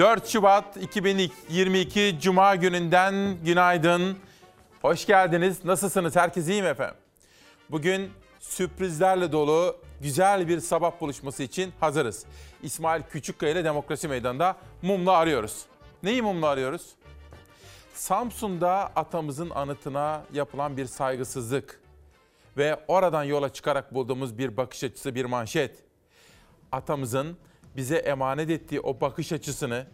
4 Şubat 2022 Cuma gününden günaydın. Hoş geldiniz. Nasılsınız? Herkes iyi mi efendim? Bugün sürprizlerle dolu güzel bir sabah buluşması için hazırız. İsmail Küçükkaya ile Demokrasi Meydanı'nda mumla arıyoruz. Neyi mumla arıyoruz? Samsun'da atamızın anıtına yapılan bir saygısızlık ve oradan yola çıkarak bulduğumuz bir bakış açısı, bir manşet. Atamızın bize emanet ettiği o bakış açısını,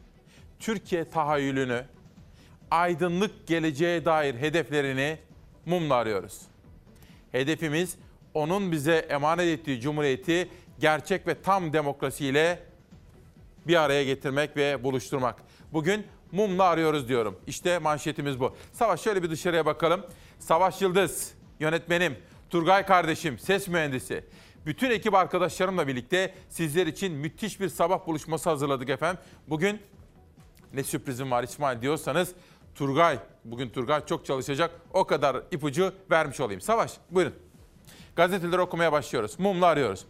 Türkiye tahayyülünü, aydınlık geleceğe dair hedeflerini mumla arıyoruz. Hedefimiz onun bize emanet ettiği cumhuriyeti gerçek ve tam demokrasiyle bir araya getirmek ve buluşturmak. Bugün mumla arıyoruz diyorum. İşte manşetimiz bu. Savaş şöyle bir dışarıya bakalım. Savaş Yıldız, yönetmenim, Turgay kardeşim, ses mühendisi. Bütün ekip arkadaşlarımla birlikte sizler için müthiş bir sabah buluşması hazırladık efendim. Bugün ne sürprizim var İsmail diyorsanız Turgay, bugün Turgay çok çalışacak. O kadar ipucu vermiş olayım. Savaş, buyurun. Gazeteleri okumaya başlıyoruz. Mumla arıyoruz.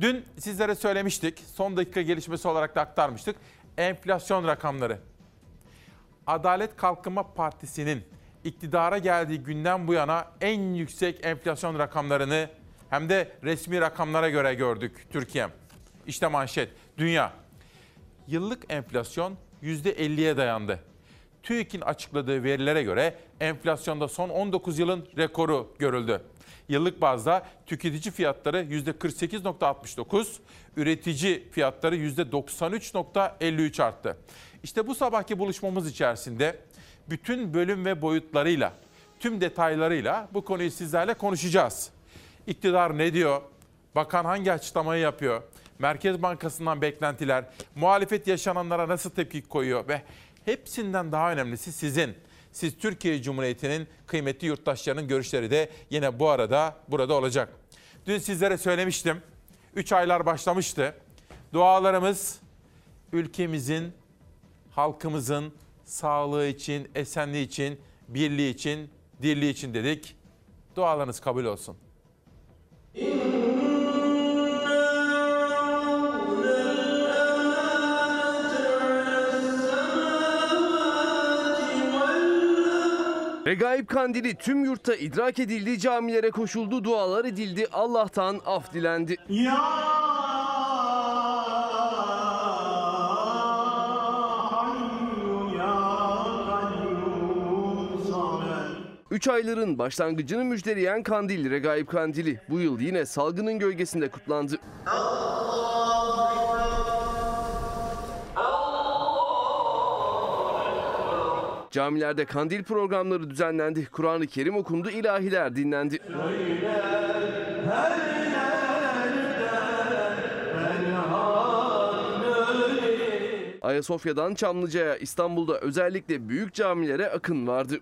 Dün sizlere söylemiştik, son dakika gelişmesi olarak da aktarmıştık. Enflasyon rakamları. Adalet Kalkınma Partisi'nin iktidara geldiği günden bu yana en yüksek enflasyon rakamlarını hem de resmi rakamlara göre gördük Türkiye. İşte manşet. Dünya. Yıllık enflasyon %50'ye dayandı. TÜİK'in açıkladığı verilere göre enflasyonda son 19 yılın rekoru görüldü. Yıllık bazda tüketici fiyatları %48.69, üretici fiyatları %93.53 arttı. İşte bu sabahki buluşmamız içerisinde bütün bölüm ve boyutlarıyla, tüm detaylarıyla bu konuyu sizlerle konuşacağız. İktidar ne diyor? Bakan hangi açıklamayı yapıyor? Merkez Bankası'ndan beklentiler, muhalefet yaşananlara nasıl tepki koyuyor ve hepsinden daha önemlisi sizin siz Türkiye Cumhuriyeti'nin kıymetli yurttaşlarının görüşleri de yine bu arada burada olacak. Dün sizlere söylemiştim. 3 aylar başlamıştı. Dualarımız ülkemizin, halkımızın sağlığı için, esenliği için, birliği için, dirliği için dedik. Dualarınız kabul olsun. Regaib kandili tüm yurtta idrak edildi, camilere koşuldu, dualar edildi, Allah'tan af dilendi. Ya 3 ayların başlangıcını müjdeleyen kandil Regaib kandili bu yıl yine salgının gölgesinde kutlandı. Camilerde kandil programları düzenlendi. Kur'an-ı Kerim okundu, ilahiler dinlendi. Ayasofya'dan Çamlıca'ya, İstanbul'da özellikle büyük camilere akın vardı.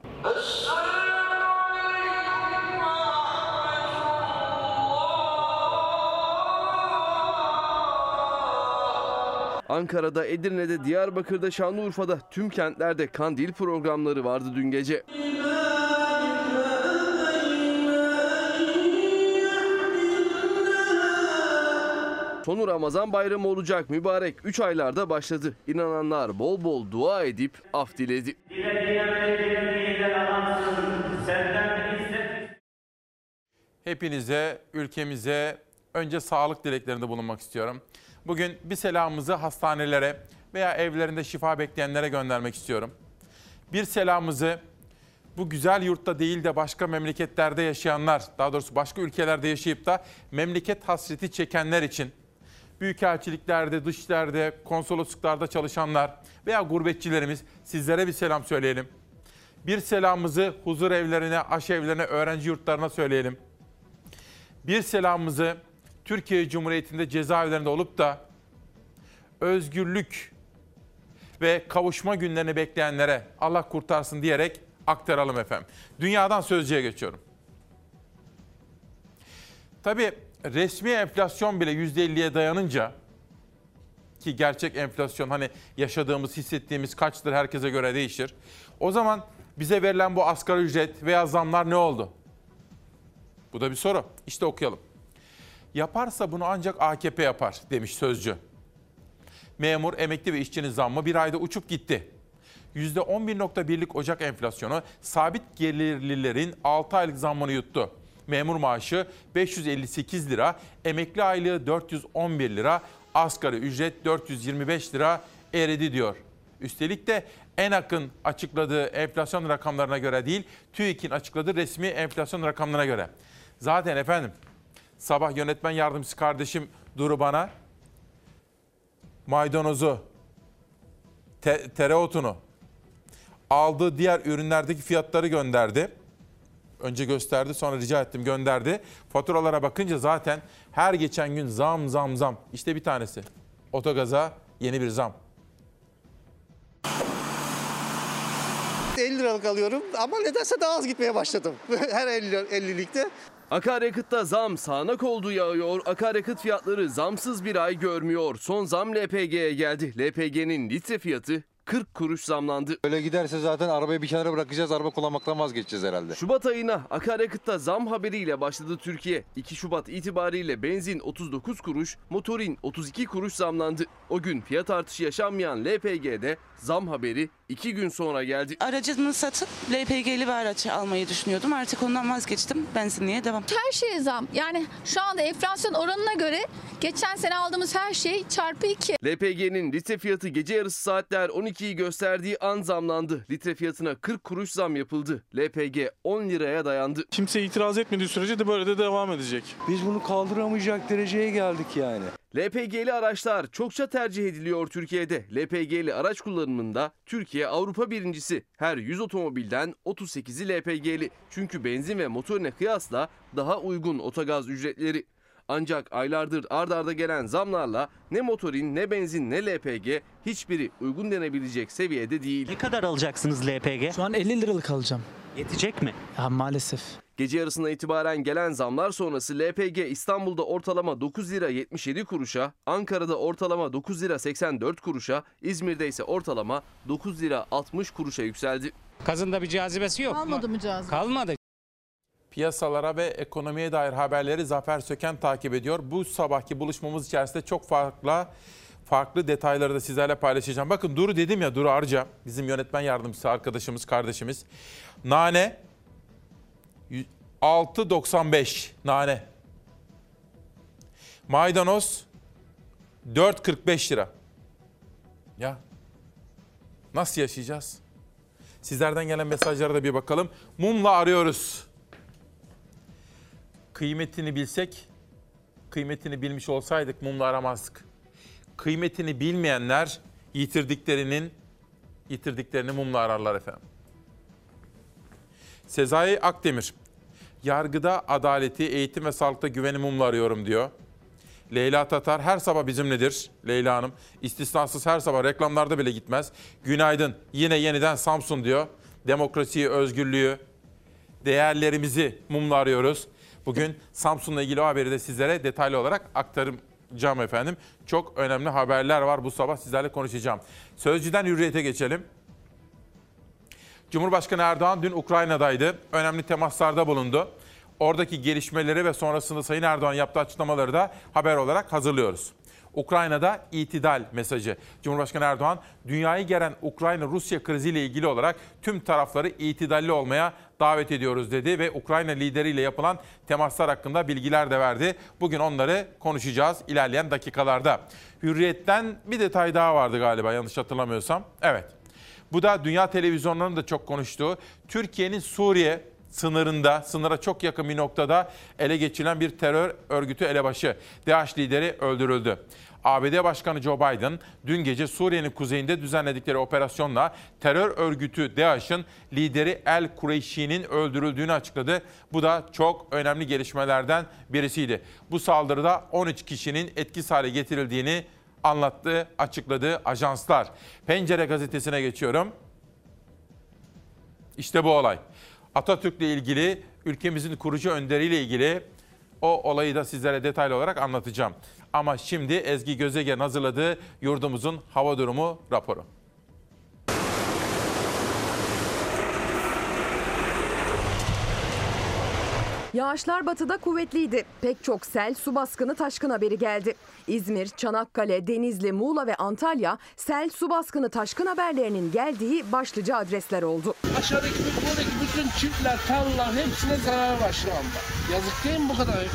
Ankara'da, Edirne'de, Diyarbakır'da, Şanlıurfa'da tüm kentlerde kandil programları vardı dün gece. Sonu Ramazan bayramı olacak mübarek 3 aylarda başladı. İnananlar bol bol dua edip af diledi. Hepinize, ülkemize önce sağlık dileklerinde bulunmak istiyorum. Bugün bir selamımızı hastanelere veya evlerinde şifa bekleyenlere göndermek istiyorum. Bir selamımızı bu güzel yurtta değil de başka memleketlerde yaşayanlar, daha doğrusu başka ülkelerde yaşayıp da memleket hasreti çekenler için, büyükelçiliklerde, dışişlerde, konsolosluklarda çalışanlar veya gurbetçilerimiz sizlere bir selam söyleyelim. Bir selamımızı huzur evlerine, aş evlerine, öğrenci yurtlarına söyleyelim. Bir selamımızı Türkiye Cumhuriyeti'nde cezaevlerinde olup da özgürlük ve kavuşma günlerini bekleyenlere Allah kurtarsın diyerek aktaralım efendim. Dünyadan sözcüye geçiyorum. Tabii resmi enflasyon bile %50'ye dayanınca ki gerçek enflasyon hani yaşadığımız, hissettiğimiz kaçtır herkese göre değişir. O zaman bize verilen bu asgari ücret veya zamlar ne oldu? Bu da bir soru. İşte okuyalım. Yaparsa bunu ancak AKP yapar demiş sözcü. Memur, emekli ve işçinin zammı bir ayda uçup gitti. %11.1'lik Ocak enflasyonu sabit gelirlilerin 6 aylık zammını yuttu. Memur maaşı 558 lira, emekli aylığı 411 lira, asgari ücret 425 lira eridi diyor. Üstelik de en akın açıkladığı enflasyon rakamlarına göre değil, TÜİK'in açıkladığı resmi enflasyon rakamlarına göre. Zaten efendim sabah yönetmen yardımcısı kardeşim Duru bana maydanozu, te- tereotunu, aldığı diğer ürünlerdeki fiyatları gönderdi. Önce gösterdi sonra rica ettim gönderdi. Faturalara bakınca zaten her geçen gün zam zam zam. İşte bir tanesi. Otogaza yeni bir zam. 50 liralık alıyorum ama nedense daha az gitmeye başladım. Her 50, 50'likte. Akaryakıtta zam sağanak olduğu yağıyor. Akaryakıt fiyatları zamsız bir ay görmüyor. Son zam LPG'ye geldi. LPG'nin litre fiyatı 40 kuruş zamlandı. Öyle giderse zaten arabayı bir kenara bırakacağız, araba kullanmaktan vazgeçeceğiz herhalde. Şubat ayına akaryakıtta zam haberiyle başladı Türkiye. 2 Şubat itibariyle benzin 39 kuruş, motorin 32 kuruş zamlandı. O gün fiyat artışı yaşanmayan LPG'de zam haberi 2 gün sonra geldi. Aracımı satıp LPG'li bir araç almayı düşünüyordum. Artık ondan vazgeçtim. Benzinliğe devam. Her şeye zam. Yani şu anda enflasyon oranına göre geçen sene aldığımız her şey çarpı 2. LPG'nin litre fiyatı gece yarısı saatler 12'yi gösterdiği an zamlandı. Litre fiyatına 40 kuruş zam yapıldı. LPG 10 liraya dayandı. Kimse itiraz etmediği sürece de böyle de devam edecek. Biz bunu kaldıramayacak dereceye geldik yani. LPG'li araçlar çokça tercih ediliyor Türkiye'de. LPG'li araç kullanımında Türkiye Avrupa birincisi. Her 100 otomobilden 38'i LPG'li. Çünkü benzin ve motorine kıyasla daha uygun otogaz ücretleri. Ancak aylardır ard arda gelen zamlarla ne motorin ne benzin ne LPG hiçbiri uygun denebilecek seviyede değil. Ne kadar alacaksınız LPG? Şu an 50 liralık alacağım. Yetecek mi? Ya maalesef. Gece yarısına itibaren gelen zamlar sonrası LPG İstanbul'da ortalama 9 lira 77 kuruşa, Ankara'da ortalama 9 lira 84 kuruşa, İzmir'de ise ortalama 9 lira 60 kuruşa yükseldi. Kazında bir cazibesi yok. Kalmadı mı cazip? Kalmadı. Piyasalara ve ekonomiye dair haberleri Zafer Söken takip ediyor. Bu sabahki buluşmamız içerisinde çok farklı farklı detayları da sizlerle paylaşacağım. Bakın Duru dedim ya Duru Arca bizim yönetmen yardımcısı arkadaşımız kardeşimiz. Nane 6.95 nane. Maydanoz 4.45 lira. Ya nasıl yaşayacağız? Sizlerden gelen mesajlara da bir bakalım. Mumla arıyoruz. Kıymetini bilsek, kıymetini bilmiş olsaydık mumla aramazdık. Kıymetini bilmeyenler yitirdiklerinin yitirdiklerini mumla ararlar efendim. Sezai Akdemir, yargıda adaleti, eğitim ve sağlıkta güveni mumla arıyorum diyor. Leyla Tatar her sabah bizimledir Leyla Hanım. İstisnasız her sabah reklamlarda bile gitmez. Günaydın yine yeniden Samsun diyor. Demokrasiyi, özgürlüğü, değerlerimizi mumla arıyoruz. Bugün Samsun'la ilgili o haberi de sizlere detaylı olarak aktaracağım efendim. Çok önemli haberler var bu sabah sizlerle konuşacağım. Sözcüden hürriyete geçelim. Cumhurbaşkanı Erdoğan dün Ukrayna'daydı. Önemli temaslarda bulundu. Oradaki gelişmeleri ve sonrasında Sayın Erdoğan yaptığı açıklamaları da haber olarak hazırlıyoruz. Ukrayna'da itidal mesajı. Cumhurbaşkanı Erdoğan, dünyayı gelen Ukrayna-Rusya kriziyle ilgili olarak tüm tarafları itidalli olmaya davet ediyoruz dedi ve Ukrayna lideriyle yapılan temaslar hakkında bilgiler de verdi. Bugün onları konuşacağız ilerleyen dakikalarda. Hürriyet'ten bir detay daha vardı galiba yanlış hatırlamıyorsam. Evet. Bu da dünya televizyonlarının da çok konuştuğu Türkiye'nin Suriye sınırında, sınıra çok yakın bir noktada ele geçirilen bir terör örgütü elebaşı. DAEŞ lideri öldürüldü. ABD Başkanı Joe Biden dün gece Suriye'nin kuzeyinde düzenledikleri operasyonla terör örgütü DAEŞ'in lideri El Kureyşi'nin öldürüldüğünü açıkladı. Bu da çok önemli gelişmelerden birisiydi. Bu saldırıda 13 kişinin etkisiz hale getirildiğini anlattı, açıkladı ajanslar. Pencere gazetesine geçiyorum. İşte bu olay. Atatürk'le ilgili, ülkemizin kurucu önderiyle ilgili o olayı da sizlere detaylı olarak anlatacağım. Ama şimdi Ezgi Gözegen hazırladığı yurdumuzun hava durumu raporu. Yağışlar batıda kuvvetliydi. Pek çok sel, su baskını, taşkın haberi geldi. İzmir, Çanakkale, Denizli, Muğla ve Antalya sel, su baskını, taşkın haberlerinin geldiği başlıca adresler oldu. Aşağıdaki buradaki bütün çiftler, tarlalar hepsine zarar var şu anda. Yazık değil mi bu kadar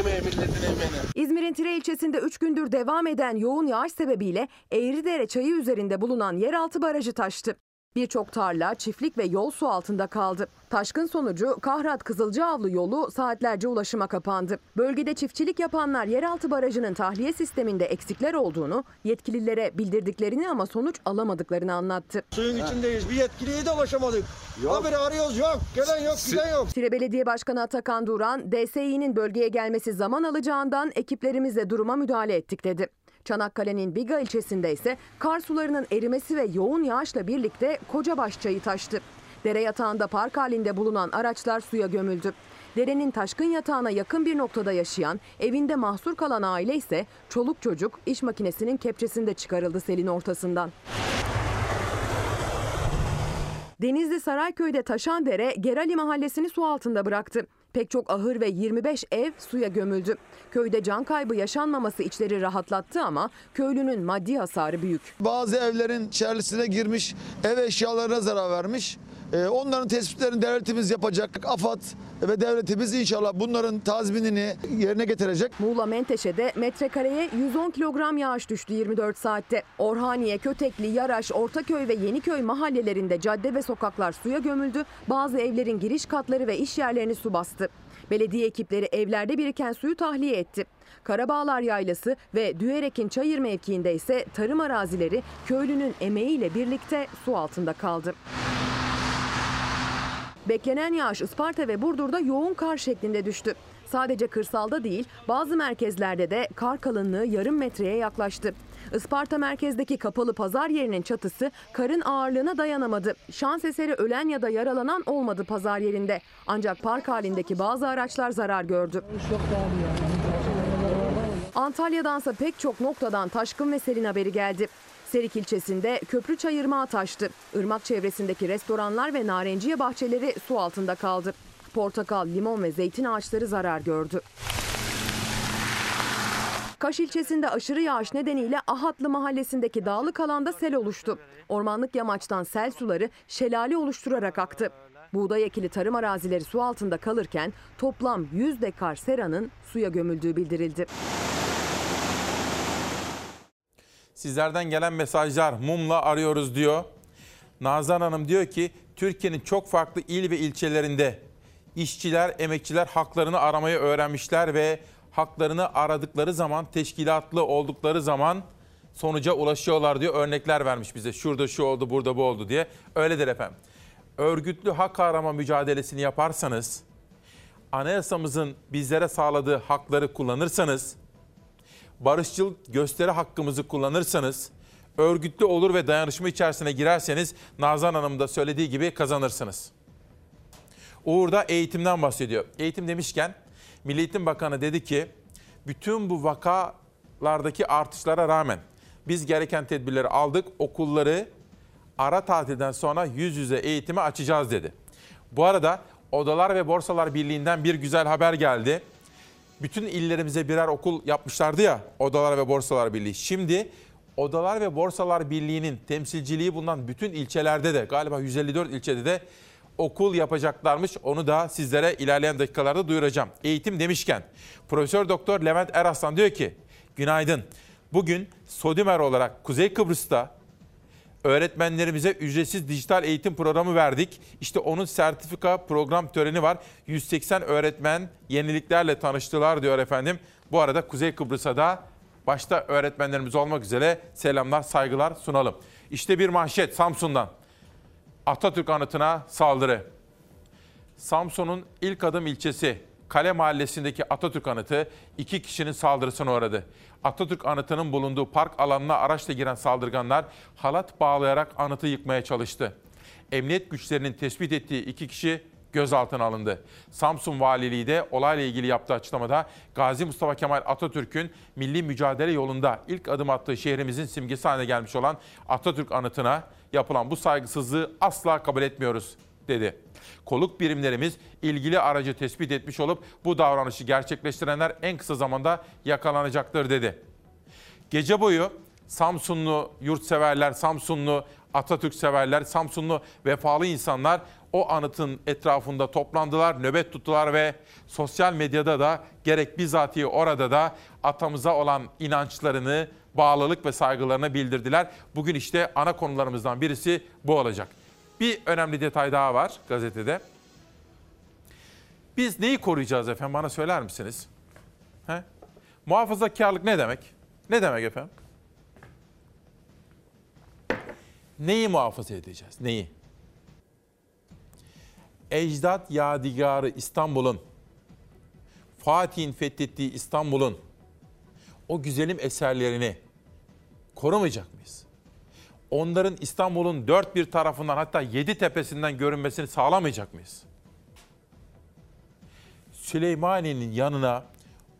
emeğe milletin emeğine? İzmir'in Tire ilçesinde 3 gündür devam eden yoğun yağış sebebiyle Eğridere çayı üzerinde bulunan yeraltı barajı taştı. Birçok tarla, çiftlik ve yol su altında kaldı. Taşkın sonucu Kahrat Kızılcaavlı yolu saatlerce ulaşıma kapandı. Bölgede çiftçilik yapanlar yeraltı barajının tahliye sisteminde eksikler olduğunu, yetkililere bildirdiklerini ama sonuç alamadıklarını anlattı. Suyun içindeyiz. Bir yetkiliye de ulaşamadık. Haberi arıyoruz yok. Gelen yok, giden yok. Tire Belediye Başkanı Atakan Duran, DSİ'nin bölgeye gelmesi zaman alacağından ekiplerimizle duruma müdahale ettik dedi. Çanakkale'nin Biga ilçesinde ise kar sularının erimesi ve yoğun yağışla birlikte Kocabaş çayı taştı. Dere yatağında park halinde bulunan araçlar suya gömüldü. Derenin taşkın yatağına yakın bir noktada yaşayan, evinde mahsur kalan aile ise çoluk çocuk iş makinesinin kepçesinde çıkarıldı selin ortasından. Denizli Sarayköy'de taşan dere Gerali mahallesini su altında bıraktı. Pek çok ahır ve 25 ev suya gömüldü. Köyde can kaybı yaşanmaması içleri rahatlattı ama köylünün maddi hasarı büyük. Bazı evlerin içerisine girmiş, ev eşyalarına zarar vermiş. Ee, onların tespitlerini devletimiz yapacak. AFAD ve devletimiz inşallah bunların tazminini yerine getirecek. Muğla Menteşe'de metrekareye 110 kilogram yağış düştü 24 saatte. Orhaniye, Kötekli, Yaraş, Ortaköy ve Yeniköy mahallelerinde cadde ve sokaklar suya gömüldü. Bazı evlerin giriş katları ve iş yerlerini su bastı. Belediye ekipleri evlerde biriken suyu tahliye etti. Karabağlar Yaylası ve Düyerek'in Çayır mevkiinde ise tarım arazileri köylünün emeğiyle birlikte su altında kaldı. Beklenen yağış Isparta ve Burdur'da yoğun kar şeklinde düştü. Sadece kırsalda değil bazı merkezlerde de kar kalınlığı yarım metreye yaklaştı. Isparta merkezdeki kapalı pazar yerinin çatısı karın ağırlığına dayanamadı. Şans eseri ölen ya da yaralanan olmadı pazar yerinde. Ancak park halindeki bazı araçlar zarar gördü. Antalya'dansa pek çok noktadan taşkın ve selin haberi geldi. Serik ilçesinde köprü çayırmağı taştı. Irmak çevresindeki restoranlar ve narenciye bahçeleri su altında kaldı. Portakal, limon ve zeytin ağaçları zarar gördü. Kaş ilçesinde aşırı yağış nedeniyle Ahatlı mahallesindeki dağlık alanda sel oluştu. Ormanlık yamaçtan sel suları şelale oluşturarak aktı. Buğday ekili tarım arazileri su altında kalırken toplam 100 dekar seranın suya gömüldüğü bildirildi. Sizlerden gelen mesajlar mumla arıyoruz diyor. Nazan Hanım diyor ki Türkiye'nin çok farklı il ve ilçelerinde işçiler, emekçiler haklarını aramayı öğrenmişler ve haklarını aradıkları zaman, teşkilatlı oldukları zaman sonuca ulaşıyorlar diyor. Örnekler vermiş bize. Şurada şu oldu, burada bu oldu diye. Öyledir efendim. Örgütlü hak arama mücadelesini yaparsanız, anayasamızın bizlere sağladığı hakları kullanırsanız, barışçıl gösteri hakkımızı kullanırsanız, örgütlü olur ve dayanışma içerisine girerseniz Nazan Hanım da söylediği gibi kazanırsınız. Uğur da eğitimden bahsediyor. Eğitim demişken Milli Eğitim Bakanı dedi ki bütün bu vakalardaki artışlara rağmen biz gereken tedbirleri aldık. Okulları ara tatilden sonra yüz yüze eğitime açacağız dedi. Bu arada Odalar ve Borsalar Birliği'nden bir güzel haber geldi. Bütün illerimize birer okul yapmışlardı ya Odalar ve Borsalar Birliği. Şimdi Odalar ve Borsalar Birliği'nin temsilciliği bulunan bütün ilçelerde de galiba 154 ilçede de okul yapacaklarmış. Onu da sizlere ilerleyen dakikalarda duyuracağım. Eğitim demişken Profesör Doktor Levent Eraslan diyor ki günaydın. Bugün Sodimer olarak Kuzey Kıbrıs'ta öğretmenlerimize ücretsiz dijital eğitim programı verdik. İşte onun sertifika program töreni var. 180 öğretmen yeniliklerle tanıştılar diyor efendim. Bu arada Kuzey Kıbrıs'a da başta öğretmenlerimiz olmak üzere selamlar, saygılar sunalım. İşte bir manşet Samsun'dan. Atatürk anıtına saldırı. Samsun'un ilk adım ilçesi Kale Mahallesi'ndeki Atatürk anıtı iki kişinin saldırısına uğradı. Atatürk anıtının bulunduğu park alanına araçla giren saldırganlar halat bağlayarak anıtı yıkmaya çalıştı. Emniyet güçlerinin tespit ettiği iki kişi gözaltına alındı. Samsun Valiliği de olayla ilgili yaptığı açıklamada Gazi Mustafa Kemal Atatürk'ün milli mücadele yolunda ilk adım attığı şehrimizin simgesi haline gelmiş olan Atatürk anıtına yapılan bu saygısızlığı asla kabul etmiyoruz dedi. Kolluk birimlerimiz ilgili aracı tespit etmiş olup bu davranışı gerçekleştirenler en kısa zamanda yakalanacaktır dedi. Gece boyu Samsunlu yurtseverler, Samsunlu Atatürk severler, Samsunlu vefalı insanlar o anıtın etrafında toplandılar, nöbet tuttular ve sosyal medyada da gerek bizatihi orada da atamıza olan inançlarını, bağlılık ve saygılarını bildirdiler. Bugün işte ana konularımızdan birisi bu olacak. Bir önemli detay daha var gazetede. Biz neyi koruyacağız efendim bana söyler misiniz? He? Muhafazakarlık ne demek? Ne demek efendim? Neyi muhafaza edeceğiz? Neyi? Ecdat Yadigarı İstanbul'un, Fatih'in fethettiği İstanbul'un o güzelim eserlerini korumayacak mıyız? Onların İstanbul'un dört bir tarafından hatta yedi tepesinden görünmesini sağlamayacak mıyız? Süleymaniye'nin yanına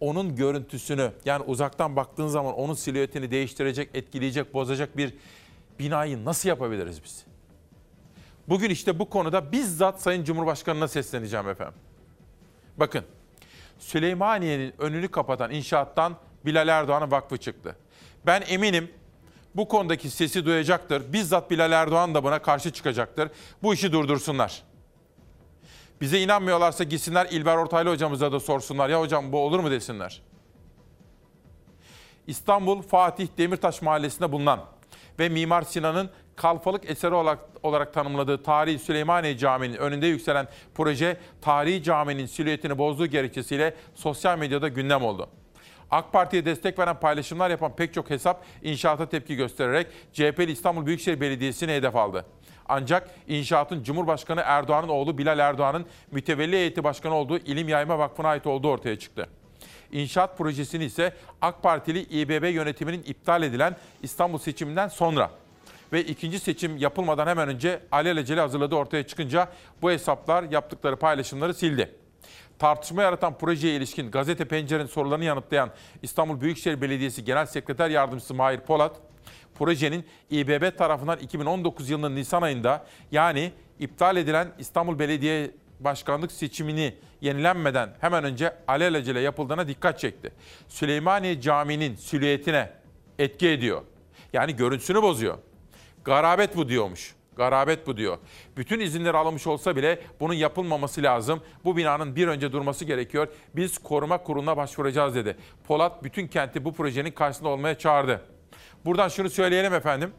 onun görüntüsünü yani uzaktan baktığın zaman onun silüetini değiştirecek, etkileyecek, bozacak bir binayı nasıl yapabiliriz biz? Bugün işte bu konuda bizzat Sayın Cumhurbaşkanı'na sesleneceğim efendim. Bakın, Süleymaniye'nin önünü kapatan inşaattan Bilal Erdoğan'ın vakfı çıktı. Ben eminim bu konudaki sesi duyacaktır. Bizzat Bilal Erdoğan da buna karşı çıkacaktır. Bu işi durdursunlar. Bize inanmıyorlarsa gitsinler İlber Ortaylı hocamıza da sorsunlar. Ya hocam bu olur mu desinler. İstanbul Fatih Demirtaş Mahallesi'nde bulunan ve Mimar Sinan'ın kalfalık eseri olarak, olarak tanımladığı Tarihi Süleymaniye Camii'nin önünde yükselen proje Tarihi Camii'nin silüetini bozduğu gerekçesiyle sosyal medyada gündem oldu. AK Parti'ye destek veren paylaşımlar yapan pek çok hesap inşaata tepki göstererek CHP'li İstanbul Büyükşehir Belediyesi'ni hedef aldı. Ancak inşaatın Cumhurbaşkanı Erdoğan'ın oğlu Bilal Erdoğan'ın mütevelli heyeti başkanı olduğu İlim Yayma Vakfı'na ait olduğu ortaya çıktı. İnşaat projesini ise AK Partili İBB yönetiminin iptal edilen İstanbul seçiminden sonra ve ikinci seçim yapılmadan hemen önce alelacele hazırladığı ortaya çıkınca bu hesaplar yaptıkları paylaşımları sildi. Tartışma yaratan projeye ilişkin gazete pencerenin sorularını yanıtlayan İstanbul Büyükşehir Belediyesi Genel Sekreter Yardımcısı Mahir Polat, projenin İBB tarafından 2019 yılının Nisan ayında yani iptal edilen İstanbul Belediye Başkanlık seçimini yenilenmeden hemen önce alelacele yapıldığına dikkat çekti. Süleymaniye Camii'nin silüetine etki ediyor. Yani görüntüsünü bozuyor. Garabet bu diyormuş. Garabet bu diyor. Bütün izinler alınmış olsa bile bunun yapılmaması lazım. Bu binanın bir önce durması gerekiyor. Biz koruma kuruluna başvuracağız dedi. Polat bütün kenti bu projenin karşısında olmaya çağırdı. Buradan şunu söyleyelim efendim.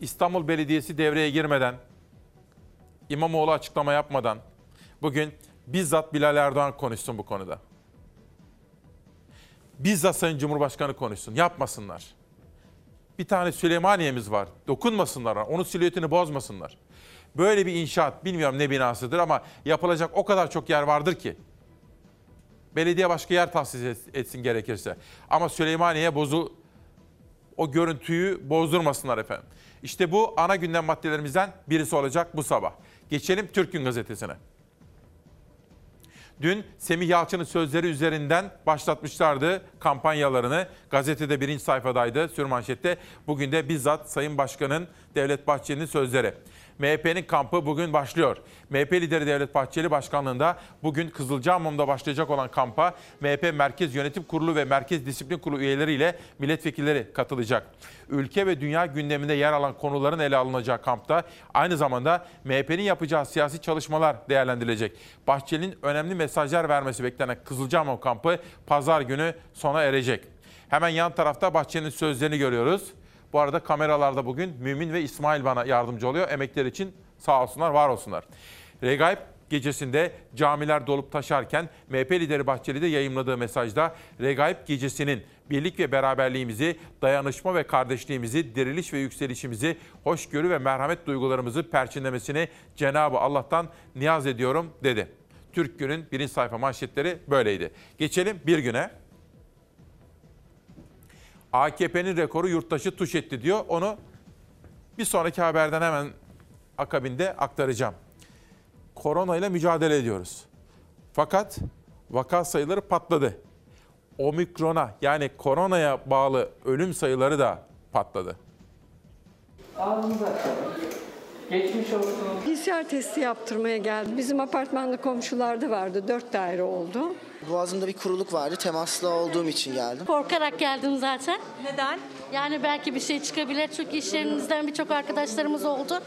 İstanbul Belediyesi devreye girmeden, İmamoğlu açıklama yapmadan bugün bizzat Bilal Erdoğan konuşsun bu konuda. Bizzat Sayın Cumhurbaşkanı konuşsun. Yapmasınlar. Bir tane Süleymaniye'miz var. Dokunmasınlar. Onun silüetini bozmasınlar. Böyle bir inşaat bilmiyorum ne binasıdır ama yapılacak o kadar çok yer vardır ki. Belediye başka yer tahsis etsin gerekirse. Ama Süleymaniye bozu o görüntüyü bozdurmasınlar efendim. İşte bu ana gündem maddelerimizden birisi olacak bu sabah. Geçelim Türk Gün Gazetesi'ne. Dün Semih Yalçın'ın sözleri üzerinden başlatmışlardı kampanyalarını. Gazetede birinci sayfadaydı sürmanşette. Bugün de bizzat Sayın Başkan'ın Devlet Bahçeli'nin sözleri. MHP'nin kampı bugün başlıyor. MHP lideri Devlet Bahçeli başkanlığında bugün Kızılcahamam'da başlayacak olan kampa MHP Merkez Yönetim Kurulu ve Merkez Disiplin Kurulu üyeleriyle milletvekilleri katılacak. Ülke ve dünya gündeminde yer alan konuların ele alınacağı kampta aynı zamanda MHP'nin yapacağı siyasi çalışmalar değerlendirilecek. Bahçeli'nin önemli mesajlar vermesi beklenen Kızılcahamam kampı pazar günü sona erecek. Hemen yan tarafta Bahçeli'nin sözlerini görüyoruz. Bu arada kameralarda bugün Mümin ve İsmail bana yardımcı oluyor. Emekler için sağ olsunlar, var olsunlar. Regaip gecesinde camiler dolup taşarken MHP lideri Bahçeli de yayımladığı mesajda Regaip gecesinin birlik ve beraberliğimizi, dayanışma ve kardeşliğimizi, diriliş ve yükselişimizi, hoşgörü ve merhamet duygularımızı perçinlemesini Cenab-ı Allah'tan niyaz ediyorum dedi. Türk Gün'ün birinci sayfa manşetleri böyleydi. Geçelim bir güne. AKP'nin rekoru yurttaşı tuş etti diyor. Onu bir sonraki haberden hemen akabinde aktaracağım. Korona ile mücadele ediyoruz. Fakat vaka sayıları patladı. Omikrona yani koronaya bağlı ölüm sayıları da patladı. Ağzınıza Geçmiş olsun. PCR testi yaptırmaya geldim. Bizim apartmanda komşular da vardı. Dört daire oldu. Boğazımda bir kuruluk vardı. Temaslı olduğum için geldim. Korkarak geldim zaten. Neden? Yani belki bir şey çıkabilir çünkü iş yerimizden birçok arkadaşlarımız oldu.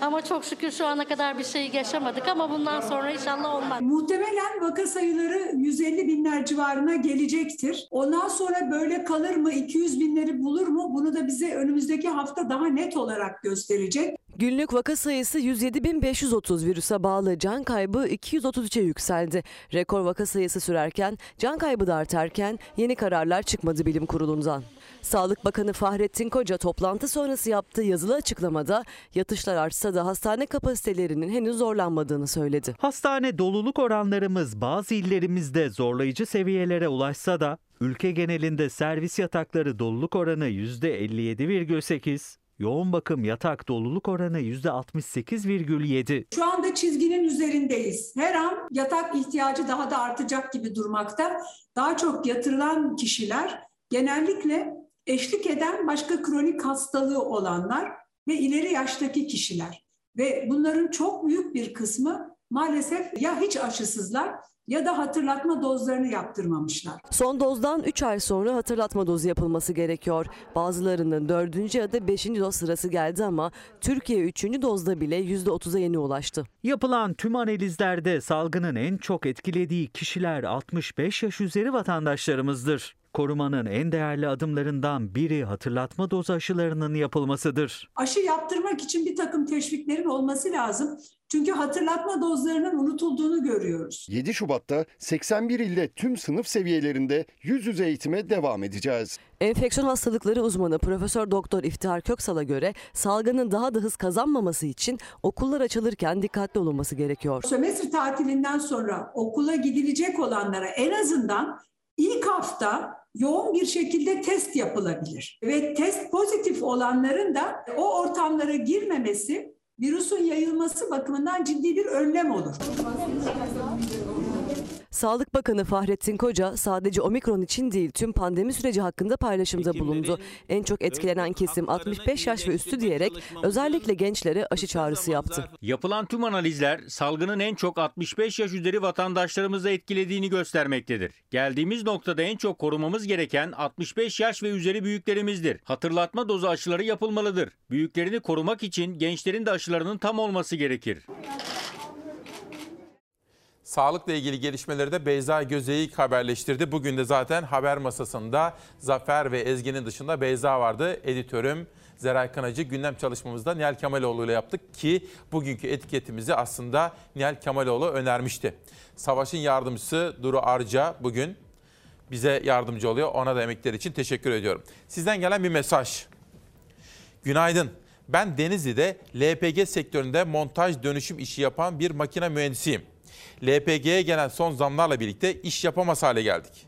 Ama çok şükür şu ana kadar bir şey yaşamadık ama bundan sonra inşallah olmaz. Muhtemelen vaka sayıları 150 binler civarına gelecektir. Ondan sonra böyle kalır mı, 200 binleri bulur mu? Bunu da bize önümüzdeki hafta daha net olarak gösterecek. Günlük vaka sayısı 107.530 virüse bağlı can kaybı 233'e yükseldi. Rekor vaka sayısı sürerken can kaybı da artarken yeni kararlar çıkmadı bilim kurulundan. Sağlık Bakanı Fahrettin Koca toplantı sonrası yaptığı yazılı açıklamada yatışlar artsa da hastane kapasitelerinin henüz zorlanmadığını söyledi. Hastane doluluk oranlarımız bazı illerimizde zorlayıcı seviyelere ulaşsa da ülke genelinde servis yatakları doluluk oranı %57,8, yoğun bakım yatak doluluk oranı %68,7. Şu anda çizginin üzerindeyiz. Her an yatak ihtiyacı daha da artacak gibi durmakta. Daha çok yatırılan kişiler genellikle eşlik eden başka kronik hastalığı olanlar ve ileri yaştaki kişiler. Ve bunların çok büyük bir kısmı maalesef ya hiç aşısızlar ya da hatırlatma dozlarını yaptırmamışlar. Son dozdan 3 ay sonra hatırlatma dozu yapılması gerekiyor. Bazılarının 4. ya da 5. doz sırası geldi ama Türkiye 3. dozda bile %30'a yeni ulaştı. Yapılan tüm analizlerde salgının en çok etkilediği kişiler 65 yaş üzeri vatandaşlarımızdır. Korumanın en değerli adımlarından biri hatırlatma doz aşılarının yapılmasıdır. Aşı yaptırmak için bir takım teşviklerin olması lazım. Çünkü hatırlatma dozlarının unutulduğunu görüyoruz. 7 Şubat'ta 81 ilde tüm sınıf seviyelerinde yüz yüze eğitime devam edeceğiz. Enfeksiyon hastalıkları uzmanı Profesör Doktor İftihar Köksal'a göre salgının daha da hız kazanmaması için okullar açılırken dikkatli olunması gerekiyor. Sömestr tatilinden sonra okula gidilecek olanlara en azından ilk hafta yoğun bir şekilde test yapılabilir. Ve test pozitif olanların da o ortamlara girmemesi virüsün yayılması bakımından ciddi bir önlem olur. Sağlık Bakanı Fahrettin Koca sadece omikron için değil tüm pandemi süreci hakkında paylaşımda bulundu. En çok etkilenen kesim 65 yaş ve üstü diyerek özellikle gençlere aşı çağrısı yaptı. Yapılan tüm analizler salgının en çok 65 yaş üzeri vatandaşlarımızı etkilediğini göstermektedir. Geldiğimiz noktada en çok korumamız gereken 65 yaş ve üzeri büyüklerimizdir. Hatırlatma dozu aşıları yapılmalıdır. Büyüklerini korumak için gençlerin de aşılarının tam olması gerekir. Sağlıkla ilgili gelişmeleri de Beyza Gözeyik haberleştirdi. Bugün de zaten haber masasında Zafer ve Ezgi'nin dışında Beyza vardı. Editörüm Zeray Kanacı gündem çalışmamızda Nihal Kemaloğlu ile yaptık ki bugünkü etiketimizi aslında Nihal Kemaloğlu önermişti. Savaş'ın yardımcısı Duru Arca bugün bize yardımcı oluyor. Ona da emekleri için teşekkür ediyorum. Sizden gelen bir mesaj. Günaydın. Ben Denizli'de LPG sektöründe montaj dönüşüm işi yapan bir makine mühendisiyim. LPG'ye gelen son zamlarla birlikte iş yapamaz hale geldik.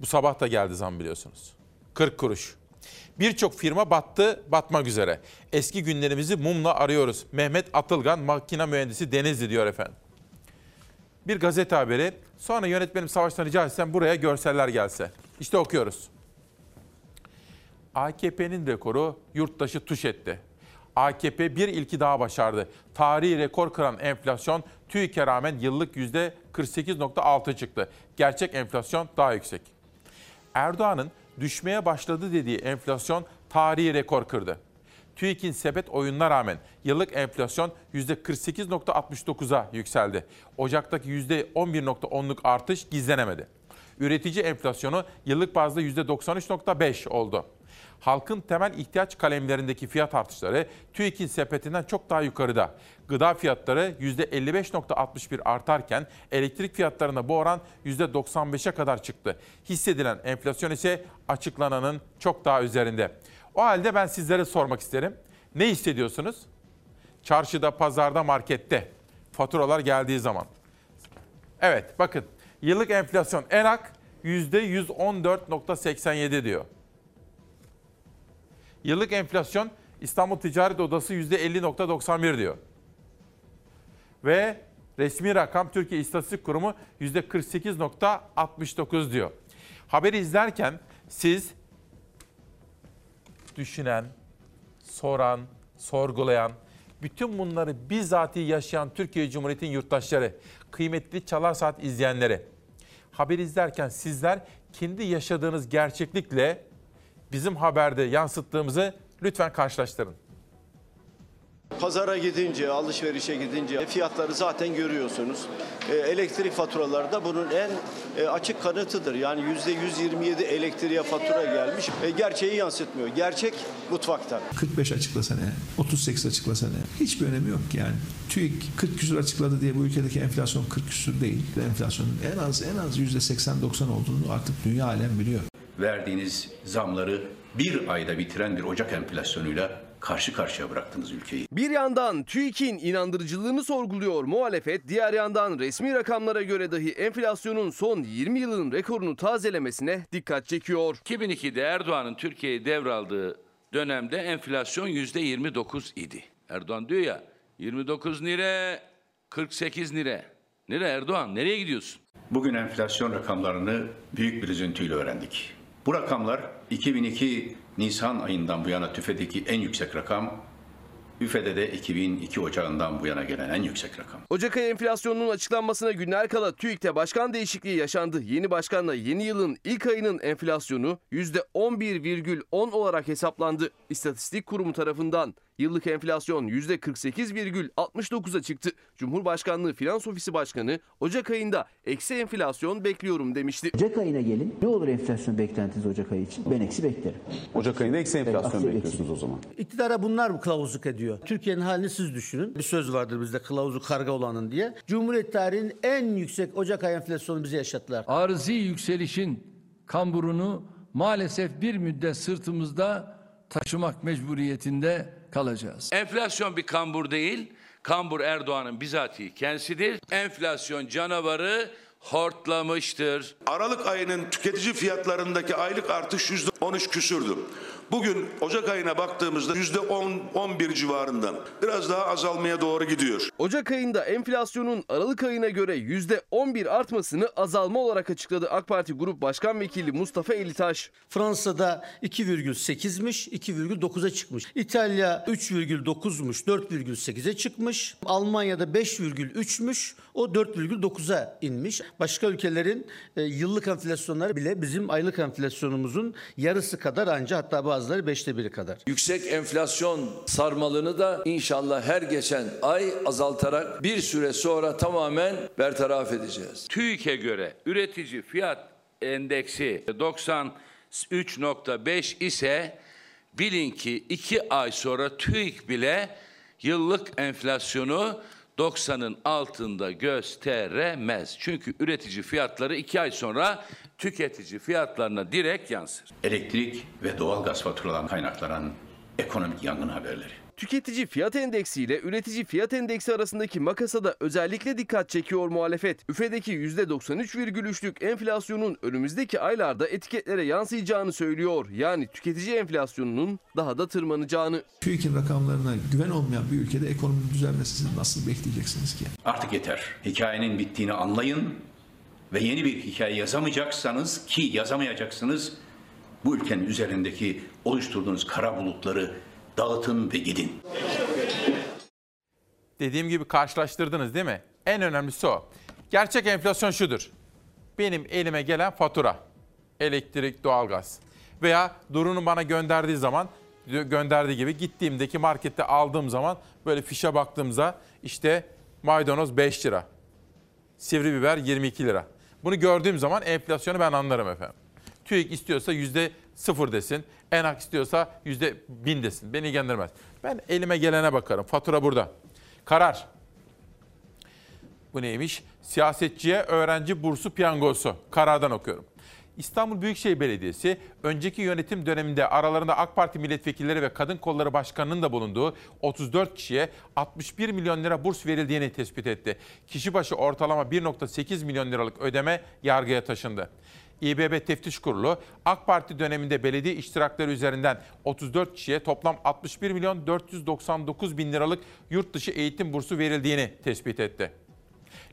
Bu sabah da geldi zam biliyorsunuz. 40 kuruş. Birçok firma battı, batmak üzere. Eski günlerimizi mumla arıyoruz. Mehmet Atılgan, makine mühendisi Denizli diyor efendim. Bir gazete haberi. Sonra yönetmenim Savaş'tan rica etsem buraya görseller gelse. İşte okuyoruz. AKP'nin rekoru yurttaşı tuş etti. AKP bir ilki daha başardı. Tarihi rekor kıran enflasyon TÜİK'e rağmen yıllık %48.6 çıktı. Gerçek enflasyon daha yüksek. Erdoğan'ın düşmeye başladı dediği enflasyon tarihi rekor kırdı. TÜİK'in sepet oyununa rağmen yıllık enflasyon %48.69'a yükseldi. Ocaktaki %11.10'luk artış gizlenemedi. Üretici enflasyonu yıllık bazda %93.5 oldu halkın temel ihtiyaç kalemlerindeki fiyat artışları TÜİK'in sepetinden çok daha yukarıda. Gıda fiyatları %55.61 artarken elektrik fiyatlarına bu oran %95'e kadar çıktı. Hissedilen enflasyon ise açıklananın çok daha üzerinde. O halde ben sizlere sormak isterim. Ne hissediyorsunuz? Çarşıda, pazarda, markette faturalar geldiği zaman. Evet bakın yıllık enflasyon ENAK %114.87 diyor. Yıllık enflasyon İstanbul Ticaret Odası %50.91 diyor. Ve resmi rakam Türkiye İstatistik Kurumu %48.69 diyor. Haberi izlerken siz düşünen, soran, sorgulayan, Bütün bunları bizatihi yaşayan Türkiye Cumhuriyeti'nin yurttaşları, kıymetli Çalar Saat izleyenleri. Haber izlerken sizler kendi yaşadığınız gerçeklikle bizim haberde yansıttığımızı lütfen karşılaştırın. Pazara gidince, alışverişe gidince fiyatları zaten görüyorsunuz. E, elektrik faturaları da bunun en e, açık kanıtıdır. Yani %127 elektriğe fatura gelmiş. E, gerçeği yansıtmıyor. Gerçek mutfakta. 45 açıklasa ne, 38 açıklasa ne? Hiçbir önemi yok yani. TÜİK 40 küsur açıkladı diye bu ülkedeki enflasyon 40 küsur değil. Enflasyonun en az en az %80-90 olduğunu artık dünya alem biliyor. Verdiğiniz zamları bir ayda bitiren bir Ocak enflasyonuyla karşı karşıya bıraktınız ülkeyi. Bir yandan TÜİK'in inandırıcılığını sorguluyor muhalefet, diğer yandan resmi rakamlara göre dahi enflasyonun son 20 yılın rekorunu tazelemesine dikkat çekiyor. 2002'de Erdoğan'ın Türkiye'yi devraldığı dönemde enflasyon %29 idi. Erdoğan diyor ya 29 lira 48 lira. Nere Erdoğan nereye gidiyorsun? Bugün enflasyon rakamlarını büyük bir üzüntüyle öğrendik. Bu rakamlar 2002 Nisan ayından bu yana TÜFE'deki en yüksek rakam, üfede de 2002 Ocağı'ndan bu yana gelen en yüksek rakam. Ocak ayı enflasyonunun açıklanmasına günler kala TÜİK'te başkan değişikliği yaşandı. Yeni başkanla yeni yılın ilk ayının enflasyonu %11,10 olarak hesaplandı. İstatistik Kurumu tarafından yıllık enflasyon %48,69'a çıktı. Cumhurbaşkanlığı Finans Ofisi Başkanı Ocak ayında eksi enflasyon bekliyorum demişti. Ocak ayına gelin. Ne olur enflasyon beklentiniz Ocak ayı için? Ben eksi beklerim. Ocak ayında eksi enflasyon Evet, bekliyorsunuz o zaman. İktidara bunlar mı kılavuzluk ediyor? Türkiye'nin halini siz düşünün. Bir söz vardır bizde kılavuzu karga olanın diye. Cumhuriyet tarihinin en yüksek Ocak ayı enflasyonu bize yaşattılar. Arzi yükselişin kamburunu maalesef bir müddet sırtımızda taşımak mecburiyetinde kalacağız. Enflasyon bir kambur değil. Kambur Erdoğan'ın bizatihi kendisidir. Enflasyon canavarı hortlamıştır. Aralık ayının tüketici fiyatlarındaki aylık artış %13 küsürdü. Bugün Ocak ayına baktığımızda %10-11 civarından biraz daha azalmaya doğru gidiyor. Ocak ayında enflasyonun Aralık ayına göre %11 artmasını azalma olarak açıkladı AK Parti Grup Başkan Vekili Mustafa Elitaş. Fransa'da 2,8'miş, 2,9'a çıkmış. İtalya 3,9'muş, 4,8'e çıkmış. Almanya'da 5,3'müş, o 4,9'a inmiş. Başka ülkelerin e, yıllık enflasyonları bile bizim aylık enflasyonumuzun yarısı kadar anca hatta bazıları beşte biri kadar. Yüksek enflasyon sarmalını da inşallah her geçen ay azaltarak bir süre sonra tamamen bertaraf edeceğiz. TÜİK'e göre üretici fiyat endeksi 93.5 ise bilin ki 2 ay sonra TÜİK bile yıllık enflasyonu 90'ın altında gösteremez. Çünkü üretici fiyatları 2 ay sonra tüketici fiyatlarına direkt yansır. Elektrik ve doğalgaz faturalarından kaynaklanan ekonomik yangın haberleri. Tüketici fiyat endeksi ile üretici fiyat endeksi arasındaki makasa da özellikle dikkat çekiyor muhalefet. Üfedeki %93,3'lük enflasyonun önümüzdeki aylarda etiketlere yansıyacağını söylüyor. Yani tüketici enflasyonunun daha da tırmanacağını. TÜİK'in rakamlarına güven olmayan bir ülkede ekonominin düzelmesi siz nasıl bekleyeceksiniz ki? Artık yeter. Hikayenin bittiğini anlayın ve yeni bir hikaye yazamayacaksanız ki yazamayacaksınız bu ülkenin üzerindeki oluşturduğunuz kara bulutları dağıtın ve gidin. Dediğim gibi karşılaştırdınız değil mi? En önemlisi o. Gerçek enflasyon şudur. Benim elime gelen fatura. Elektrik, doğalgaz. Veya Duru'nun bana gönderdiği zaman gönderdiği gibi gittiğimdeki markette aldığım zaman böyle fişe baktığımda işte maydanoz 5 lira. Sivri biber 22 lira. Bunu gördüğüm zaman enflasyonu ben anlarım efendim. TÜİK istiyorsa yüzde sıfır desin. ENAK istiyorsa yüzde bin desin. Beni ilgilendirmez. Ben elime gelene bakarım. Fatura burada. Karar. Bu neymiş? Siyasetçiye öğrenci bursu piyangosu. Karardan okuyorum. İstanbul Büyükşehir Belediyesi önceki yönetim döneminde aralarında AK Parti milletvekilleri ve Kadın Kolları Başkanı'nın da bulunduğu 34 kişiye 61 milyon lira burs verildiğini tespit etti. Kişi başı ortalama 1.8 milyon liralık ödeme yargıya taşındı. İBB Teftiş Kurulu AK Parti döneminde belediye iştirakları üzerinden 34 kişiye toplam 61 milyon 499 bin liralık yurt dışı eğitim bursu verildiğini tespit etti.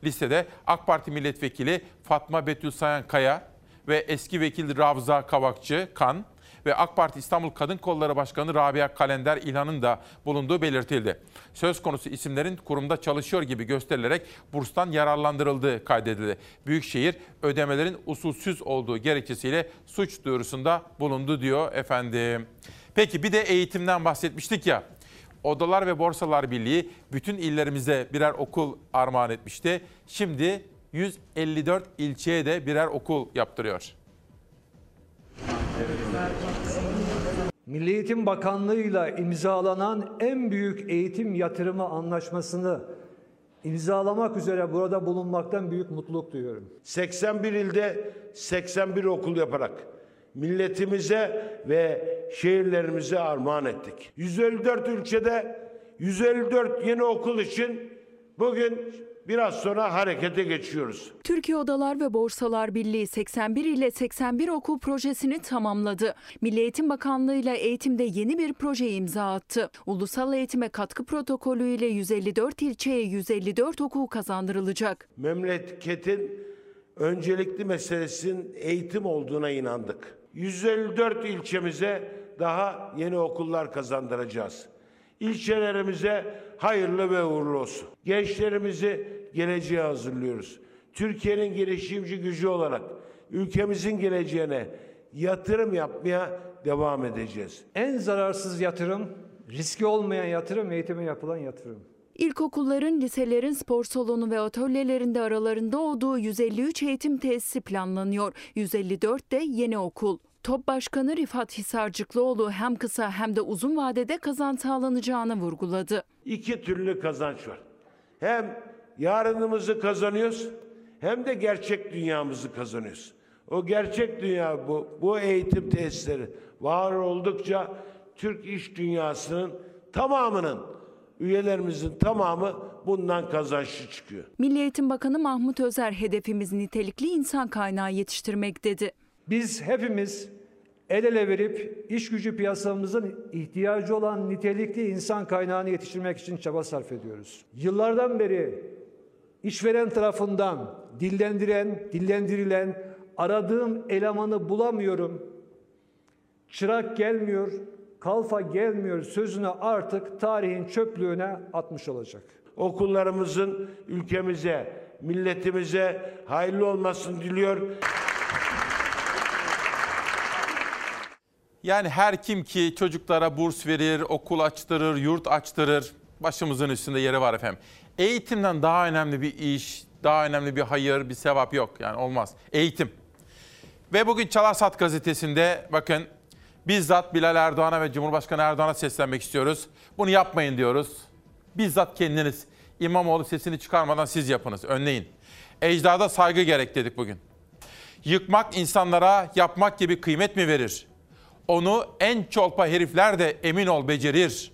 Listede AK Parti milletvekili Fatma Betül Sayan Kaya ve eski vekil Ravza Kavakçı Kan ve AK Parti İstanbul Kadın Kolları Başkanı Rabia Kalender İlhan'ın da bulunduğu belirtildi. Söz konusu isimlerin kurumda çalışıyor gibi gösterilerek burstan yararlandırıldığı kaydedildi. Büyükşehir ödemelerin usulsüz olduğu gerekçesiyle suç duyurusunda bulundu diyor efendim. Peki bir de eğitimden bahsetmiştik ya. Odalar ve Borsalar Birliği bütün illerimize birer okul armağan etmişti. Şimdi 154 ilçeye de birer okul yaptırıyor. Milli Eğitim Bakanlığı'yla imzalanan en büyük eğitim yatırımı anlaşmasını imzalamak üzere burada bulunmaktan büyük mutluluk duyuyorum. 81 ilde 81 okul yaparak milletimize ve şehirlerimize armağan ettik. 154 ülkede 154 yeni okul için bugün biraz sonra harekete geçiyoruz. Türkiye Odalar ve Borsalar Birliği 81 ile 81 okul projesini tamamladı. Milli Eğitim Bakanlığı ile eğitimde yeni bir proje imza attı. Ulusal eğitime katkı protokolü ile 154 ilçeye 154 okul kazandırılacak. Memleketin öncelikli meselesinin eğitim olduğuna inandık. 154 ilçemize daha yeni okullar kazandıracağız. İlçelerimize hayırlı ve uğurlu olsun. Gençlerimizi geleceğe hazırlıyoruz. Türkiye'nin girişimci gücü olarak ülkemizin geleceğine yatırım yapmaya devam edeceğiz. En zararsız yatırım, riski olmayan yatırım, eğitime yapılan yatırım. İlkokulların, liselerin, spor salonu ve atölyelerinde aralarında olduğu 153 eğitim tesisi planlanıyor. 154 de yeni okul. TOP Başkanı Rifat Hisarcıklıoğlu hem kısa hem de uzun vadede kazanç sağlanacağını vurguladı. İki türlü kazanç var. Hem yarınımızı kazanıyoruz hem de gerçek dünyamızı kazanıyoruz. O gerçek dünya bu. Bu eğitim tesisleri var oldukça Türk iş dünyasının tamamının üyelerimizin tamamı bundan kazançlı çıkıyor. Milli Eğitim Bakanı Mahmut Özer hedefimiz nitelikli insan kaynağı yetiştirmek dedi. Biz hepimiz el ele verip iş gücü piyasamızın ihtiyacı olan nitelikli insan kaynağını yetiştirmek için çaba sarf ediyoruz. Yıllardan beri işveren tarafından dillendiren, dillendirilen aradığım elemanı bulamıyorum. Çırak gelmiyor, kalfa gelmiyor sözünü artık tarihin çöplüğüne atmış olacak. Okullarımızın ülkemize, milletimize hayırlı olmasını diliyor. Yani her kim ki çocuklara burs verir, okul açtırır, yurt açtırır başımızın üstünde yeri var efendim. Eğitimden daha önemli bir iş, daha önemli bir hayır, bir sevap yok. Yani olmaz. Eğitim. Ve bugün Çalarsat gazetesinde bakın bizzat Bilal Erdoğan'a ve Cumhurbaşkanı Erdoğan'a seslenmek istiyoruz. Bunu yapmayın diyoruz. Bizzat kendiniz İmamoğlu sesini çıkarmadan siz yapınız, önleyin. Ecdada saygı gerek dedik bugün. Yıkmak insanlara yapmak gibi kıymet mi verir? Onu en çolpa herifler de emin ol becerir.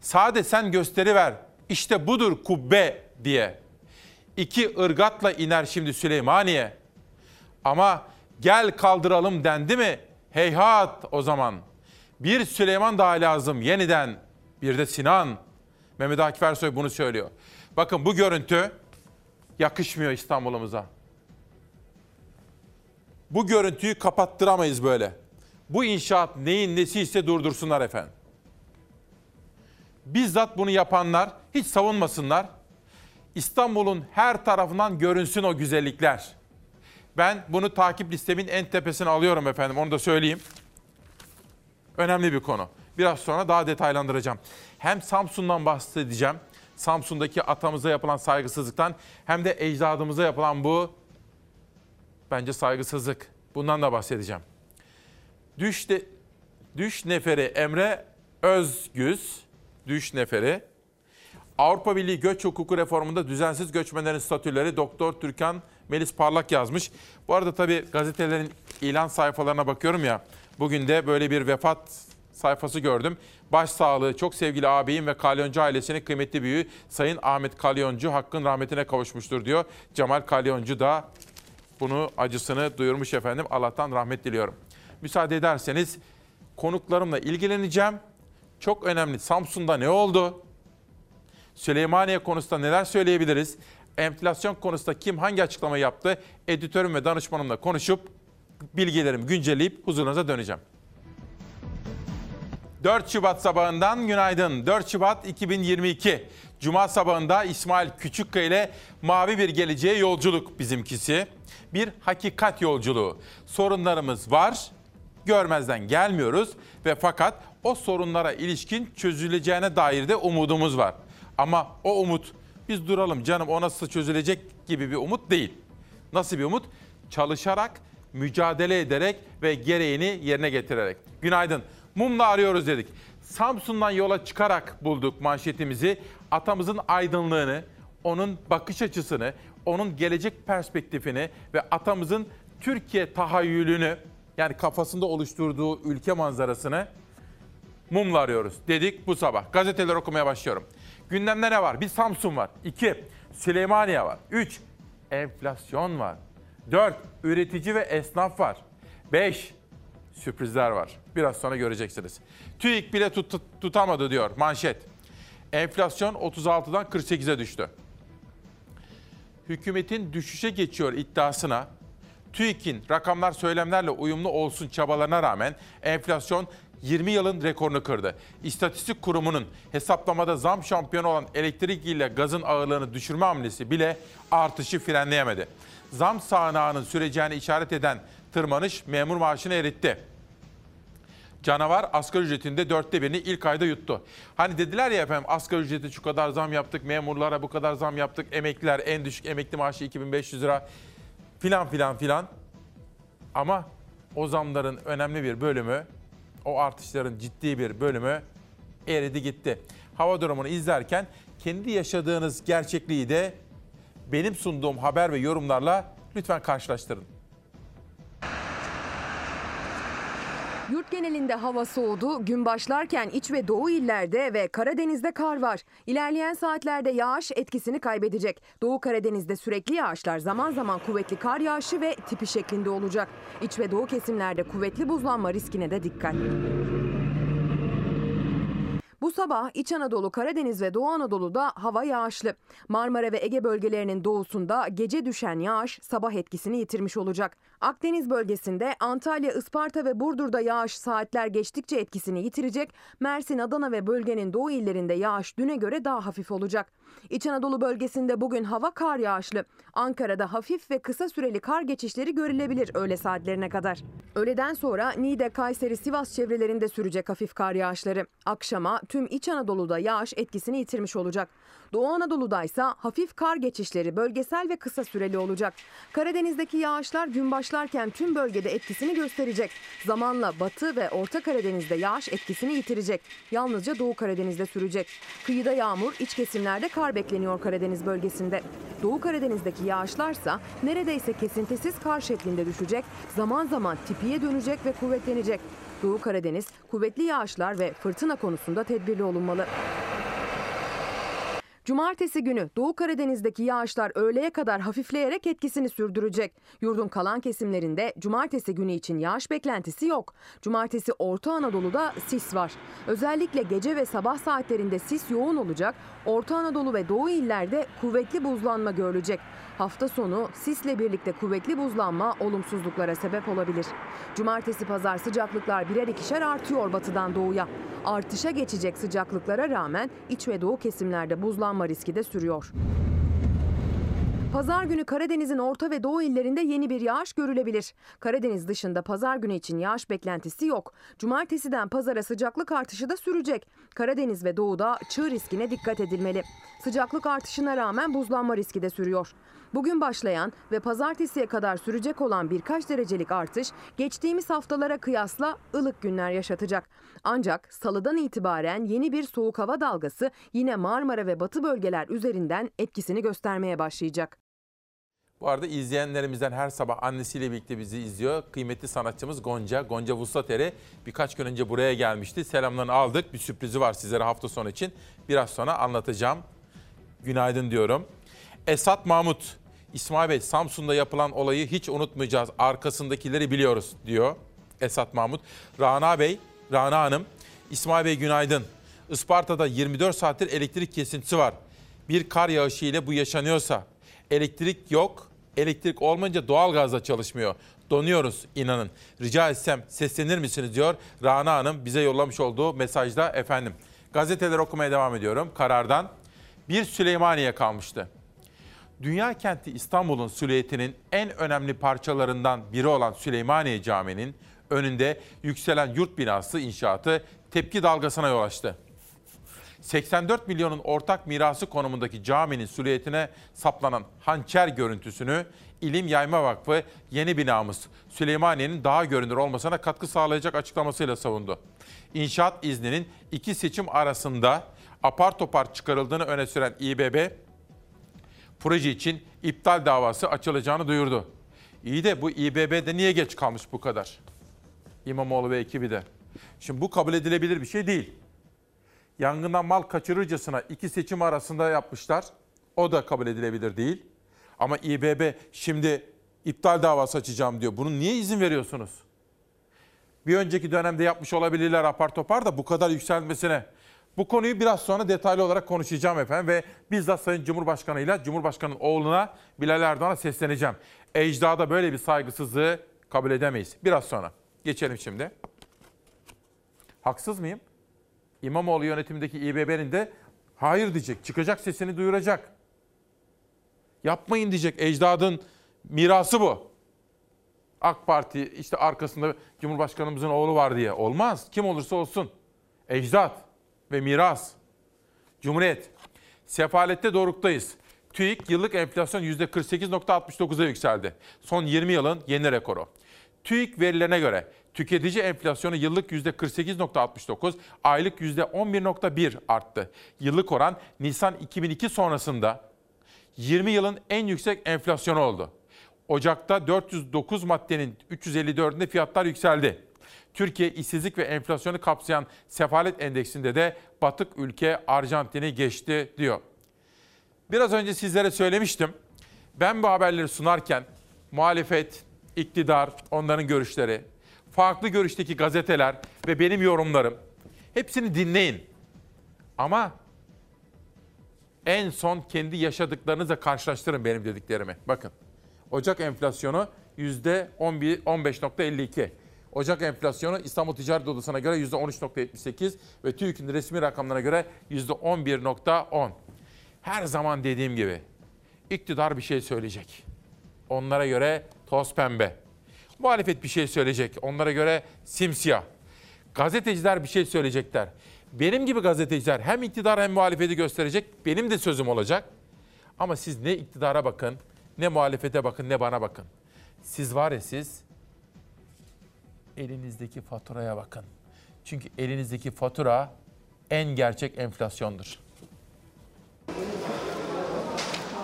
Sade sen gösteri ver. İşte budur kubbe diye. İki ırgatla iner şimdi Süleymaniye. Ama gel kaldıralım dendi mi? Heyhat o zaman. Bir Süleyman daha lazım yeniden. Bir de Sinan. Mehmet Akif Ersoy bunu söylüyor. Bakın bu görüntü yakışmıyor İstanbul'umuza. Bu görüntüyü kapattıramayız böyle. Bu inşaat neyin nesi ise durdursunlar efendim. Bizzat bunu yapanlar hiç savunmasınlar. İstanbul'un her tarafından görünsün o güzellikler. Ben bunu takip listemin en tepesine alıyorum efendim onu da söyleyeyim. Önemli bir konu. Biraz sonra daha detaylandıracağım. Hem Samsun'dan bahsedeceğim. Samsun'daki atamıza yapılan saygısızlıktan hem de ecdadımıza yapılan bu bence saygısızlık. Bundan da bahsedeceğim. Düş, de, düş neferi Emre Özgüz, düş neferi. Avrupa Birliği göç hukuku reformunda düzensiz göçmenlerin statüleri Doktor Türkan Melis Parlak yazmış. Bu arada tabii gazetelerin ilan sayfalarına bakıyorum ya. Bugün de böyle bir vefat sayfası gördüm. Başsağlığı çok sevgili ağabeyim ve Kalyoncu ailesinin kıymetli büyüğü Sayın Ahmet Kalyoncu hakkın rahmetine kavuşmuştur diyor. Cemal Kalyoncu da bunu acısını duyurmuş efendim. Allah'tan rahmet diliyorum. Müsaade ederseniz konuklarımla ilgileneceğim. Çok önemli. Samsun'da ne oldu? Süleymaniye konusunda neler söyleyebiliriz? Enflasyon konusunda kim hangi açıklama yaptı? Editörüm ve danışmanımla konuşup bilgilerimi güncelleyip huzurunuza döneceğim. 4 Şubat sabahından günaydın. 4 Şubat 2022. Cuma sabahında İsmail Küçükkaya ile mavi bir geleceğe yolculuk bizimkisi. Bir hakikat yolculuğu. Sorunlarımız var, görmezden gelmiyoruz ve fakat o sorunlara ilişkin çözüleceğine dair de umudumuz var. Ama o umut biz duralım canım o nasıl çözülecek gibi bir umut değil. Nasıl bir umut? Çalışarak, mücadele ederek ve gereğini yerine getirerek. Günaydın. Mumla arıyoruz dedik. Samsun'dan yola çıkarak bulduk manşetimizi. Atamızın aydınlığını, onun bakış açısını, onun gelecek perspektifini ve atamızın Türkiye tahayyülünü yani kafasında oluşturduğu ülke manzarasını mumla arıyoruz dedik bu sabah. Gazeteler okumaya başlıyorum. Gündemde ne var? Bir Samsun var. 2. Süleymaniye var. 3. Enflasyon var. 4. Üretici ve esnaf var. 5. Sürprizler var. Biraz sonra göreceksiniz. TÜİK bile tut, tut, tutamadı diyor manşet. Enflasyon 36'dan 48'e düştü. Hükümetin düşüşe geçiyor iddiasına TÜİK'in rakamlar söylemlerle uyumlu olsun çabalarına rağmen enflasyon 20 yılın rekorunu kırdı. İstatistik Kurumu'nun hesaplamada zam şampiyonu olan elektrik ile gazın ağırlığını düşürme hamlesi bile artışı frenleyemedi. Zam sağanağının süreceğini işaret eden tırmanış memur maaşını eritti. Canavar asgari ücretinde dörtte birini ilk ayda yuttu. Hani dediler ya efendim asgari ücreti şu kadar zam yaptık, memurlara bu kadar zam yaptık, emekliler en düşük emekli maaşı 2500 lira filan filan filan. Ama o zamların önemli bir bölümü, o artışların ciddi bir bölümü eridi gitti. Hava durumunu izlerken kendi yaşadığınız gerçekliği de benim sunduğum haber ve yorumlarla lütfen karşılaştırın. Yurt genelinde hava soğudu. Gün başlarken iç ve doğu illerde ve Karadeniz'de kar var. İlerleyen saatlerde yağış etkisini kaybedecek. Doğu Karadeniz'de sürekli yağışlar zaman zaman kuvvetli kar yağışı ve tipi şeklinde olacak. İç ve doğu kesimlerde kuvvetli buzlanma riskine de dikkat. Bu sabah İç Anadolu, Karadeniz ve Doğu Anadolu'da hava yağışlı. Marmara ve Ege bölgelerinin doğusunda gece düşen yağış sabah etkisini yitirmiş olacak. Akdeniz bölgesinde Antalya, Isparta ve Burdur'da yağış saatler geçtikçe etkisini yitirecek. Mersin, Adana ve bölgenin doğu illerinde yağış düne göre daha hafif olacak. İç Anadolu bölgesinde bugün hava kar yağışlı. Ankara'da hafif ve kısa süreli kar geçişleri görülebilir öğle saatlerine kadar. Öğleden sonra Niğde, Kayseri, Sivas çevrelerinde sürecek hafif kar yağışları. Akşama tüm İç Anadolu'da yağış etkisini yitirmiş olacak. Doğu Anadolu'da ise hafif kar geçişleri bölgesel ve kısa süreli olacak. Karadeniz'deki yağışlar gün başlarken tüm bölgede etkisini gösterecek. Zamanla Batı ve Orta Karadeniz'de yağış etkisini yitirecek. Yalnızca Doğu Karadeniz'de sürecek. Kıyıda yağmur, iç kesimlerde kar bekleniyor Karadeniz bölgesinde. Doğu Karadeniz'deki yağışlarsa neredeyse kesintisiz kar şeklinde düşecek. Zaman zaman tipiye dönecek ve kuvvetlenecek. Doğu Karadeniz kuvvetli yağışlar ve fırtına konusunda tedbirli olunmalı. Cumartesi günü Doğu Karadeniz'deki yağışlar öğleye kadar hafifleyerek etkisini sürdürecek. Yurdun kalan kesimlerinde cumartesi günü için yağış beklentisi yok. Cumartesi Orta Anadolu'da sis var. Özellikle gece ve sabah saatlerinde sis yoğun olacak. Orta Anadolu ve Doğu illerde kuvvetli buzlanma görülecek. Hafta sonu sisle birlikte kuvvetli buzlanma olumsuzluklara sebep olabilir. Cumartesi pazar sıcaklıklar birer ikişer artıyor batıdan doğuya. Artışa geçecek sıcaklıklara rağmen iç ve doğu kesimlerde buzlanma riski de sürüyor. Pazar günü Karadeniz'in orta ve doğu illerinde yeni bir yağış görülebilir. Karadeniz dışında pazar günü için yağış beklentisi yok. Cumartesiden pazara sıcaklık artışı da sürecek. Karadeniz ve doğuda çığ riskine dikkat edilmeli. Sıcaklık artışına rağmen buzlanma riski de sürüyor. Bugün başlayan ve pazartesiye kadar sürecek olan birkaç derecelik artış geçtiğimiz haftalara kıyasla ılık günler yaşatacak. Ancak salıdan itibaren yeni bir soğuk hava dalgası yine Marmara ve Batı bölgeler üzerinden etkisini göstermeye başlayacak. Bu arada izleyenlerimizden her sabah annesiyle birlikte bizi izliyor. Kıymetli sanatçımız Gonca, Gonca Vuslateri birkaç gün önce buraya gelmişti. Selamlarını aldık. Bir sürprizi var sizlere hafta sonu için. Biraz sonra anlatacağım. Günaydın diyorum. Esat Mahmut, İsmail Bey Samsun'da yapılan olayı hiç unutmayacağız. Arkasındakileri biliyoruz diyor Esat Mahmut. Rana Bey, Rana Hanım, İsmail Bey günaydın. Isparta'da 24 saattir elektrik kesintisi var. Bir kar yağışı ile bu yaşanıyorsa elektrik yok, elektrik olmayınca doğalgazla çalışmıyor. Donuyoruz inanın. Rica etsem seslenir misiniz diyor Rana Hanım bize yollamış olduğu mesajda efendim. Gazeteleri okumaya devam ediyorum. Karardan bir Süleymaniye kalmıştı. Dünya kenti İstanbul'un silüetinin en önemli parçalarından biri olan Süleymaniye Camii'nin önünde yükselen yurt binası inşaatı tepki dalgasına yol açtı. 84 milyonun ortak mirası konumundaki caminin silüetine saplanan hançer görüntüsünü İlim Yayma Vakfı yeni binamız Süleymaniye'nin daha görünür olmasına katkı sağlayacak açıklamasıyla savundu. İnşaat izninin iki seçim arasında apar topar çıkarıldığını öne süren İBB, proje için iptal davası açılacağını duyurdu. İyi de bu İBB'de niye geç kalmış bu kadar? İmamoğlu ve ekibi de. Şimdi bu kabul edilebilir bir şey değil. Yangından mal kaçırırcasına iki seçim arasında yapmışlar. O da kabul edilebilir değil. Ama İBB şimdi iptal davası açacağım diyor. Bunun niye izin veriyorsunuz? Bir önceki dönemde yapmış olabilirler apar topar da bu kadar yükselmesine. Bu konuyu biraz sonra detaylı olarak konuşacağım efendim ve bizzat Sayın Cumhurbaşkanı ile Cumhurbaşkanı'nın oğluna Bilal Erdoğan'a sesleneceğim. Ecdada böyle bir saygısızlığı kabul edemeyiz. Biraz sonra. Geçelim şimdi. Haksız mıyım? İmamoğlu yönetimindeki İBB'nin de hayır diyecek, çıkacak sesini duyuracak. Yapmayın diyecek, ecdadın mirası bu. AK Parti işte arkasında Cumhurbaşkanımızın oğlu var diye. Olmaz. Kim olursa olsun. Ecdat ve miras. Cumhuriyet. Sefalette doruktayız. TÜİK yıllık enflasyon %48.69'a yükseldi. Son 20 yılın yeni rekoru. TÜİK verilerine göre tüketici enflasyonu yıllık %48.69, aylık %11.1 arttı. Yıllık oran Nisan 2002 sonrasında 20 yılın en yüksek enflasyonu oldu. Ocak'ta 409 maddenin 354'ünde fiyatlar yükseldi. Türkiye işsizlik ve enflasyonu kapsayan sefalet endeksinde de batık ülke Arjantin'i geçti diyor. Biraz önce sizlere söylemiştim. Ben bu haberleri sunarken muhalefet, iktidar, onların görüşleri, farklı görüşteki gazeteler ve benim yorumlarım hepsini dinleyin. Ama en son kendi yaşadıklarınızla karşılaştırın benim dediklerimi. Bakın. Ocak enflasyonu %15.52. Ocak enflasyonu İstanbul Ticaret Odası'na göre %13.78 ve TÜİK'in resmi rakamlarına göre %11.10. Her zaman dediğim gibi iktidar bir şey söyleyecek. Onlara göre toz pembe. Muhalefet bir şey söyleyecek. Onlara göre simsiyah. Gazeteciler bir şey söyleyecekler. Benim gibi gazeteciler hem iktidar hem muhalefeti gösterecek. Benim de sözüm olacak. Ama siz ne iktidara bakın, ne muhalefete bakın, ne bana bakın. Siz var ya siz elinizdeki faturaya bakın. Çünkü elinizdeki fatura en gerçek enflasyondur.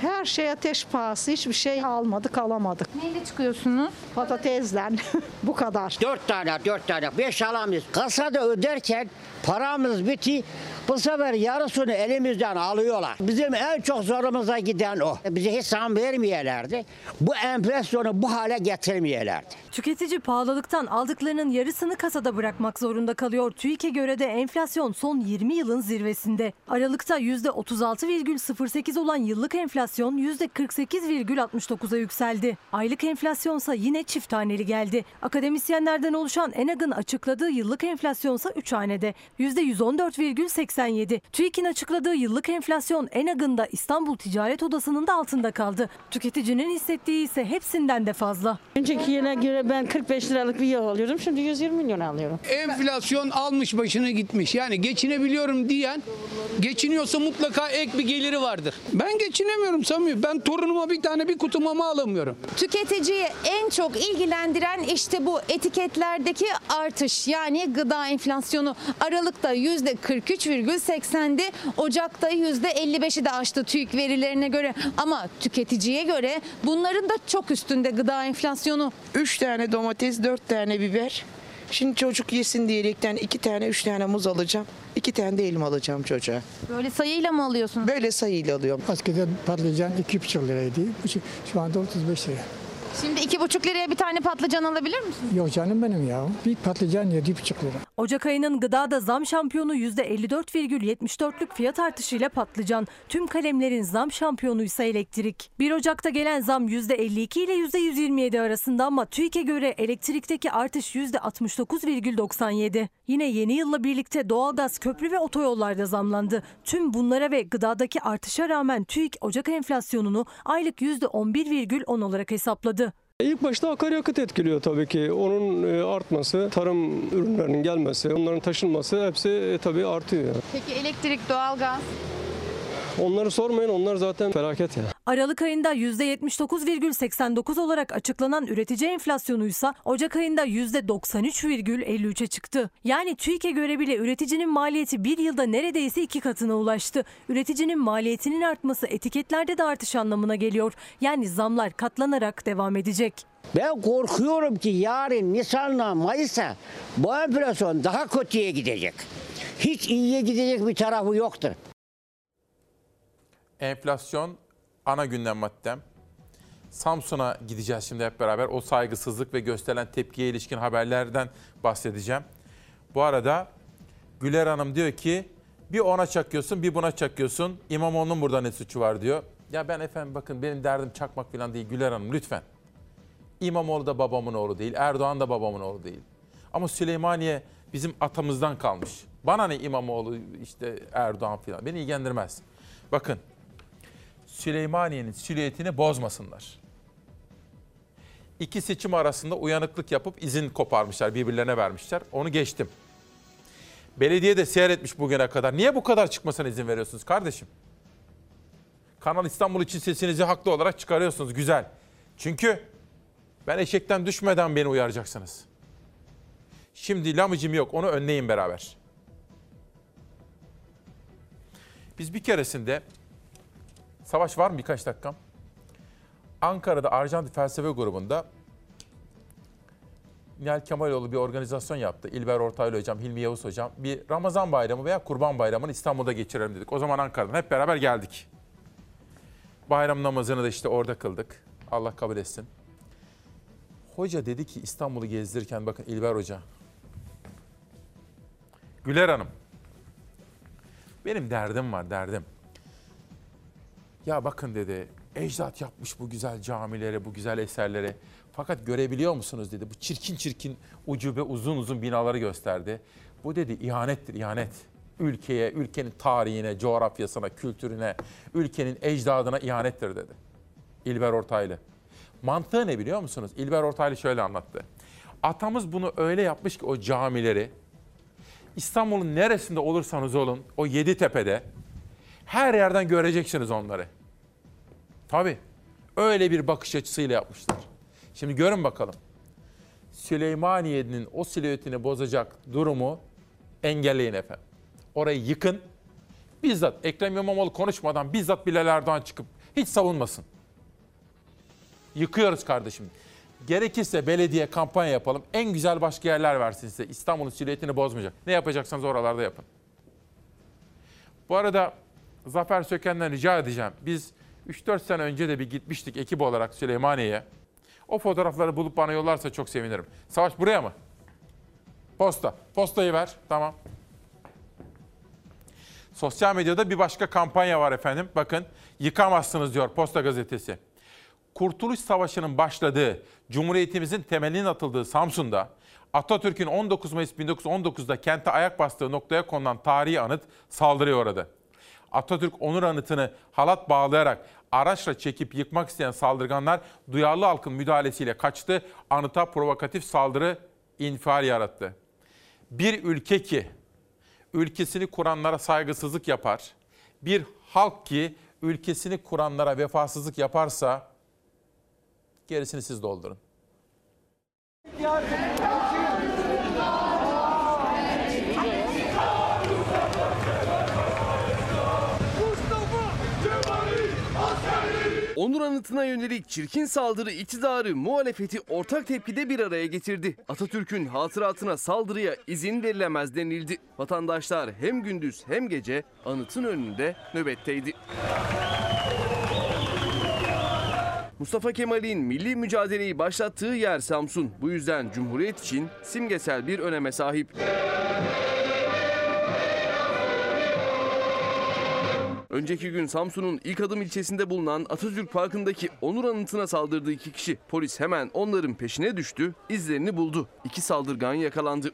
Her şey ateş pahası. Hiçbir şey almadık, alamadık. Neyle çıkıyorsunuz? Patatesle. Bu kadar. Dört tane, dört tane, beş alamayız. Kasada öderken paramız bitti. Bu sefer yarısını elimizden alıyorlar. Bizim en çok zorumuza giden o. Bize hiç zam vermeyelerdi. Bu enflasyonu bu hale getirmeyelerdi. Tüketici pahalılıktan aldıklarının yarısını kasada bırakmak zorunda kalıyor. TÜİK'e göre de enflasyon son 20 yılın zirvesinde. Aralıkta %36,08 olan yıllık enflasyon %48,69'a yükseldi. Aylık enflasyonsa yine çift taneli geldi. Akademisyenlerden oluşan ENAG'ın açıkladığı yıllık enflasyonsa 3 hanede %114,87. TÜİK'in açıkladığı yıllık enflasyon ENAG'ın da İstanbul Ticaret Odası'nın da altında kaldı. Tüketicinin hissettiği ise hepsinden de fazla. Önceki yıla göre ben 45 liralık bir yağ alıyordum. Şimdi 120 milyon alıyorum. Enflasyon almış başını gitmiş. Yani geçinebiliyorum diyen geçiniyorsa mutlaka ek bir geliri vardır. Ben geçinemiyorum Samimi. Ben torunuma bir tane bir kutu mama alamıyorum. Tüketiciyi en çok ilgilendiren işte bu etiketlerdeki artış yani gıda enflasyonu Aralık'ta %43,80'di. Ocak'ta %55'i de aştı TÜİK verilerine göre ama tüketiciye göre bunların da çok üstünde gıda enflasyonu. 3 tane domates, 4 tane biber. Şimdi çocuk yesin diyerekten 2 tane, 3 tane muz alacağım. 2 tane de elma alacağım çocuğa. Böyle sayıyla mı alıyorsunuz? Böyle sayıyla alıyorum. Eskiden patlıcan 2,5 liraydı. Şu anda 35 lira. Şimdi 2,5 liraya bir tane patlıcan alabilir misiniz? Yok canım benim ya. Bir patlıcan 7,5 lira. Ocak ayının gıdada zam şampiyonu %54,74'lük fiyat artışıyla patlıcan. Tüm kalemlerin zam şampiyonu ise elektrik. 1 Ocak'ta gelen zam %52 ile %127 arasında ama TÜİK'e göre elektrikteki artış %69,97. Yine yeni yılla birlikte doğalgaz, köprü ve otoyollarda zamlandı. Tüm bunlara ve gıdadaki artışa rağmen TÜİK Ocak enflasyonunu aylık %11,10 olarak hesapladı. İlk başta akaryakıt etkiliyor tabii ki. Onun e, artması, tarım ürünlerinin gelmesi, onların taşınması hepsi e, tabii artıyor. Peki elektrik, doğalgaz? Onları sormayın, onlar zaten felaket ya. Aralık ayında %79,89 olarak açıklanan üretici enflasyonu ise Ocak ayında %93,53'e çıktı. Yani TÜİK'e göre bile üreticinin maliyeti bir yılda neredeyse iki katına ulaştı. Üreticinin maliyetinin artması etiketlerde de artış anlamına geliyor. Yani zamlar katlanarak devam edecek. Ben korkuyorum ki yarın Nisan'la Mayıs'a bu enflasyon daha kötüye gidecek. Hiç iyiye gidecek bir tarafı yoktur. Enflasyon ana gündem maddem. Samsun'a gideceğiz şimdi hep beraber. O saygısızlık ve gösterilen tepkiye ilişkin haberlerden bahsedeceğim. Bu arada Güler Hanım diyor ki bir ona çakıyorsun bir buna çakıyorsun. İmamoğlu'nun burada ne suçu var diyor. Ya ben efendim bakın benim derdim çakmak falan değil Güler Hanım lütfen. İmamoğlu da babamın oğlu değil, Erdoğan da babamın oğlu değil. Ama Süleymaniye bizim atamızdan kalmış. Bana ne İmamoğlu işte Erdoğan falan beni ilgilendirmez. Bakın Süleymaniye'nin silüetini bozmasınlar. İki seçim arasında uyanıklık yapıp izin koparmışlar, birbirlerine vermişler. Onu geçtim. Belediye de seyretmiş bugüne kadar. Niye bu kadar çıkmasına izin veriyorsunuz kardeşim? Kanal İstanbul için sesinizi haklı olarak çıkarıyorsunuz. Güzel. Çünkü ben eşekten düşmeden beni uyaracaksınız. Şimdi lamıcım yok. Onu önleyin beraber. Biz bir keresinde Savaş var mı birkaç dakikam? Ankara'da Arjantin Felsefe Grubu'nda Nihal Kemaloğlu bir organizasyon yaptı. İlber Ortaylı Hocam, Hilmi Yavuz Hocam. Bir Ramazan Bayramı veya Kurban Bayramı'nı İstanbul'da geçirelim dedik. O zaman Ankara'dan hep beraber geldik. Bayram namazını da işte orada kıldık. Allah kabul etsin. Hoca dedi ki İstanbul'u gezdirirken bakın İlber Hoca. Güler Hanım. Benim derdim var derdim. Ya bakın dedi, ecdat yapmış bu güzel camileri, bu güzel eserleri. Fakat görebiliyor musunuz dedi. Bu çirkin çirkin ucube uzun uzun binaları gösterdi. Bu dedi ihanettir, ihanet. Ülkeye, ülkenin tarihine, coğrafyasına, kültürüne, ülkenin ecdadına ihanettir dedi. İlber Ortaylı. Mantığı ne biliyor musunuz? İlber Ortaylı şöyle anlattı. Atamız bunu öyle yapmış ki o camileri İstanbul'un neresinde olursanız olun o yedi tepede her yerden göreceksiniz onları. Tabii. Öyle bir bakış açısıyla yapmışlar. Şimdi görün bakalım. Süleymaniye'nin o silüetini bozacak durumu engelleyin efendim. Orayı yıkın. Bizzat Ekrem İmamoğlu konuşmadan bizzat Bilal Erdoğan çıkıp hiç savunmasın. Yıkıyoruz kardeşim. Gerekirse belediye kampanya yapalım. En güzel başka yerler versin size. İstanbul'un silüetini bozmayacak. Ne yapacaksanız oralarda yapın. Bu arada Zafer Söken'den rica edeceğim. Biz 3-4 sene önce de bir gitmiştik ekip olarak Süleymaniye'ye. O fotoğrafları bulup bana yollarsa çok sevinirim. Savaş buraya mı? Posta. Postayı ver. Tamam. Sosyal medyada bir başka kampanya var efendim. Bakın yıkamazsınız diyor Posta Gazetesi. Kurtuluş Savaşı'nın başladığı, Cumhuriyetimizin temelinin atıldığı Samsun'da Atatürk'ün 19 Mayıs 1919'da kente ayak bastığı noktaya konulan tarihi anıt saldırıya uğradı. Atatürk onur anıtını halat bağlayarak araçla çekip yıkmak isteyen saldırganlar duyarlı halkın müdahalesiyle kaçtı. Anıta provokatif saldırı infial yarattı. Bir ülke ki ülkesini kuranlara saygısızlık yapar, bir halk ki ülkesini kuranlara vefasızlık yaparsa gerisini siz doldurun. Onur anıtına yönelik çirkin saldırı iktidarı muhalefeti ortak tepkide bir araya getirdi. Atatürk'ün hatıratına saldırıya izin verilemez denildi. Vatandaşlar hem gündüz hem gece anıtın önünde nöbetteydi. Mustafa Kemal'in milli mücadeleyi başlattığı yer Samsun. Bu yüzden Cumhuriyet için simgesel bir öneme sahip. Önceki gün Samsun'un ilk adım ilçesinde bulunan Atatürk Parkı'ndaki Onur Anıtı'na saldırdı iki kişi. Polis hemen onların peşine düştü, izlerini buldu. İki saldırgan yakalandı.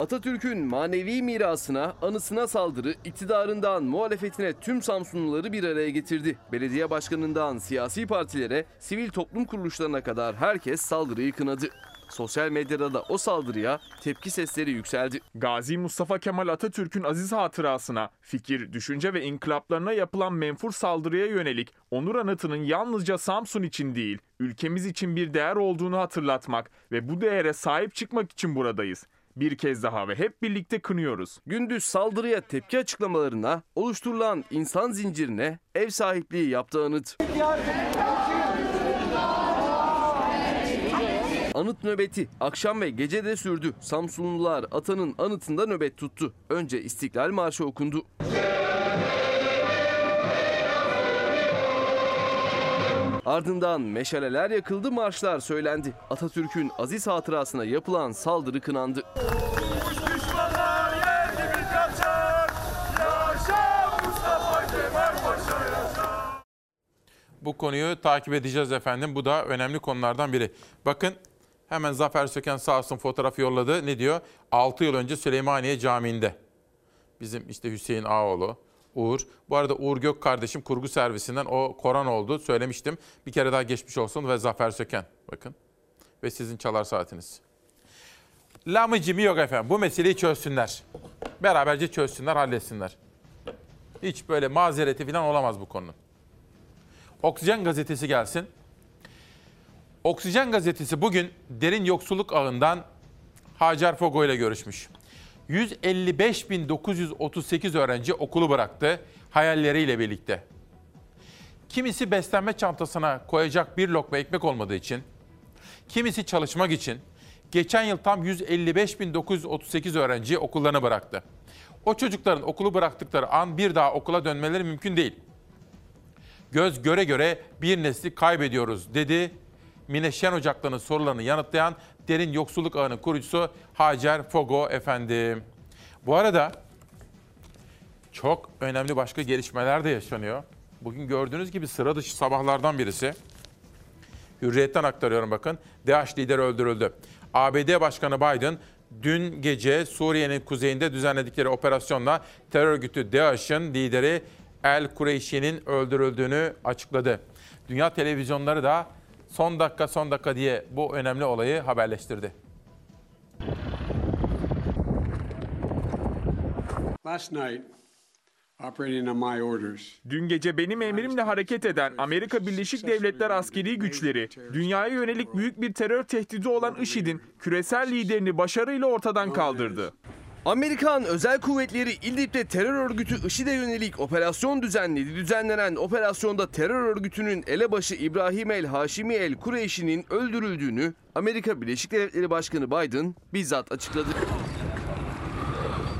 Atatürk'ün manevi mirasına, anısına saldırı, iktidarından muhalefetine tüm Samsunluları bir araya getirdi. Belediye başkanından siyasi partilere, sivil toplum kuruluşlarına kadar herkes saldırıyı kınadı. Sosyal medyada da o saldırıya tepki sesleri yükseldi. Gazi Mustafa Kemal Atatürk'ün aziz hatırasına, fikir, düşünce ve inkılaplarına yapılan menfur saldırıya yönelik onur anıtının yalnızca Samsun için değil, ülkemiz için bir değer olduğunu hatırlatmak ve bu değere sahip çıkmak için buradayız. Bir kez daha ve hep birlikte kınıyoruz. Gündüz saldırıya tepki açıklamalarına, oluşturulan insan zincirine ev sahipliği yaptı anıt. Anıt nöbeti akşam ve gece de sürdü. Samsunlular atanın anıtında nöbet tuttu. Önce İstiklal Marşı okundu. Ardından meşaleler yakıldı, marşlar söylendi. Atatürk'ün aziz hatırasına yapılan saldırı kınandı. Bu konuyu takip edeceğiz efendim. Bu da önemli konulardan biri. Bakın hemen Zafer Söken sağ olsun fotoğraf yolladı. Ne diyor? 6 yıl önce Süleymaniye Camii'nde. Bizim işte Hüseyin Ağoğlu, Uğur. Bu arada Uğur Gök kardeşim kurgu servisinden o Koran oldu. Söylemiştim. Bir kere daha geçmiş olsun ve Zafer Söken. Bakın. Ve sizin çalar saatiniz. Lamıcımı yok efendim. Bu meseleyi çözsünler. Beraberce çözsünler, halletsinler. Hiç böyle mazereti falan olamaz bu konunun. Oksijen gazetesi gelsin. Oksijen gazetesi bugün derin yoksulluk ağından Hacer Fogo ile görüşmüş. 155.938 öğrenci okulu bıraktı hayalleriyle birlikte. Kimisi beslenme çantasına koyacak bir lokma ekmek olmadığı için, kimisi çalışmak için geçen yıl tam 155.938 öğrenci okullarını bıraktı. O çocukların okulu bıraktıkları an bir daha okula dönmeleri mümkün değil. Göz göre göre bir nesli kaybediyoruz dedi. Mine Şen Ocakları'nın sorularını yanıtlayan derin yoksulluk ağının kurucusu Hacer Fogo efendim. Bu arada çok önemli başka gelişmeler de yaşanıyor. Bugün gördüğünüz gibi sıra dışı sabahlardan birisi. Hürriyet'ten aktarıyorum bakın. DAEŞ lideri öldürüldü. ABD Başkanı Biden dün gece Suriye'nin kuzeyinde düzenledikleri operasyonla terör örgütü DAEŞ'in lideri El Kureyşi'nin öldürüldüğünü açıkladı. Dünya televizyonları da son dakika son dakika diye bu önemli olayı haberleştirdi. Last night, operating on my orders, Dün gece benim emrimle hareket eden Amerika Birleşik Devletleri askeri güçleri, dünyaya yönelik büyük bir terör tehdidi olan IŞİD'in küresel liderini başarıyla ortadan kaldırdı. Amerikan özel kuvvetleri İdlib'de terör örgütü IŞİD'e yönelik operasyon düzenledi. Düzenlenen operasyonda terör örgütünün elebaşı İbrahim el Haşimi el Kureyşi'nin öldürüldüğünü Amerika Birleşik Devletleri Başkanı Biden bizzat açıkladı.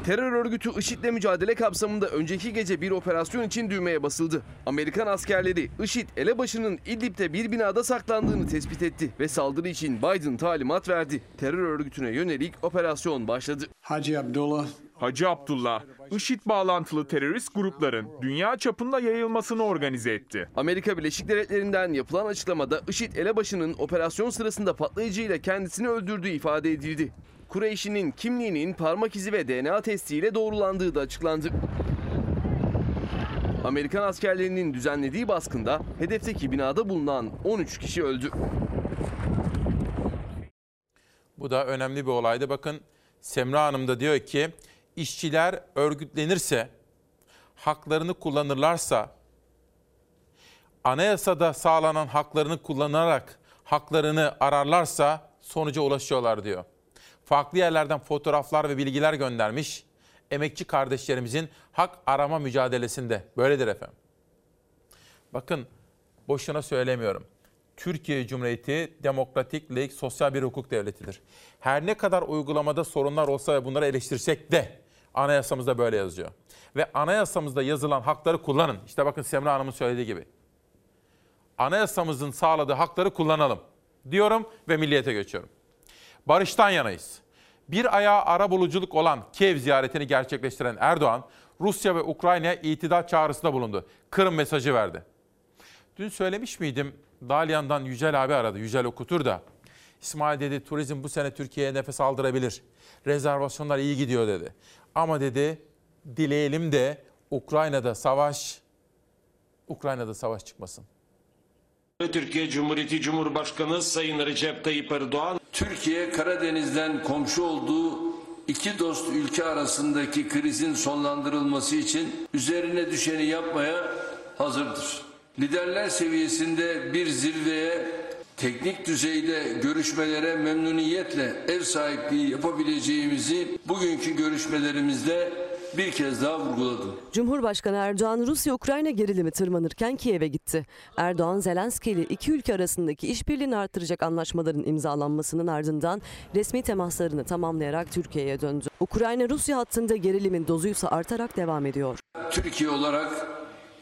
Terör örgütü IŞİD'le mücadele kapsamında önceki gece bir operasyon için düğmeye basıldı. Amerikan askerleri IŞİD elebaşının İdlib'de bir binada saklandığını tespit etti ve saldırı için Biden talimat verdi. Terör örgütüne yönelik operasyon başladı. Hacı Abdullah, Hacı Abdullah, IŞİD bağlantılı terörist grupların dünya çapında yayılmasını organize etti. Amerika Birleşik Devletleri'nden yapılan açıklamada IŞİD elebaşının operasyon sırasında patlayıcıyla kendisini öldürdüğü ifade edildi. Kureyşi'nin kimliğinin parmak izi ve DNA testiyle doğrulandığı da açıklandı. Amerikan askerlerinin düzenlediği baskında hedefteki binada bulunan 13 kişi öldü. Bu da önemli bir olaydı. Bakın Semra Hanım da diyor ki işçiler örgütlenirse, haklarını kullanırlarsa, anayasada sağlanan haklarını kullanarak haklarını ararlarsa sonuca ulaşıyorlar diyor. Farklı yerlerden fotoğraflar ve bilgiler göndermiş emekçi kardeşlerimizin hak arama mücadelesinde. Böyledir efendim. Bakın boşuna söylemiyorum. Türkiye Cumhuriyeti demokratik, laik, sosyal bir hukuk devletidir. Her ne kadar uygulamada sorunlar olsa ve bunları eleştirsek de Anayasamızda böyle yazıyor. Ve anayasamızda yazılan hakları kullanın. İşte bakın Semra Hanım'ın söylediği gibi. Anayasamızın sağladığı hakları kullanalım diyorum ve milliyete geçiyorum. Barıştan yanayız. Bir ayağı ara buluculuk olan Kiev ziyaretini gerçekleştiren Erdoğan, Rusya ve Ukrayna'ya itidal çağrısında bulundu. Kırım mesajı verdi. Dün söylemiş miydim? Dalyan'dan Yücel abi aradı. Yücel okutur da. İsmail dedi turizm bu sene Türkiye'ye nefes aldırabilir. Rezervasyonlar iyi gidiyor dedi. Ama dedi dileyelim de Ukrayna'da savaş Ukrayna'da savaş çıkmasın. Türkiye Cumhuriyeti Cumhurbaşkanı Sayın Recep Tayyip Erdoğan Türkiye Karadeniz'den komşu olduğu iki dost ülke arasındaki krizin sonlandırılması için üzerine düşeni yapmaya hazırdır. Liderler seviyesinde bir zirveye teknik düzeyde görüşmelere memnuniyetle ev sahipliği yapabileceğimizi bugünkü görüşmelerimizde bir kez daha vurguladım. Cumhurbaşkanı Erdoğan Rusya-Ukrayna gerilimi tırmanırken Kiev'e gitti. Erdoğan Zelenski ile iki ülke arasındaki işbirliğini artıracak anlaşmaların imzalanmasının ardından resmi temaslarını tamamlayarak Türkiye'ye döndü. Ukrayna-Rusya hattında gerilimin dozuysa artarak devam ediyor. Türkiye olarak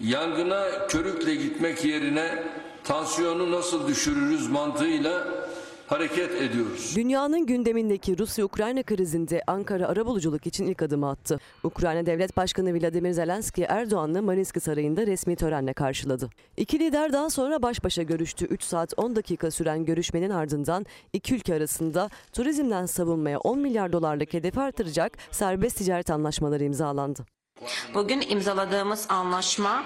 yangına körükle gitmek yerine tansiyonu nasıl düşürürüz mantığıyla hareket ediyoruz. Dünyanın gündemindeki Rusya-Ukrayna krizinde Ankara arabuluculuk için ilk adımı attı. Ukrayna Devlet Başkanı Vladimir Zelenski Erdoğan'la Mariinski Sarayı'nda resmi törenle karşıladı. İki lider daha sonra baş başa görüştü. 3 saat 10 dakika süren görüşmenin ardından iki ülke arasında turizmden savunmaya 10 milyar dolarlık hedefi artıracak serbest ticaret anlaşmaları imzalandı. Bugün imzaladığımız anlaşma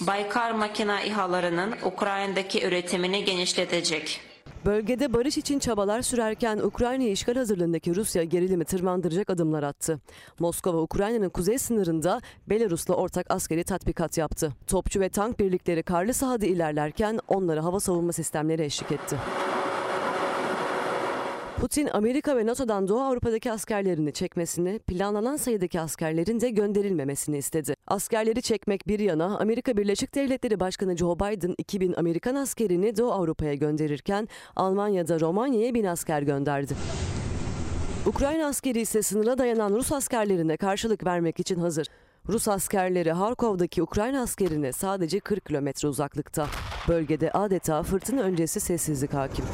Baykar makina İHA'larının Ukrayna'daki üretimini genişletecek. Bölgede barış için çabalar sürerken Ukrayna işgal hazırlığındaki Rusya gerilimi tırmandıracak adımlar attı. Moskova Ukrayna'nın kuzey sınırında Belarus'la ortak askeri tatbikat yaptı. Topçu ve tank birlikleri karlı sahada ilerlerken onlara hava savunma sistemleri eşlik etti. Putin, Amerika ve NATO'dan Doğu Avrupa'daki askerlerini çekmesini, planlanan sayıdaki askerlerin de gönderilmemesini istedi. Askerleri çekmek bir yana, Amerika Birleşik Devletleri Başkanı Joe Biden 2000 Amerikan askerini Doğu Avrupa'ya gönderirken Almanya'da Romanya'ya bin asker gönderdi. Ukrayna askeri ise sınıra dayanan Rus askerlerine karşılık vermek için hazır. Rus askerleri Harkov'daki Ukrayna askerine sadece 40 kilometre uzaklıkta. Bölgede adeta fırtına öncesi sessizlik hakim.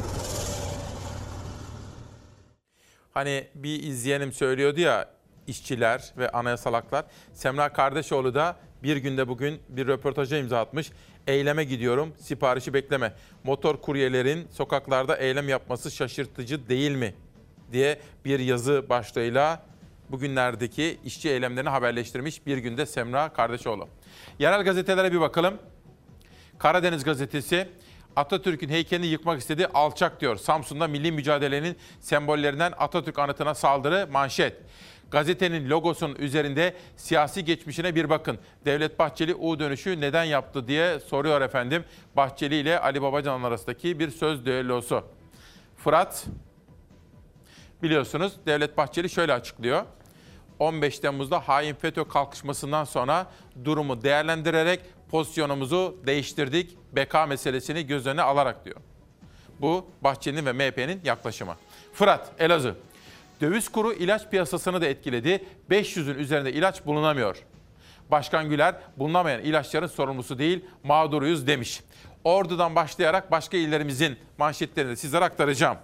Hani bir izleyenim söylüyordu ya işçiler ve anayasal haklar. Semra Kardeşoğlu da bir günde bugün bir röportaja imza atmış. Eyleme gidiyorum, siparişi bekleme. Motor kuryelerin sokaklarda eylem yapması şaşırtıcı değil mi? diye bir yazı başlığıyla bugünlerdeki işçi eylemlerini haberleştirmiş bir günde Semra Kardeşoğlu. Yerel gazetelere bir bakalım. Karadeniz gazetesi Atatürk'ün heykelini yıkmak istedi alçak diyor. Samsun'da milli mücadelenin sembollerinden Atatürk anıtına saldırı manşet. Gazetenin logosunun üzerinde siyasi geçmişine bir bakın. Devlet Bahçeli U dönüşü neden yaptı diye soruyor efendim. Bahçeli ile Ali Babacan arasındaki bir söz düellosu. Fırat biliyorsunuz Devlet Bahçeli şöyle açıklıyor. 15 Temmuz'da hain FETÖ kalkışmasından sonra durumu değerlendirerek pozisyonumuzu değiştirdik. Beka meselesini göz önüne alarak diyor. Bu Bahçeli'nin ve MHP'nin yaklaşımı. Fırat, Elazığ. Döviz kuru ilaç piyasasını da etkiledi. 500'ün üzerinde ilaç bulunamıyor. Başkan Güler bulunamayan ilaçların sorumlusu değil mağduruyuz demiş. Ordu'dan başlayarak başka illerimizin manşetlerini de sizlere aktaracağım.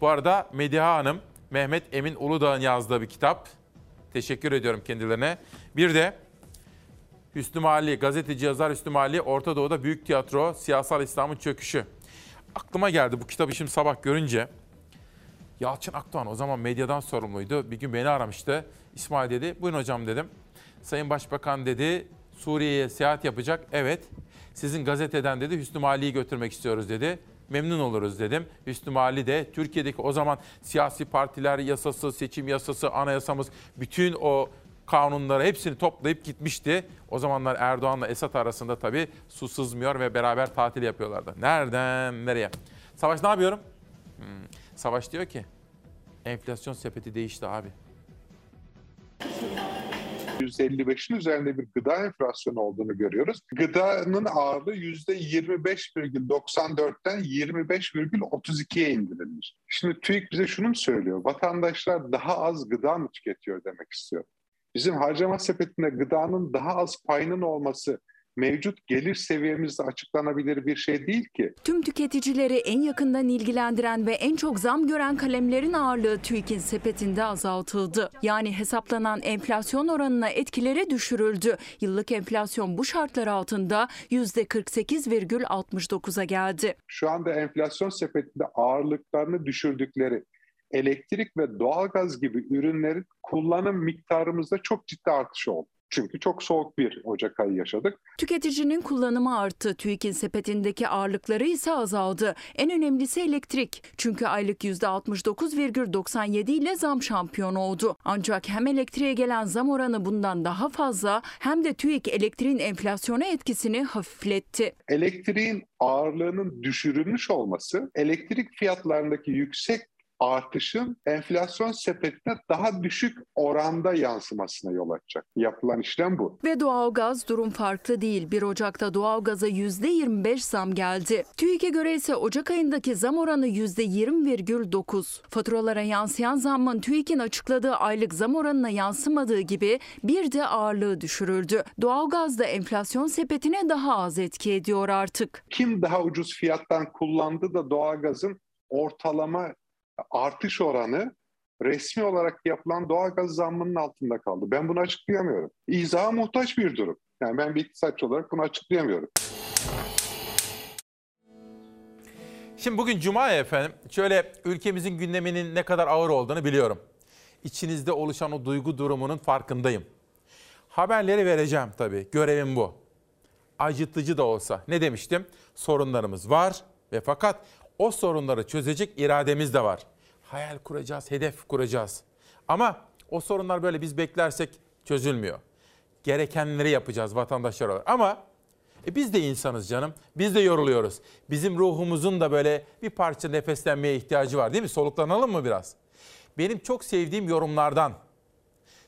Bu arada Mediha Hanım, Mehmet Emin Uludağ'ın yazdığı bir kitap. Teşekkür ediyorum kendilerine. Bir de Hüsnü Mali, gazeteci yazar Hüsnü Mali, Orta Doğu'da Büyük Tiyatro, Siyasal İslam'ın Çöküşü. Aklıma geldi bu kitabı şimdi sabah görünce. Yalçın Akdoğan o zaman medyadan sorumluydu. Bir gün beni aramıştı. İsmail dedi, buyurun hocam dedim. Sayın Başbakan dedi, Suriye'ye seyahat yapacak. Evet, sizin gazeteden dedi Hüsnü Mali'yi götürmek istiyoruz dedi. Memnun oluruz dedim. Hüsnü Mali de Türkiye'deki o zaman siyasi partiler yasası, seçim yasası, anayasamız bütün o kanunları hepsini toplayıp gitmişti. O zamanlar Erdoğan'la Esat arasında tabii su sızmıyor ve beraber tatil yapıyorlardı. Nereden nereye? Savaş ne yapıyorum? Hmm. Savaş diyor ki enflasyon sepeti değişti abi. %55'in üzerinde bir gıda enflasyonu olduğunu görüyoruz. Gıdanın ağırlığı %25,94'ten 25,32'ye indirilmiş. Şimdi TÜİK bize şunu mu söylüyor? Vatandaşlar daha az gıda mı tüketiyor demek istiyor. Bizim harcama sepetinde gıdanın daha az payının olması mevcut gelir seviyemizde açıklanabilir bir şey değil ki. Tüm tüketicileri en yakından ilgilendiren ve en çok zam gören kalemlerin ağırlığı TÜİK'in sepetinde azaltıldı. Yani hesaplanan enflasyon oranına etkileri düşürüldü. Yıllık enflasyon bu şartlar altında %48,69'a geldi. Şu anda enflasyon sepetinde ağırlıklarını düşürdükleri elektrik ve doğalgaz gibi ürünlerin kullanım miktarımızda çok ciddi artış oldu. Çünkü çok soğuk bir Ocak ayı yaşadık. Tüketicinin kullanımı arttı. TÜİK'in sepetindeki ağırlıkları ise azaldı. En önemlisi elektrik. Çünkü aylık %69,97 ile zam şampiyonu oldu. Ancak hem elektriğe gelen zam oranı bundan daha fazla hem de TÜİK elektriğin enflasyona etkisini hafifletti. Elektriğin ağırlığının düşürülmüş olması elektrik fiyatlarındaki yüksek artışın enflasyon sepetine daha düşük oranda yansımasına yol açacak. Yapılan işlem bu. Ve doğalgaz durum farklı değil. 1 Ocak'ta doğalgaza %25 zam geldi. TÜİK'e göre ise Ocak ayındaki zam oranı %20,9. Faturalara yansıyan zammın TÜİK'in açıkladığı aylık zam oranına yansımadığı gibi bir de ağırlığı düşürüldü. Doğalgaz da enflasyon sepetine daha az etki ediyor artık. Kim daha ucuz fiyattan kullandı da doğalgazın ortalama artış oranı resmi olarak yapılan doğalgaz zammının altında kaldı. Ben bunu açıklayamıyorum. İzaha muhtaç bir durum. Yani ben bir iktisatçı olarak bunu açıklayamıyorum. Şimdi bugün Cuma ya efendim. Şöyle ülkemizin gündeminin ne kadar ağır olduğunu biliyorum. İçinizde oluşan o duygu durumunun farkındayım. Haberleri vereceğim tabii. Görevim bu. Acıtıcı da olsa. Ne demiştim? Sorunlarımız var ve fakat o sorunları çözecek irademiz de var. Hayal kuracağız, hedef kuracağız. Ama o sorunlar böyle biz beklersek çözülmüyor. Gerekenleri yapacağız vatandaşlar olarak. Ama e biz de insanız canım. Biz de yoruluyoruz. Bizim ruhumuzun da böyle bir parça nefeslenmeye ihtiyacı var değil mi? Soluklanalım mı biraz? Benim çok sevdiğim yorumlardan,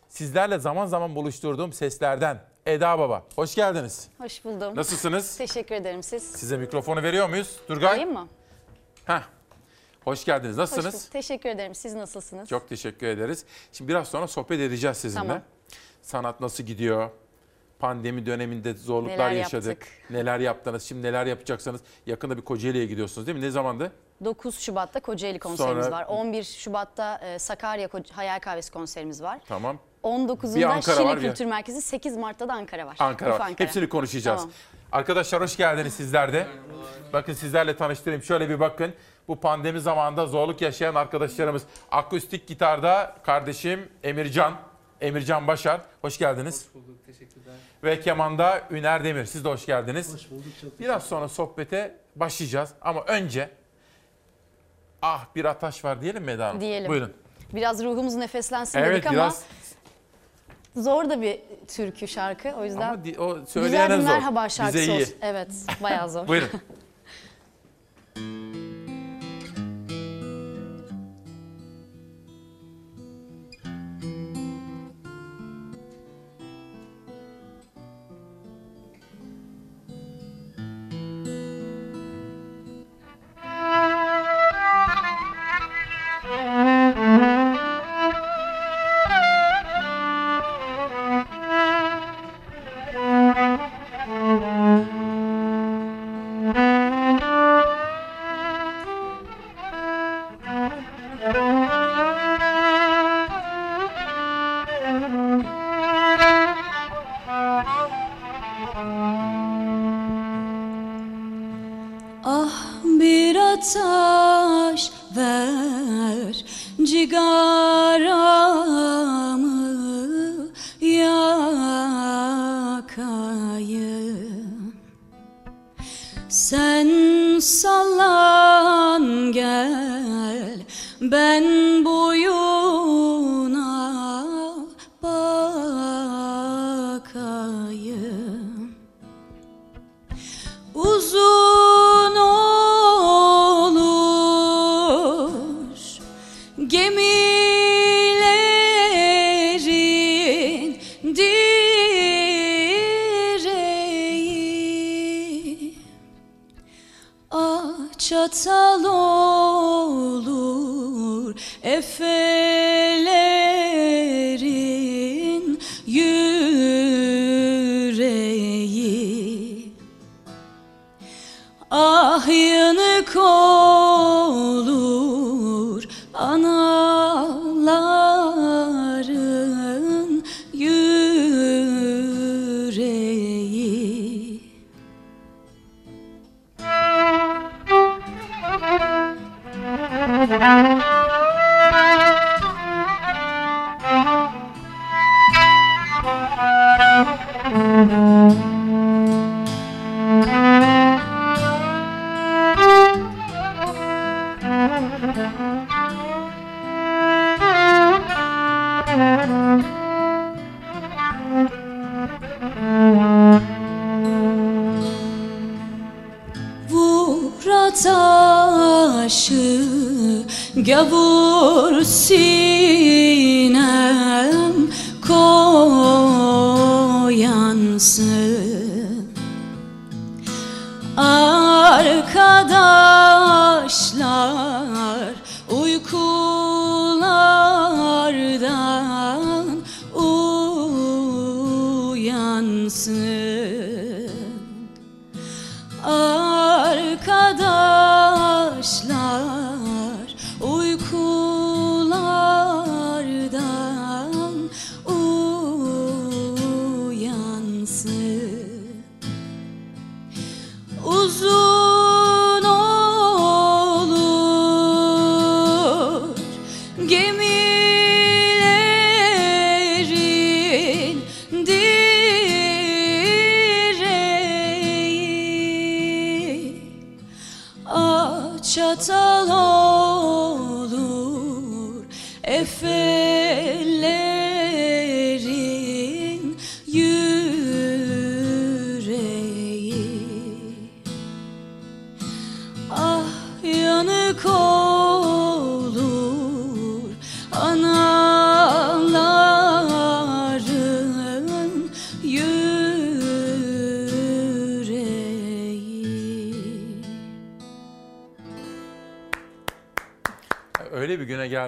sizlerle zaman zaman buluşturduğum seslerden Eda Baba. Hoş geldiniz. Hoş buldum. Nasılsınız? Teşekkür ederim siz. Size mikrofonu veriyor muyuz? Turgay. Alayım mı? Heh. Hoş geldiniz. Hoş Nasılsınız? bulduk. Teşekkür ederim. Siz nasılsınız? Çok teşekkür ederiz. Şimdi biraz sonra sohbet edeceğiz sizinle. Tamam. Sanat nasıl gidiyor? Pandemi döneminde zorluklar Neler yaşadık. yaptık? Neler yaptınız? Şimdi neler yapacaksınız? Yakında bir Kocaeli'ye gidiyorsunuz değil mi? Ne zamandı? 9 Şubat'ta Kocaeli konserimiz Sonra- var. 11 Şubat'ta e, Sakarya Hayal Kahvesi konserimiz var. Tamam. Bir 19'unda Ankara Şile Kültür Merkezi, 8 Mart'ta da Ankara var. Ankara var. Ankara. Hepsini konuşacağız. Tamam. Arkadaşlar hoş geldiniz sizler de. Bakın sizlerle tanıştırayım. Şöyle bir bakın. Bu pandemi zamanında zorluk yaşayan arkadaşlarımız. Akustik gitarda kardeşim Emircan. Emircan Başar. Hoş geldiniz. Hoş bulduk, teşekkürler. Ve kemanda Üner Demir. Siz de hoş geldiniz. Hoş bulduk, çok Biraz sonra sohbete başlayacağız. Ama önce ah bir ataş var diyelim mi Eda Hanım? Diyelim. Buyurun. Biraz ruhumuz nefeslensin Evet dedik ama biraz zor da bir türkü şarkı. O yüzden Ama di- o güzel söyleyene bir zor. merhaba şarkısı Bize iyi. olsun. Evet, bayağı zor. Buyurun.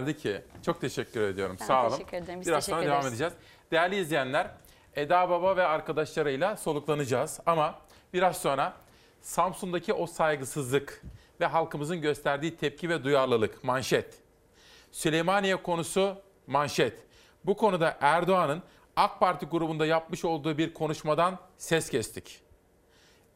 geldi ki çok teşekkür ediyorum. Ben Sağ olun. teşekkür ederim. Biz Biraz teşekkür sonra devam edeceğiz. Değerli izleyenler, Eda Baba ve arkadaşlarıyla soluklanacağız ama biraz sonra Samsun'daki o saygısızlık ve halkımızın gösterdiği tepki ve duyarlılık manşet. Süleymaniye konusu manşet. Bu konuda Erdoğan'ın AK Parti grubunda yapmış olduğu bir konuşmadan ses kestik.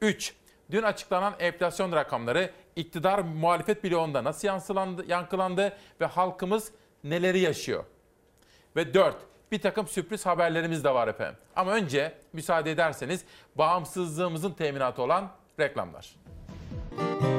3. Dün açıklanan enflasyon rakamları iktidar muhalefet bloğunda nasıl yansılandı, yankılandı ve halkımız neleri yaşıyor? Ve 4. Bir takım sürpriz haberlerimiz de var efendim. Ama önce müsaade ederseniz bağımsızlığımızın teminatı olan reklamlar. Her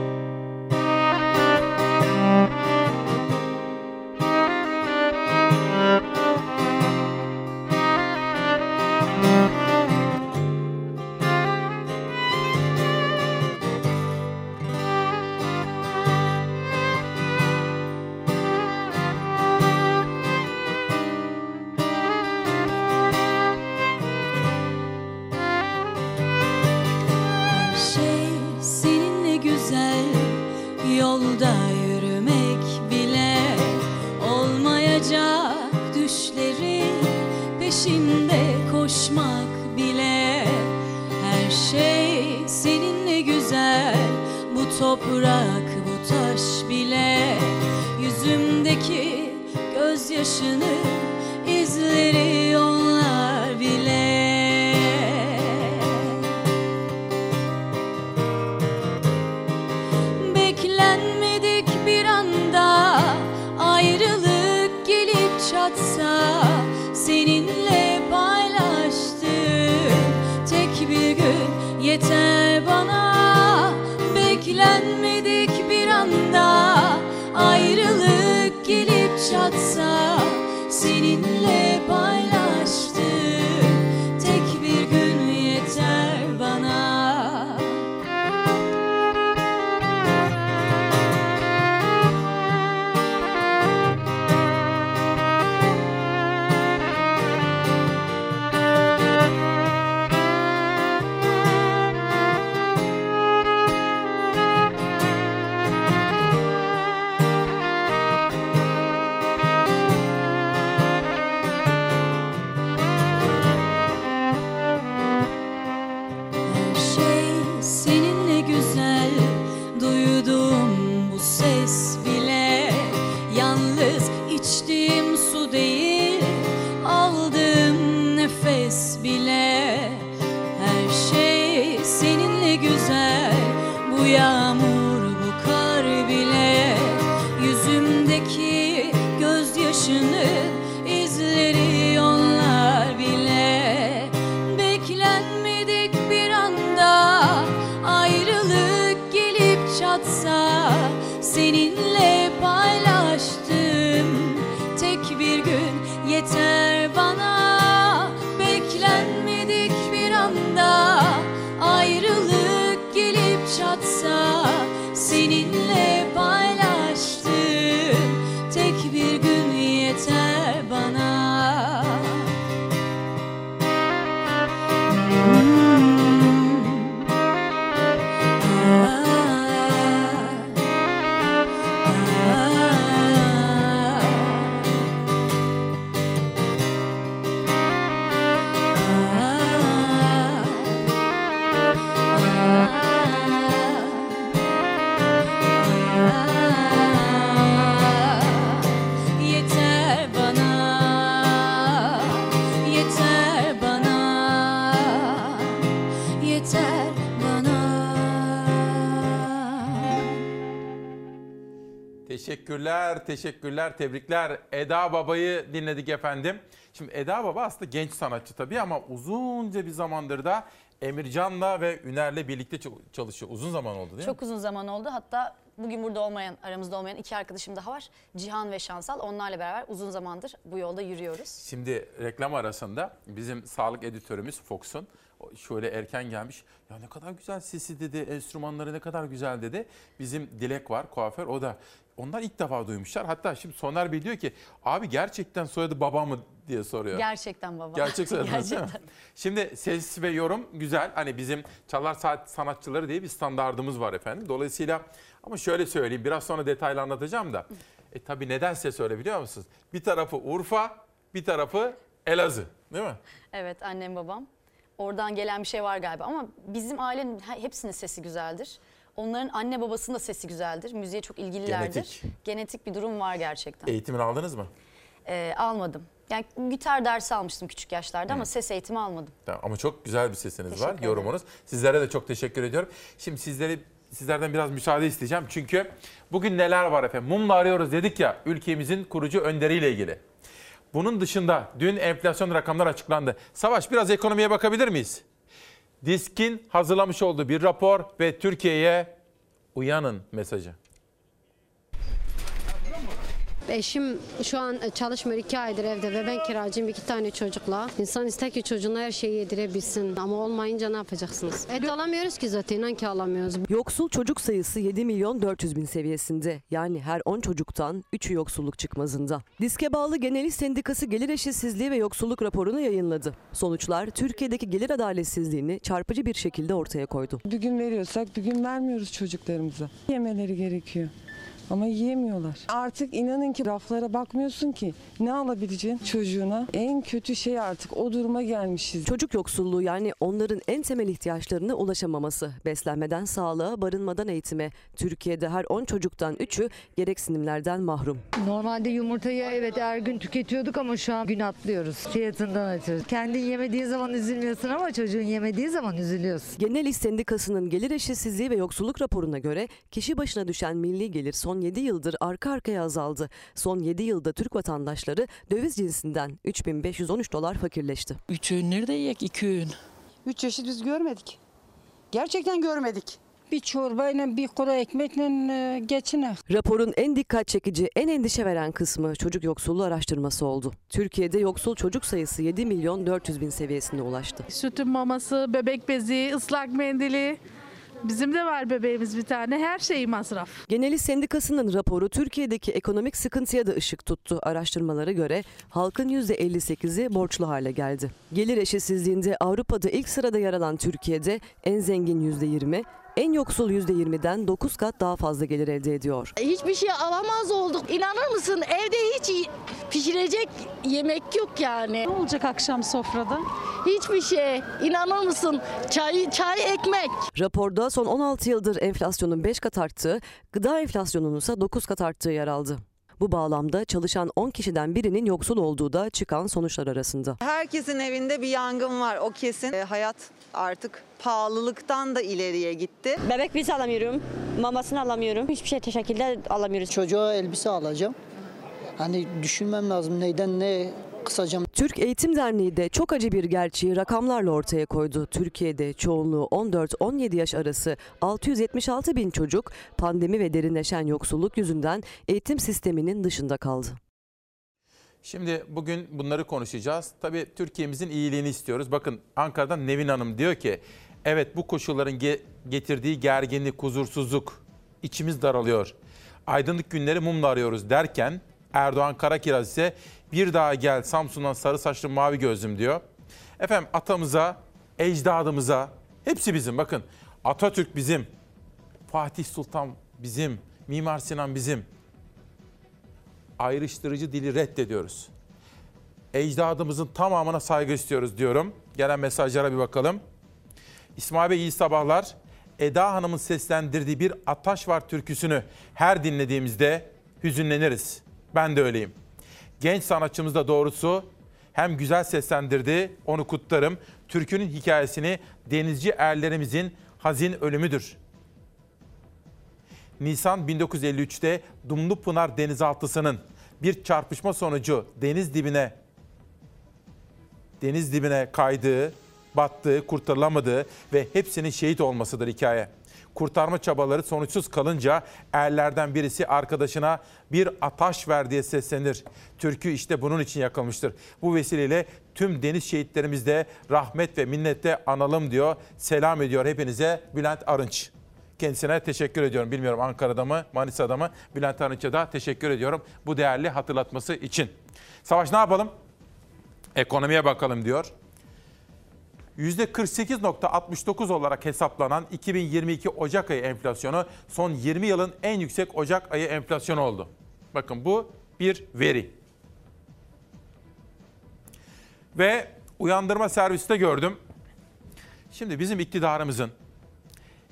Kışını izleri onlar bile. Beklenmedik bir anda Ayrılık gelip çatsa Seninle paylaştım. Tek bir gün yeter. Teşekkürler, teşekkürler, tebrikler. Eda Baba'yı dinledik efendim. Şimdi Eda Baba aslında genç sanatçı tabii ama uzunca bir zamandır da Emircan'la ve Üner'le birlikte çalışıyor. Uzun zaman oldu değil mi? Çok uzun zaman oldu. Hatta bugün burada olmayan, aramızda olmayan iki arkadaşım daha var. Cihan ve Şansal. Onlarla beraber uzun zamandır bu yolda yürüyoruz. Şimdi reklam arasında bizim sağlık editörümüz Fox'un şöyle erken gelmiş. Ya ne kadar güzel sesi dedi, enstrümanları ne kadar güzel dedi. Bizim Dilek var kuaför o da. Onlar ilk defa duymuşlar. Hatta şimdi Soner Bey diyor ki abi gerçekten soyadı baba mı diye soruyor. Gerçekten baba. Gerçek soyadınız değil mi? Gerçekten. Şimdi ses ve yorum güzel. Hani bizim çalar saat sanatçıları diye bir standardımız var efendim. Dolayısıyla ama şöyle söyleyeyim biraz sonra detaylı anlatacağım da. E tabii neden ses öyle biliyor musunuz? Bir tarafı Urfa, bir tarafı Elazığ değil mi? Evet annem babam. Oradan gelen bir şey var galiba ama bizim ailenin he- hepsinin sesi güzeldir. Onların anne babasının da sesi güzeldir. Müziğe çok ilgililerdir. Genetik. Genetik bir durum var gerçekten. Eğitimini aldınız mı? Ee, almadım. Yani gitar dersi almıştım küçük yaşlarda ama ses eğitimi almadım. Tamam, ama çok güzel bir sesiniz Teşekkür var, ederim. yorumunuz. Sizlere de çok teşekkür ediyorum. Şimdi sizleri sizlerden biraz müsaade isteyeceğim. Çünkü bugün neler var efendim? Mumla arıyoruz dedik ya ülkemizin kurucu önderiyle ilgili. Bunun dışında dün enflasyon rakamlar açıklandı. Savaş biraz ekonomiye bakabilir miyiz? Disk'in hazırlamış olduğu bir rapor ve Türkiye'ye uyanın mesajı. Eşim şu an çalışmıyor iki aydır evde ve ben kiracıyım iki tane çocukla. İnsan ister ki çocuğuna her şeyi yedirebilsin ama olmayınca ne yapacaksınız? Et alamıyoruz ki zaten inan ki alamıyoruz. Yoksul çocuk sayısı 7 milyon 400 bin seviyesinde. Yani her 10 çocuktan 3'ü yoksulluk çıkmazında. Diske bağlı Genel İş Sendikası gelir eşitsizliği ve yoksulluk raporunu yayınladı. Sonuçlar Türkiye'deki gelir adaletsizliğini çarpıcı bir şekilde ortaya koydu. Bir gün veriyorsak bir gün vermiyoruz çocuklarımıza. Yemeleri gerekiyor. Ama yiyemiyorlar. Artık inanın ki raflara bakmıyorsun ki ne alabileceksin çocuğuna. En kötü şey artık o duruma gelmişiz. Çocuk yoksulluğu yani onların en temel ihtiyaçlarına ulaşamaması. Beslenmeden sağlığa, barınmadan eğitime. Türkiye'de her 10 çocuktan 3'ü gereksinimlerden mahrum. Normalde yumurtayı evet her gün tüketiyorduk ama şu an gün atlıyoruz. Fiyatından ötürü. Kendin yemediğin zaman üzülmüyorsun ama çocuğun yemediği zaman üzülüyorsun. Genel İş Sendikası'nın gelir eşitsizliği ve yoksulluk raporuna göre kişi başına düşen milli gelir son 7 yıldır arka arkaya azaldı. Son 7 yılda Türk vatandaşları döviz cinsinden 3513 dolar fakirleşti. Üç öğün nerede yiyek iki öğün? Üç çeşit biz görmedik. Gerçekten görmedik. Bir çorbayla bir kuru ekmekle e, geçiner. Raporun en dikkat çekici, en endişe veren kısmı çocuk yoksulluğu araştırması oldu. Türkiye'de yoksul çocuk sayısı 7 milyon 400 bin seviyesine ulaştı. Sütün maması, bebek bezi, ıslak mendili. Bizim de var bebeğimiz bir tane. Her şeyi masraf. Genel İş Sendikası'nın raporu Türkiye'deki ekonomik sıkıntıya da ışık tuttu. Araştırmalara göre halkın %58'i borçlu hale geldi. Gelir eşitsizliğinde Avrupa'da ilk sırada yer alan Türkiye'de en zengin %20, en yoksul %20'den 9 kat daha fazla gelir elde ediyor. Hiçbir şey alamaz olduk. İnanır mısın evde hiç pişirecek yemek yok yani. Ne olacak akşam sofrada? Hiçbir şey. İnanır mısın? Çay, çay ekmek. Raporda son 16 yıldır enflasyonun 5 kat arttığı, gıda enflasyonunun ise 9 kat arttığı yer aldı. Bu bağlamda çalışan 10 kişiden birinin yoksul olduğu da çıkan sonuçlar arasında. Herkesin evinde bir yangın var o kesin. E, hayat artık pahalılıktan da ileriye gitti. Bebek bezi alamıyorum, mamasını alamıyorum. Hiçbir şey şekilde alamıyoruz. Çocuğa elbise alacağım. Hani düşünmem lazım neyden ne kısacağım. Türk Eğitim Derneği de çok acı bir gerçeği rakamlarla ortaya koydu. Türkiye'de çoğunluğu 14-17 yaş arası 676 bin çocuk pandemi ve derinleşen yoksulluk yüzünden eğitim sisteminin dışında kaldı. Şimdi bugün bunları konuşacağız. Tabii Türkiye'mizin iyiliğini istiyoruz. Bakın Ankara'dan Nevin Hanım diyor ki evet bu koşulların ge- getirdiği gerginlik, huzursuzluk içimiz daralıyor. Aydınlık günleri mumla arıyoruz derken Erdoğan Karakiraz ise bir daha gel Samsun'dan sarı saçlı mavi gözlüm diyor. Efendim atamıza, ecdadımıza hepsi bizim bakın. Atatürk bizim, Fatih Sultan bizim, Mimar Sinan bizim. Ayrıştırıcı dili reddediyoruz. Ecdadımızın tamamına saygı istiyoruz diyorum. Gelen mesajlara bir bakalım. İsmail Bey iyi sabahlar. Eda Hanım'ın seslendirdiği bir Ataş Var türküsünü her dinlediğimizde hüzünleniriz. Ben de öyleyim. Genç sanatçımız da doğrusu hem güzel seslendirdi, onu kutlarım. Türkünün hikayesini denizci erlerimizin hazin ölümüdür. Nisan 1953'te Dumlupınar denizaltısının bir çarpışma sonucu deniz dibine deniz dibine kaydığı, battığı, kurtarılamadığı ve hepsinin şehit olmasıdır hikaye. Kurtarma çabaları sonuçsuz kalınca erlerden birisi arkadaşına bir ataş ver diye seslenir. Türkü işte bunun için yakılmıştır. Bu vesileyle tüm deniz şehitlerimiz de rahmet ve minnetle analım diyor. Selam ediyor hepinize Bülent Arınç. Kendisine teşekkür ediyorum. Bilmiyorum Ankara'da mı, Manisa'da mı? Bülent Arınç'a da teşekkür ediyorum bu değerli hatırlatması için. Savaş ne yapalım? Ekonomiye bakalım diyor. %48.69 olarak hesaplanan 2022 Ocak ayı enflasyonu son 20 yılın en yüksek Ocak ayı enflasyonu oldu. Bakın bu bir veri. Ve uyandırma serviste gördüm. Şimdi bizim iktidarımızın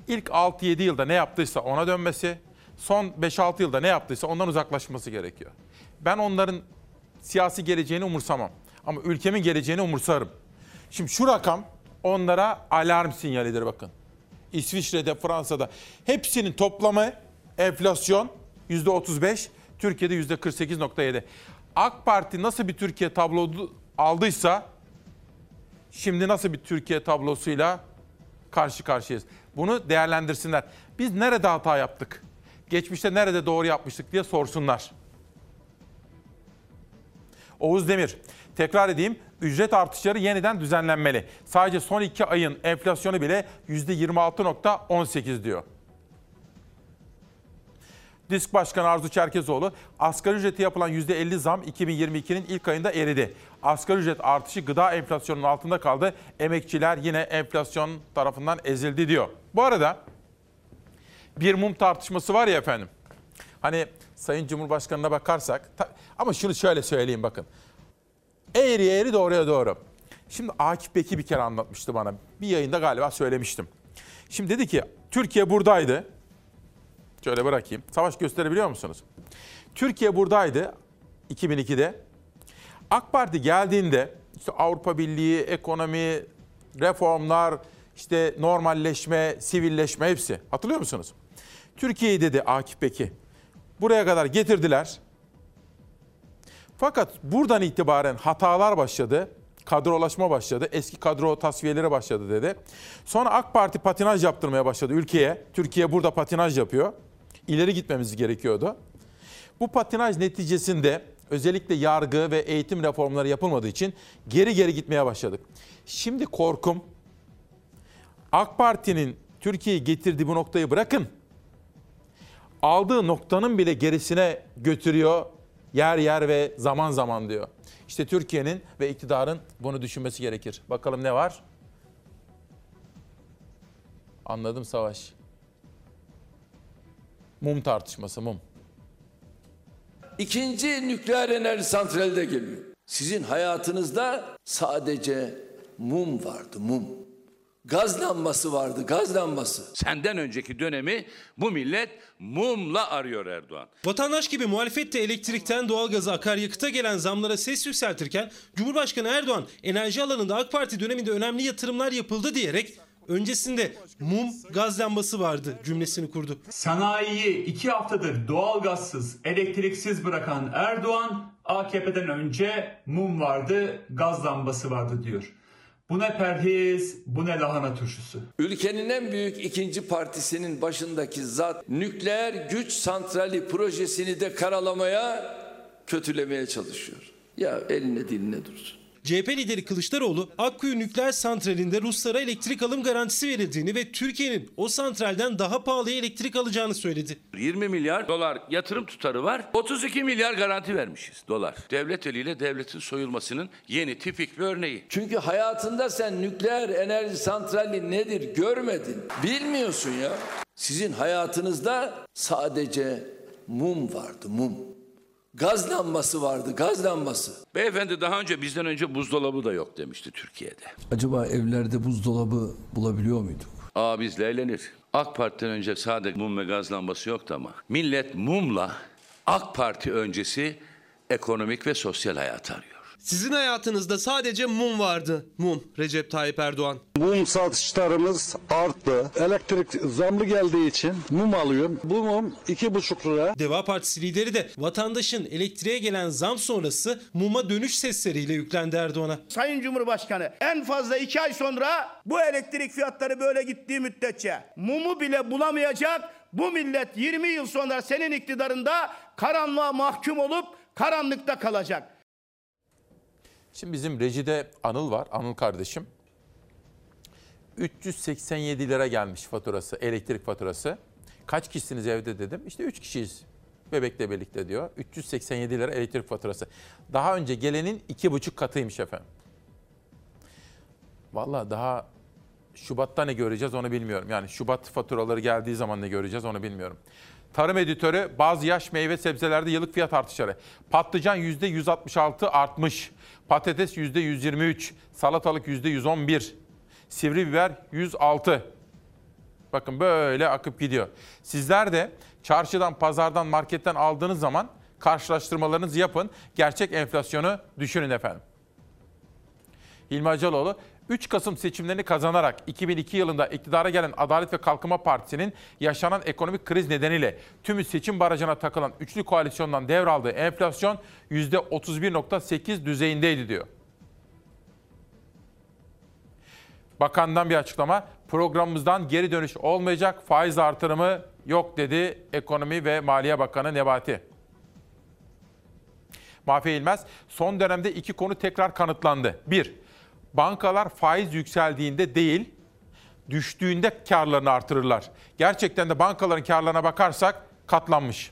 ilk 6-7 yılda ne yaptıysa ona dönmesi, son 5-6 yılda ne yaptıysa ondan uzaklaşması gerekiyor. Ben onların siyasi geleceğini umursamam ama ülkemin geleceğini umursarım. Şimdi şu rakam onlara alarm sinyalidir bakın. İsviçre'de, Fransa'da hepsinin toplamı enflasyon %35, Türkiye'de %48.7. AK Parti nasıl bir Türkiye tablosu aldıysa şimdi nasıl bir Türkiye tablosuyla karşı karşıyayız. Bunu değerlendirsinler. Biz nerede hata yaptık? Geçmişte nerede doğru yapmıştık diye sorsunlar. Oğuz Demir, tekrar edeyim, ücret artışları yeniden düzenlenmeli. Sadece son iki ayın enflasyonu bile %26.18 diyor. Disk Başkanı Arzu Çerkezoğlu, asgari ücreti yapılan %50 zam 2022'nin ilk ayında eridi. Asgari ücret artışı gıda enflasyonunun altında kaldı. Emekçiler yine enflasyon tarafından ezildi diyor. Bu arada bir mum tartışması var ya efendim. Hani Sayın Cumhurbaşkanı'na bakarsak ama şunu şöyle söyleyeyim bakın. Eğri eğri doğruya doğru. Şimdi Akif Beki bir kere anlatmıştı bana. Bir yayında galiba söylemiştim. Şimdi dedi ki Türkiye buradaydı. Şöyle bırakayım. Savaş gösterebiliyor musunuz? Türkiye buradaydı 2002'de. AK Parti geldiğinde işte Avrupa Birliği, ekonomi, reformlar, işte normalleşme, sivilleşme hepsi. Hatırlıyor musunuz? Türkiye'yi dedi Akif Beki. Buraya kadar getirdiler. Fakat buradan itibaren hatalar başladı. Kadrolaşma başladı. Eski kadro tasfiyeleri başladı dedi. Sonra AK Parti patinaj yaptırmaya başladı ülkeye. Türkiye burada patinaj yapıyor. İleri gitmemiz gerekiyordu. Bu patinaj neticesinde özellikle yargı ve eğitim reformları yapılmadığı için geri geri gitmeye başladık. Şimdi korkum AK Parti'nin Türkiye'yi getirdiği bu noktayı bırakın. Aldığı noktanın bile gerisine götürüyor yer yer ve zaman zaman diyor. İşte Türkiye'nin ve iktidarın bunu düşünmesi gerekir. Bakalım ne var? Anladım Savaş. Mum tartışması mum. İkinci nükleer enerji santrali de geliyor. Sizin hayatınızda sadece mum vardı, mum. Gaz lambası vardı, gaz lambası. Senden önceki dönemi bu millet mumla arıyor Erdoğan. Vatandaş gibi muhalefet de elektrikten doğalgaza akaryakıta gelen zamlara ses yükseltirken Cumhurbaşkanı Erdoğan enerji alanında AK Parti döneminde önemli yatırımlar yapıldı diyerek öncesinde mum gaz lambası vardı cümlesini kurdu. Sanayiyi iki haftadır doğalgazsız, elektriksiz bırakan Erdoğan, AKP'den önce mum vardı, gaz lambası vardı diyor. Bu ne perhiz, bu ne lahana turşusu. Ülkenin en büyük ikinci partisinin başındaki zat nükleer güç santrali projesini de karalamaya, kötülemeye çalışıyor. Ya eline diline dursun. CHP lideri Kılıçdaroğlu, Akkuyu nükleer santralinde Ruslara elektrik alım garantisi verildiğini ve Türkiye'nin o santralden daha pahalıya elektrik alacağını söyledi. 20 milyar dolar yatırım tutarı var. 32 milyar garanti vermişiz dolar. Devlet eliyle devletin soyulmasının yeni tipik bir örneği. Çünkü hayatında sen nükleer enerji santrali nedir görmedin. Bilmiyorsun ya. Sizin hayatınızda sadece mum vardı mum. Gaz lambası vardı gaz lambası. Beyefendi daha önce bizden önce buzdolabı da yok demişti Türkiye'de. Acaba evlerde buzdolabı bulabiliyor muyduk? Aa bizle eğlenir. AK Parti'den önce sadece mum ve gaz lambası yoktu ama. Millet mumla AK Parti öncesi ekonomik ve sosyal hayat arıyor. Sizin hayatınızda sadece mum vardı. Mum Recep Tayyip Erdoğan. Mum satışlarımız arttı. Elektrik zamlı geldiği için mum alıyorum. Bu mum iki buçuk lira. Deva Partisi lideri de vatandaşın elektriğe gelen zam sonrası muma dönüş sesleriyle yüklendi Erdoğan'a. Sayın Cumhurbaşkanı en fazla iki ay sonra bu elektrik fiyatları böyle gittiği müddetçe mumu bile bulamayacak bu millet 20 yıl sonra senin iktidarında karanlığa mahkum olup karanlıkta kalacak. Şimdi bizim rejide Anıl var, Anıl kardeşim. 387 lira gelmiş faturası, elektrik faturası. Kaç kişisiniz evde dedim. İşte 3 kişiyiz bebekle birlikte diyor. 387 lira elektrik faturası. Daha önce gelenin 2,5 katıymış efendim. Vallahi daha Şubat'ta ne göreceğiz onu bilmiyorum. Yani Şubat faturaları geldiği zaman ne göreceğiz onu bilmiyorum. Tarım editörü bazı yaş meyve sebzelerde yıllık fiyat artışları. Patlıcan %166 artmış. Patates %123. Salatalık %111. Sivri biber 106. Bakın böyle akıp gidiyor. Sizler de çarşıdan, pazardan, marketten aldığınız zaman karşılaştırmalarınızı yapın. Gerçek enflasyonu düşünün efendim. Hilmi Acaloğlu 3 Kasım seçimlerini kazanarak 2002 yılında iktidara gelen Adalet ve Kalkınma Partisi'nin yaşanan ekonomik kriz nedeniyle tümü seçim barajına takılan üçlü koalisyondan devraldığı enflasyon %31.8 düzeyindeydi diyor. Bakandan bir açıklama. Programımızdan geri dönüş olmayacak, faiz artırımı yok dedi Ekonomi ve Maliye Bakanı Nebati. Mahfi İlmez, son dönemde iki konu tekrar kanıtlandı. Bir, bankalar faiz yükseldiğinde değil, düştüğünde karlarını artırırlar. Gerçekten de bankaların karlarına bakarsak katlanmış.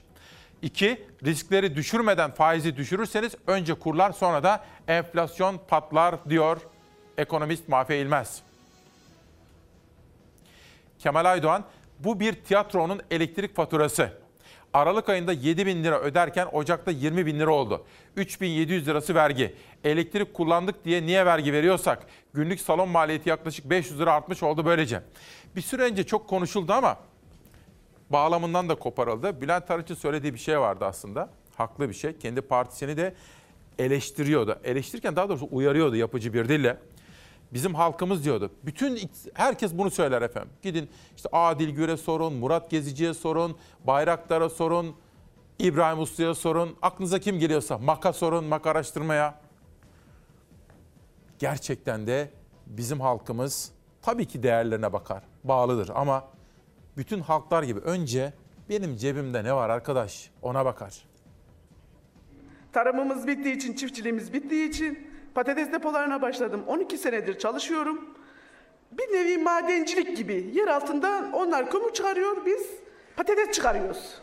İki, riskleri düşürmeden faizi düşürürseniz önce kurlar sonra da enflasyon patlar diyor ekonomist Mahfi İlmez. Kemal Aydoğan, bu bir tiyatronun elektrik faturası. Aralık ayında 7 bin lira öderken Ocak'ta 20 bin lira oldu. 3700 lirası vergi. Elektrik kullandık diye niye vergi veriyorsak günlük salon maliyeti yaklaşık 500 lira artmış oldu böylece. Bir süre önce çok konuşuldu ama bağlamından da koparıldı. Bülent Arınç'ın söylediği bir şey vardı aslında. Haklı bir şey. Kendi partisini de eleştiriyordu. Eleştirirken daha doğrusu uyarıyordu yapıcı bir dille. Bizim halkımız diyordu. Bütün herkes bunu söyler efendim. Gidin işte Adil Güre sorun, Murat Gezici'ye sorun, Bayraktar'a sorun, İbrahim Uslu'ya sorun. Aklınıza kim geliyorsa Maka sorun, Maka araştırmaya. Gerçekten de bizim halkımız tabii ki değerlerine bakar, bağlıdır ama bütün halklar gibi önce benim cebimde ne var arkadaş ona bakar. Tarımımız bittiği için, çiftçiliğimiz bittiği için patates depolarına başladım. 12 senedir çalışıyorum. Bir nevi madencilik gibi. Yer altından onlar kömür çıkarıyor, biz patates çıkarıyoruz.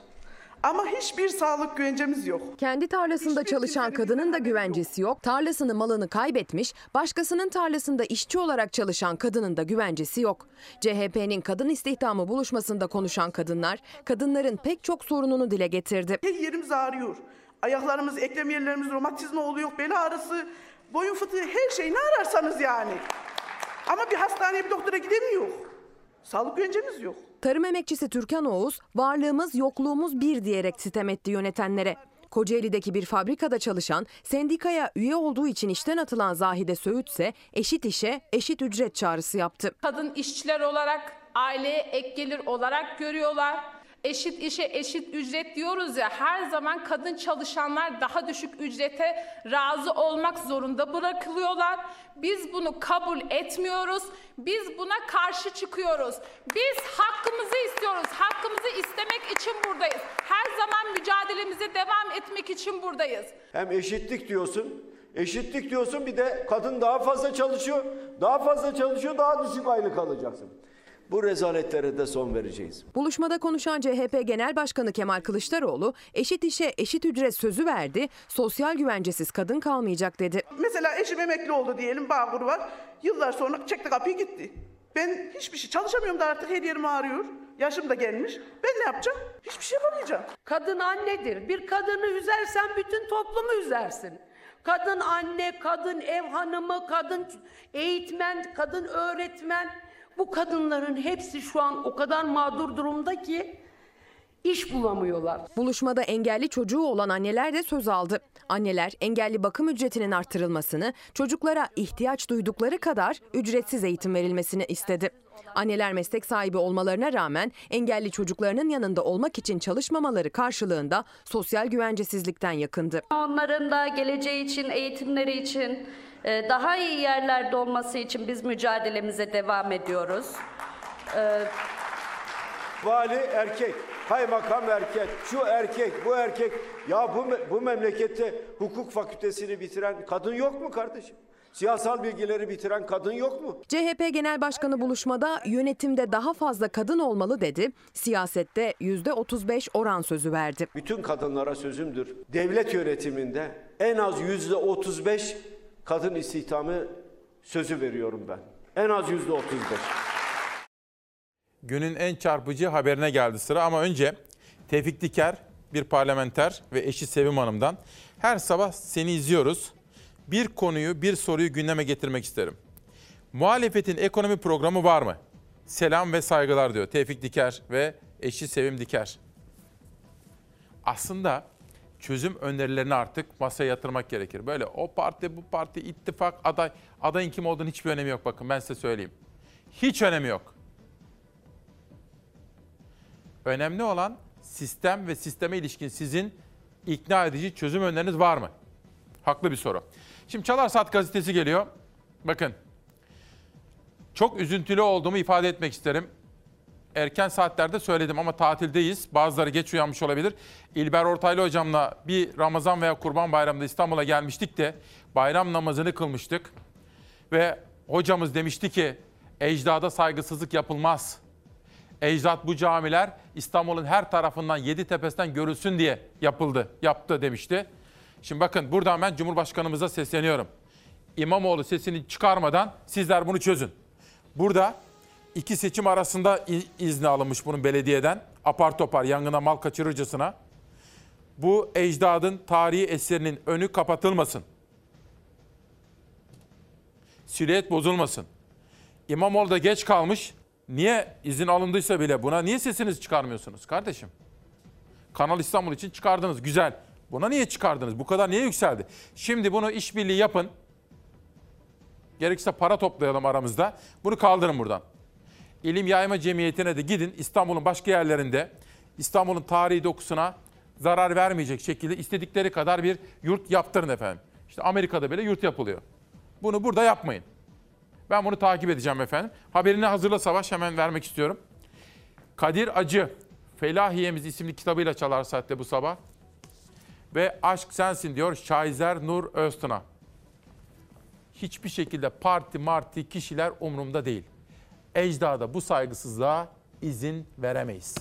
Ama hiçbir sağlık güvencemiz yok. Kendi tarlasında çalışan kadının da güvencesi yok. Tarlasını malını kaybetmiş, başkasının tarlasında işçi olarak çalışan kadının da güvencesi yok. CHP'nin kadın istihdamı buluşmasında konuşan kadınlar, kadınların pek çok sorununu dile getirdi. Her yerimiz ağrıyor. Ayaklarımız, eklem yerlerimiz romatizma oluyor, bel ağrısı, boyun fıtığı, her şey ne ararsanız yani. Ama bir hastaneye bir doktora gidemiyor. Sağlık güvencemiz yok. Tarım emekçisi Türkan Oğuz, varlığımız yokluğumuz bir diyerek sitem etti yönetenlere. Kocaeli'deki bir fabrikada çalışan, sendikaya üye olduğu için işten atılan Zahide Söğüt ise eşit işe eşit ücret çağrısı yaptı. Kadın işçiler olarak aileye ek gelir olarak görüyorlar. Eşit işe eşit ücret diyoruz ya her zaman kadın çalışanlar daha düşük ücrete razı olmak zorunda bırakılıyorlar. Biz bunu kabul etmiyoruz. Biz buna karşı çıkıyoruz. Biz hakkımızı istiyoruz. Hakkımızı istemek için buradayız. Her zaman mücadelemize devam etmek için buradayız. Hem eşitlik diyorsun, eşitlik diyorsun bir de kadın daha fazla çalışıyor. Daha fazla çalışıyor, daha düşük aylık alacaksın. Bu rezaletlere de son vereceğiz. Buluşmada konuşan CHP Genel Başkanı Kemal Kılıçdaroğlu eşit işe eşit ücret sözü verdi, sosyal güvencesiz kadın kalmayacak dedi. Mesela eşim emekli oldu diyelim Bağkur var. Yıllar sonra çekti kapıyı gitti. Ben hiçbir şey çalışamıyorum da artık her yerim ağrıyor. Yaşım da gelmiş. Ben ne yapacağım? Hiçbir şey yapamayacağım. Kadın annedir. Bir kadını üzersen bütün toplumu üzersin. Kadın anne, kadın ev hanımı, kadın eğitmen, kadın öğretmen. Bu kadınların hepsi şu an o kadar mağdur durumda ki iş bulamıyorlar. Buluşmada engelli çocuğu olan anneler de söz aldı. Anneler engelli bakım ücretinin artırılmasını, çocuklara ihtiyaç duydukları kadar ücretsiz eğitim verilmesini istedi. Anneler meslek sahibi olmalarına rağmen engelli çocuklarının yanında olmak için çalışmamaları karşılığında sosyal güvencesizlikten yakındı. Onların da geleceği için, eğitimleri için, daha iyi yerlerde olması için biz mücadelemize devam ediyoruz. Ee, Vali erkek, kaymakam erkek, şu erkek, bu erkek. Ya bu, bu memlekette hukuk fakültesini bitiren kadın yok mu kardeşim? Siyasal bilgileri bitiren kadın yok mu? CHP Genel Başkanı buluşmada yönetimde daha fazla kadın olmalı dedi. Siyasette %35 oran sözü verdi. Bütün kadınlara sözümdür. Devlet yönetiminde en az yüzde 35 kadın istihdamı sözü veriyorum ben. En az yüzde 35. Günün en çarpıcı haberine geldi sıra ama önce Tevfik Diker bir parlamenter ve eşi Sevim Hanım'dan her sabah seni izliyoruz. Bir konuyu, bir soruyu gündeme getirmek isterim. Muhalefetin ekonomi programı var mı? Selam ve saygılar diyor Tevfik Diker ve eşi Sevim Diker. Aslında çözüm önerilerini artık masaya yatırmak gerekir. Böyle o parti, bu parti, ittifak, aday, adayın kim olduğunu hiçbir önemi yok bakın ben size söyleyeyim. Hiç önemi yok. Önemli olan sistem ve sisteme ilişkin sizin ikna edici çözüm öneriniz var mı? Haklı bir soru. Şimdi Çalar Saat gazetesi geliyor. Bakın. Çok üzüntülü olduğumu ifade etmek isterim. Erken saatlerde söyledim ama tatildeyiz. Bazıları geç uyanmış olabilir. İlber Ortaylı hocamla bir Ramazan veya Kurban Bayramı'nda İstanbul'a gelmiştik de bayram namazını kılmıştık. Ve hocamız demişti ki ecdada saygısızlık yapılmaz. Ecdat bu camiler İstanbul'un her tarafından yedi tepesinden görülsün diye yapıldı, yaptı demişti. Şimdi bakın buradan ben Cumhurbaşkanımıza sesleniyorum. İmamoğlu sesini çıkarmadan sizler bunu çözün. Burada iki seçim arasında izni alınmış bunun belediyeden. Apar topar yangına mal kaçırırcasına. Bu ecdadın tarihi eserinin önü kapatılmasın. Silüet bozulmasın. İmamoğlu da geç kalmış. Niye izin alındıysa bile buna niye sesinizi çıkarmıyorsunuz kardeşim? Kanal İstanbul için çıkardınız güzel. Buna niye çıkardınız? Bu kadar niye yükseldi? Şimdi bunu işbirliği yapın. Gerekirse para toplayalım aramızda. Bunu kaldırın buradan. İlim Yayma Cemiyeti'ne de gidin İstanbul'un başka yerlerinde İstanbul'un tarihi dokusuna zarar vermeyecek şekilde istedikleri kadar bir yurt yaptırın efendim. İşte Amerika'da bile yurt yapılıyor. Bunu burada yapmayın. Ben bunu takip edeceğim efendim. Haberini hazırla Savaş hemen vermek istiyorum. Kadir Acı, Felahiyemiz isimli kitabıyla çalar saatte bu sabah. Ve Aşk Sensin diyor Şahizer Nur Öztuna. Hiçbir şekilde parti marti kişiler umurumda değil. Ecdada bu saygısızlığa izin veremeyiz.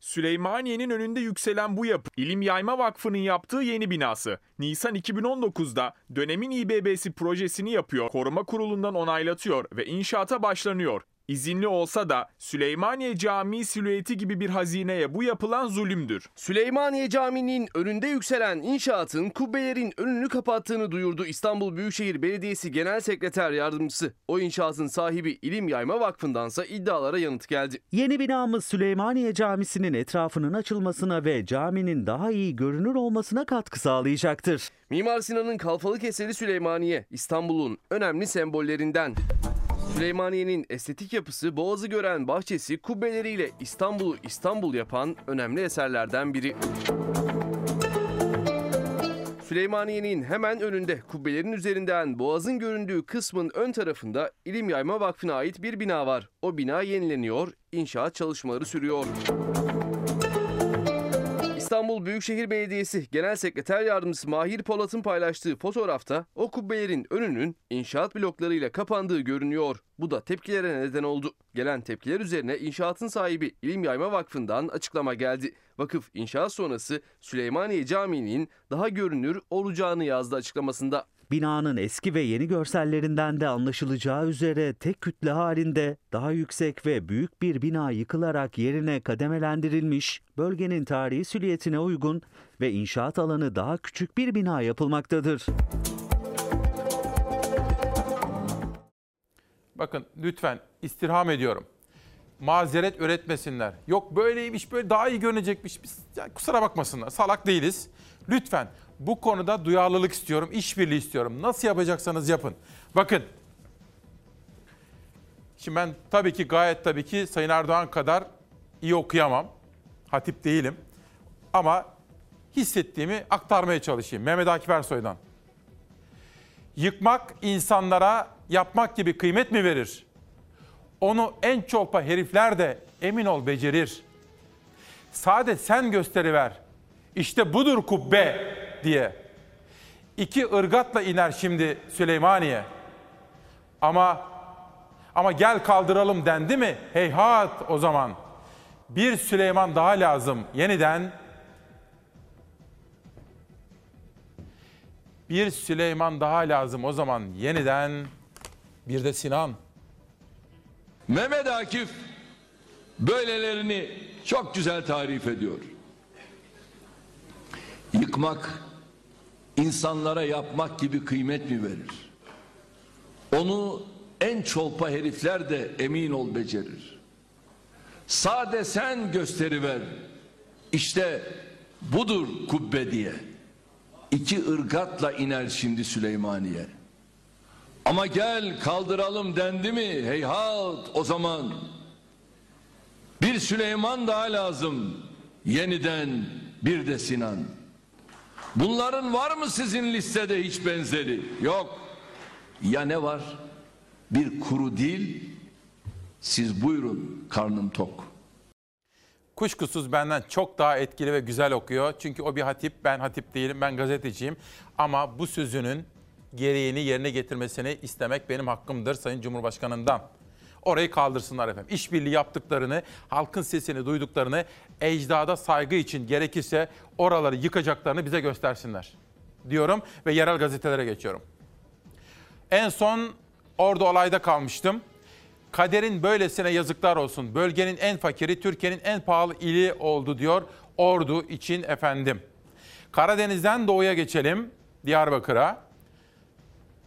Süleymaniye'nin önünde yükselen bu yapı, İlim Yayma Vakfı'nın yaptığı yeni binası. Nisan 2019'da dönemin İBB'si projesini yapıyor, koruma kurulundan onaylatıyor ve inşaata başlanıyor. İzinli olsa da Süleymaniye Camii silüeti gibi bir hazineye bu yapılan zulümdür. Süleymaniye Camii'nin önünde yükselen inşaatın kubbelerin önünü kapattığını duyurdu İstanbul Büyükşehir Belediyesi Genel Sekreter Yardımcısı. O inşaatın sahibi İlim Yayma Vakfı'ndansa iddialara yanıt geldi. Yeni binamız Süleymaniye Camisi'nin etrafının açılmasına ve caminin daha iyi görünür olmasına katkı sağlayacaktır. Mimar Sinan'ın kalfalık eseri Süleymaniye İstanbul'un önemli sembollerinden. Süleymaniye'nin estetik yapısı, boğazı gören bahçesi, kubbeleriyle İstanbul'u İstanbul yapan önemli eserlerden biri. Süleymaniye'nin hemen önünde kubbelerin üzerinden boğazın göründüğü kısmın ön tarafında İlim Yayma Vakfı'na ait bir bina var. O bina yenileniyor, inşaat çalışmaları sürüyor. İstanbul Büyükşehir Belediyesi Genel Sekreter Yardımcısı Mahir Polat'ın paylaştığı fotoğrafta o kubbelerin önünün inşaat bloklarıyla kapandığı görünüyor. Bu da tepkilere neden oldu. Gelen tepkiler üzerine inşaatın sahibi İlim Yayma Vakfı'ndan açıklama geldi. Vakıf inşaat sonrası Süleymaniye Camii'nin daha görünür olacağını yazdı açıklamasında. Binanın eski ve yeni görsellerinden de anlaşılacağı üzere tek kütle halinde daha yüksek ve büyük bir bina yıkılarak yerine kademelendirilmiş, bölgenin tarihi süliyetine uygun ve inşaat alanı daha küçük bir bina yapılmaktadır. Bakın lütfen istirham ediyorum. Mazeret üretmesinler. Yok böyleymiş böyle daha iyi görünecekmiş. Biz, ya kusura bakmasınlar salak değiliz. Lütfen bu konuda duyarlılık istiyorum, işbirliği istiyorum. Nasıl yapacaksanız yapın. Bakın. Şimdi ben tabii ki gayet tabii ki Sayın Erdoğan kadar iyi okuyamam. Hatip değilim. Ama hissettiğimi aktarmaya çalışayım. Mehmet Akif Ersoy'dan. Yıkmak insanlara yapmak gibi kıymet mi verir? Onu en çolpa herifler de emin ol becerir. Sade sen gösteriver. İşte budur kubbe diye. İki ırgatla iner şimdi Süleymaniye. Ama ama gel kaldıralım dendi mi? Heyhat o zaman. Bir Süleyman daha lazım yeniden. Bir Süleyman daha lazım o zaman yeniden. Bir de Sinan. Mehmet Akif böylelerini çok güzel tarif ediyor. Yıkmak insanlara yapmak gibi kıymet mi verir? Onu en çolpa herifler de emin ol becerir. Sade sen gösteriver. İşte budur kubbe diye. İki ırgatla iner şimdi Süleymaniye. Ama gel kaldıralım dendi mi heyhat o zaman. Bir Süleyman daha lazım. Yeniden bir de Sinan. Bunların var mı sizin listede hiç benzeri? Yok. Ya ne var? Bir kuru dil. Siz buyurun karnım tok. Kuşkusuz benden çok daha etkili ve güzel okuyor. Çünkü o bir hatip, ben hatip değilim, ben gazeteciyim. Ama bu sözünün gereğini yerine getirmesini istemek benim hakkımdır Sayın Cumhurbaşkanı'ndan. Orayı kaldırsınlar efendim. İşbirliği yaptıklarını, halkın sesini duyduklarını, ecdada saygı için gerekirse oraları yıkacaklarını bize göstersinler. Diyorum ve yerel gazetelere geçiyorum. En son orada olayda kalmıştım. Kaderin böylesine yazıklar olsun. Bölgenin en fakiri, Türkiye'nin en pahalı ili oldu diyor. Ordu için efendim. Karadeniz'den doğuya geçelim. Diyarbakır'a.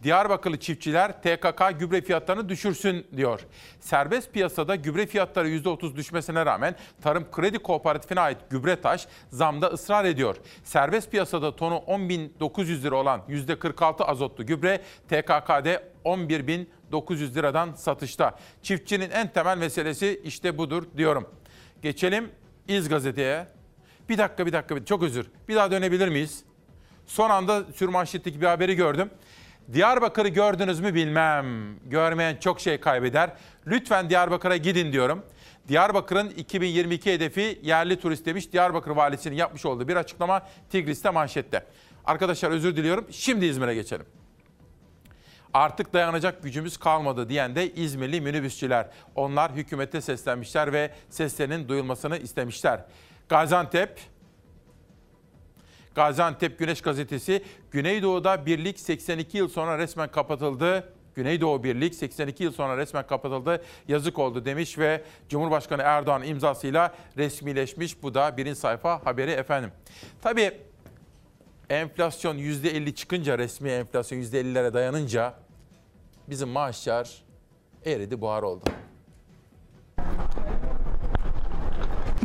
Diyarbakırlı çiftçiler TKK gübre fiyatlarını düşürsün diyor. Serbest piyasada gübre fiyatları %30 düşmesine rağmen Tarım Kredi Kooperatifine ait Gübretaş zamda ısrar ediyor. Serbest piyasada tonu 10.900 lira olan %46 azotlu gübre TKK'de 11.900 liradan satışta. Çiftçinin en temel meselesi işte budur diyorum. Geçelim İz Gazete'ye. Bir dakika bir dakika çok özür. Bir daha dönebilir miyiz? Son anda sürmanşetteki bir haberi gördüm. Diyarbakır'ı gördünüz mü bilmem. Görmeyen çok şey kaybeder. Lütfen Diyarbakır'a gidin diyorum. Diyarbakır'ın 2022 hedefi yerli turist demiş. Diyarbakır valisinin yapmış olduğu bir açıklama Tigris'te manşette. Arkadaşlar özür diliyorum. Şimdi İzmir'e geçelim. Artık dayanacak gücümüz kalmadı diyen de İzmirli minibüsçüler. Onlar hükümete seslenmişler ve seslerinin duyulmasını istemişler. Gaziantep, Gaziantep Güneş Gazetesi Güneydoğu'da birlik 82 yıl sonra resmen kapatıldı. Güneydoğu Birlik 82 yıl sonra resmen kapatıldı. Yazık oldu demiş ve Cumhurbaşkanı Erdoğan imzasıyla resmileşmiş. Bu da birinci sayfa haberi efendim. Tabii enflasyon %50 çıkınca resmi enflasyon %50'lere dayanınca bizim maaşlar eridi buhar oldu.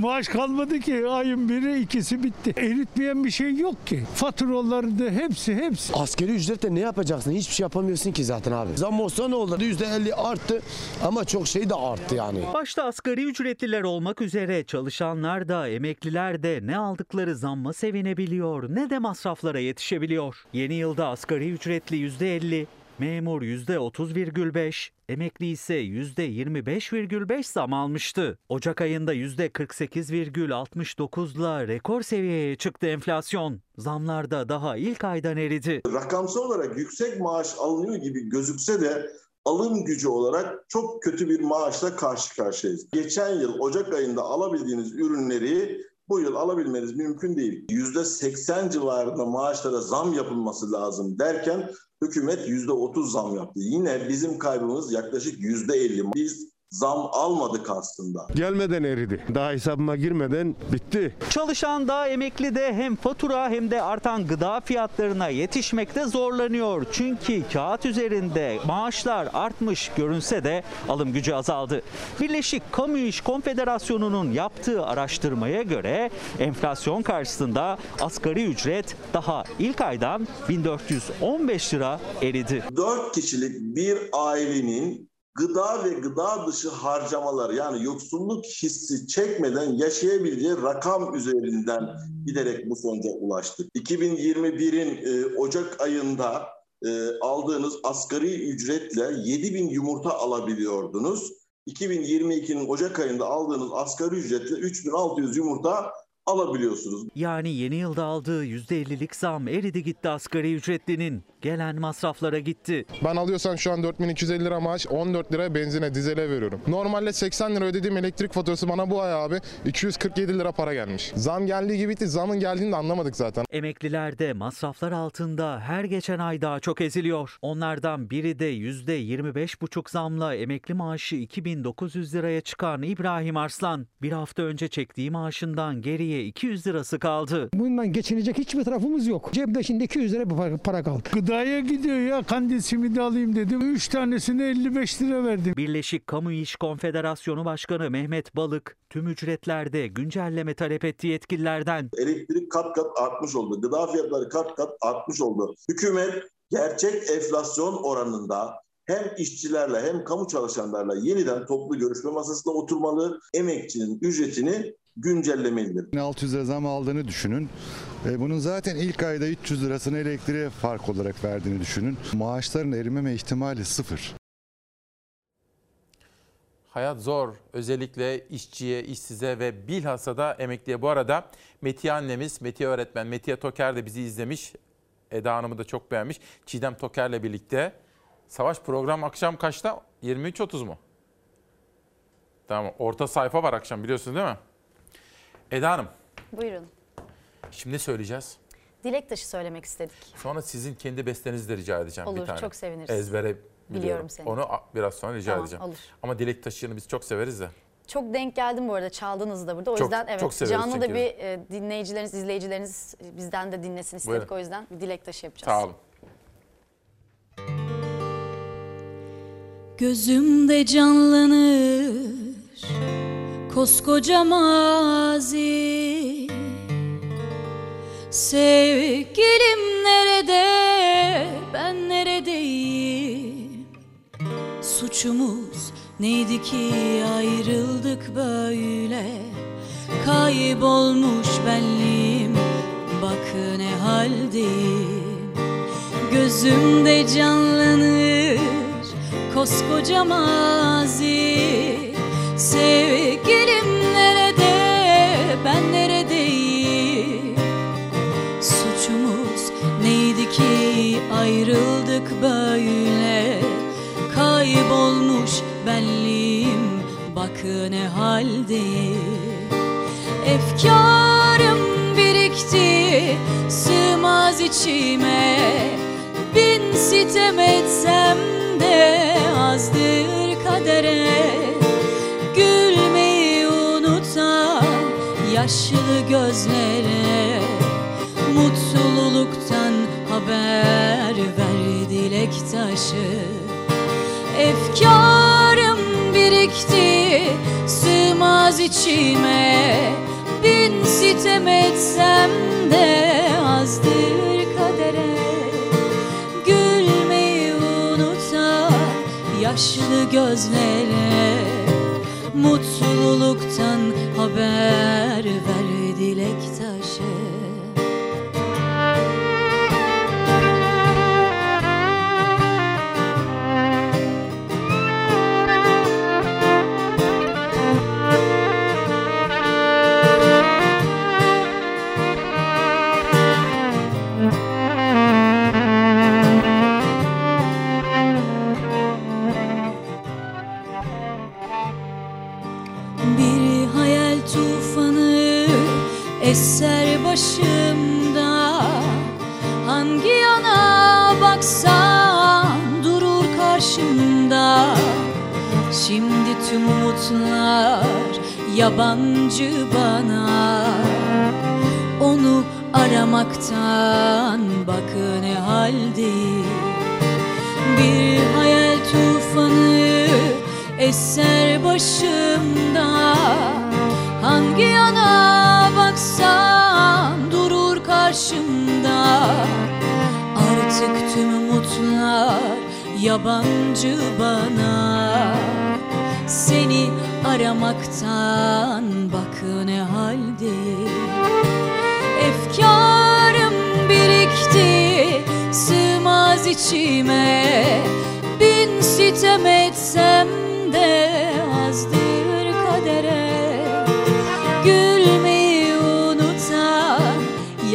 Maaş kalmadı ki ayın biri ikisi bitti. Eritmeyen bir şey yok ki. Faturaları da hepsi hepsi. Askeri ücretle ne yapacaksın? Hiçbir şey yapamıyorsun ki zaten abi. Zam olsa ne olur? %50 arttı ama çok şey de arttı yani. Başta asgari ücretliler olmak üzere çalışanlar da emekliler de ne aldıkları zamma sevinebiliyor ne de masraflara yetişebiliyor. Yeni yılda asgari ücretli %50, memur %30,5, emekli ise %25,5 zam almıştı. Ocak ayında %48,69'la rekor seviyeye çıktı enflasyon. Zamlar da daha ilk aydan eridi. Rakamsal olarak yüksek maaş alınıyor gibi gözükse de alım gücü olarak çok kötü bir maaşla karşı karşıyayız. Geçen yıl Ocak ayında alabildiğiniz ürünleri bu yıl alabilmeniz mümkün değil. %80 civarında maaşlara zam yapılması lazım derken hükümet %30 zam yaptı. Yine bizim kaybımız yaklaşık %50. Biz zam almadık aslında. Gelmeden eridi. Daha hesabıma girmeden bitti. Çalışan da emekli de hem fatura hem de artan gıda fiyatlarına yetişmekte zorlanıyor. Çünkü kağıt üzerinde maaşlar artmış görünse de alım gücü azaldı. Birleşik Kamu İş Konfederasyonu'nun yaptığı araştırmaya göre enflasyon karşısında asgari ücret daha ilk aydan 1415 lira eridi. 4 kişilik bir ailenin gıda ve gıda dışı harcamalar yani yoksulluk hissi çekmeden yaşayabileceği rakam üzerinden giderek bu sonuca ulaştık. 2021'in e, Ocak ayında e, aldığınız asgari ücretle 7 bin yumurta alabiliyordunuz. 2022'nin Ocak ayında aldığınız asgari ücretle 3600 yumurta alabiliyorsunuz. Yani yeni yılda aldığı %50'lik zam eridi gitti asgari ücretlinin. Gelen masraflara gitti. Ben alıyorsam şu an 4250 lira maaş 14 lira benzine dizele veriyorum. Normalde 80 lira ödediğim elektrik faturası bana bu ay abi 247 lira para gelmiş. Zam geldiği gibi bitti. Zamın geldiğini de anlamadık zaten. Emekliler de masraflar altında her geçen ay daha çok eziliyor. Onlardan biri de %25,5 zamla emekli maaşı 2900 liraya çıkan İbrahim Arslan. Bir hafta önce çektiği maaşından geriye 200 lirası kaldı. Bundan geçinecek hiçbir tarafımız yok. Cebimde şimdi 200 lira para kaldı. Gıdaya gidiyor ya kandil simidi alayım dedim. 3 tanesine 55 lira verdim. Birleşik Kamu İş Konfederasyonu Başkanı Mehmet Balık tüm ücretlerde güncelleme talep etti yetkililerden. Elektrik kat kat artmış oldu. Gıda fiyatları kat kat artmış oldu. Hükümet gerçek enflasyon oranında hem işçilerle hem kamu çalışanlarla yeniden toplu görüşme masasında oturmalı. Emekçinin ücretini güncellemelidir. 600 lira zam aldığını düşünün. E, bunun zaten ilk ayda 300 lirasını elektriğe fark olarak verdiğini düşünün. Maaşların erimeme ihtimali sıfır. Hayat zor. Özellikle işçiye, işsize ve bilhassa da emekliye. Bu arada Metiye annemiz, Metiye öğretmen, Metiye Toker de bizi izlemiş. Eda Hanım'ı da çok beğenmiş. Çiğdem Toker'le birlikte. Savaş program akşam kaçta? 23.30 mu? Tamam. Orta sayfa var akşam biliyorsun değil mi? Eda Hanım. Buyurun. Şimdi söyleyeceğiz? Dilek taşı söylemek istedik. Sonra sizin kendi bestenizi de rica edeceğim Olur, bir tane. çok seviniriz. Ezbere biliyorum. Biliyorum seni. Onu biraz sonra rica Tamam, edeceğim. olur. Ama dilek taşını biz çok severiz de. Çok denk geldim bu arada çaldınız da burada. O Çok- yüzden evet çok canlı da çünkü. bir e, dinleyicileriniz, izleyicileriniz bizden de dinlesin istedik. Buyurun. O yüzden bir dilek taşı yapacağız. Sağ olun. Gözümde canlanır koskoca mazi Sevgilim nerede? Ben neredeyim? Suçumuz neydi ki ayrıldık böyle? Kaybolmuş benliğim bak ne haldeyim? Gözümde canlanır koskoca mazi Sevgilim ki ayrıldık böyle. Kaybolmuş benliğim bak ne haldeyim Efkarım birikti sığmaz içime. Bin sitem etsem de azdır kadere. Gülmeyi unutan yaşlı gözlere Mutluluktan haber ver dilek taşı. Efkarım birikti sığmaz içime. Bin sitem etsem de azdır kadere. Gülmeyi unutan yaşlı gözlere. Mutluluktan haber ver başımda. Hangi yana baksam durur karşımda. Şimdi tüm umutlar yabancı bana. Onu aramaktan bak ne haldeyim Bir hayal tufanı eser başımda. Hangi yana durur karşımda. Artık tüm umutlar yabancı bana. Seni aramaktan bak ne haldeyim Efkarım birikti sığmaz içime. Bin sitem etsem de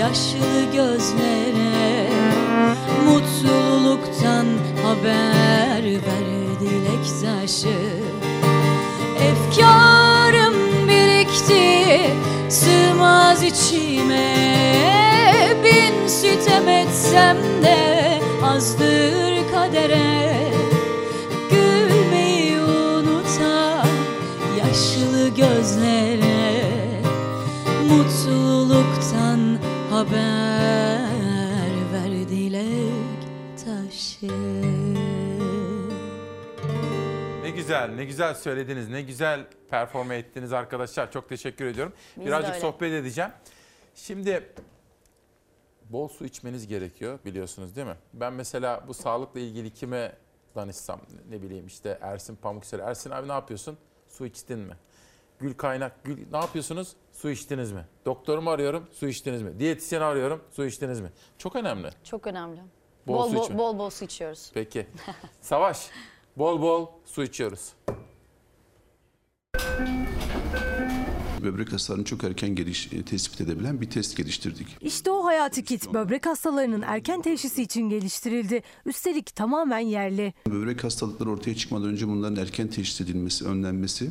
yaşlı gözlere Mutluluktan haber ver dilek taşı. Efkarım birikti sığmaz içime. Bin sitem etsem de azdır kadere haber ver dilek taşı Ne güzel, ne güzel söylediniz, ne güzel performe ettiniz arkadaşlar. Çok teşekkür ediyorum. Biz Birazcık öyle. sohbet edeceğim. Şimdi bol su içmeniz gerekiyor biliyorsunuz değil mi? Ben mesela bu sağlıkla ilgili kime danışsam ne bileyim işte Ersin Pamukser. Ersin abi ne yapıyorsun? Su içtin mi? Gül Kaynak, Gül ne yapıyorsunuz? Su içtiniz mi? Doktorumu arıyorum, su içtiniz mi? Diyetisyeni arıyorum, su içtiniz mi? Çok önemli. Çok önemli. Bol Bol su bol, içme. bol, bol su içiyoruz. Peki. Savaş, bol bol su içiyoruz. Böbrek hasarını çok erken geliş, e, tespit edebilen bir test geliştirdik. İşte o hayati kit böbrek hastalarının erken teşhisi için geliştirildi. Üstelik tamamen yerli. Böbrek hastalıkları ortaya çıkmadan önce bunların erken teşhis edilmesi, önlenmesi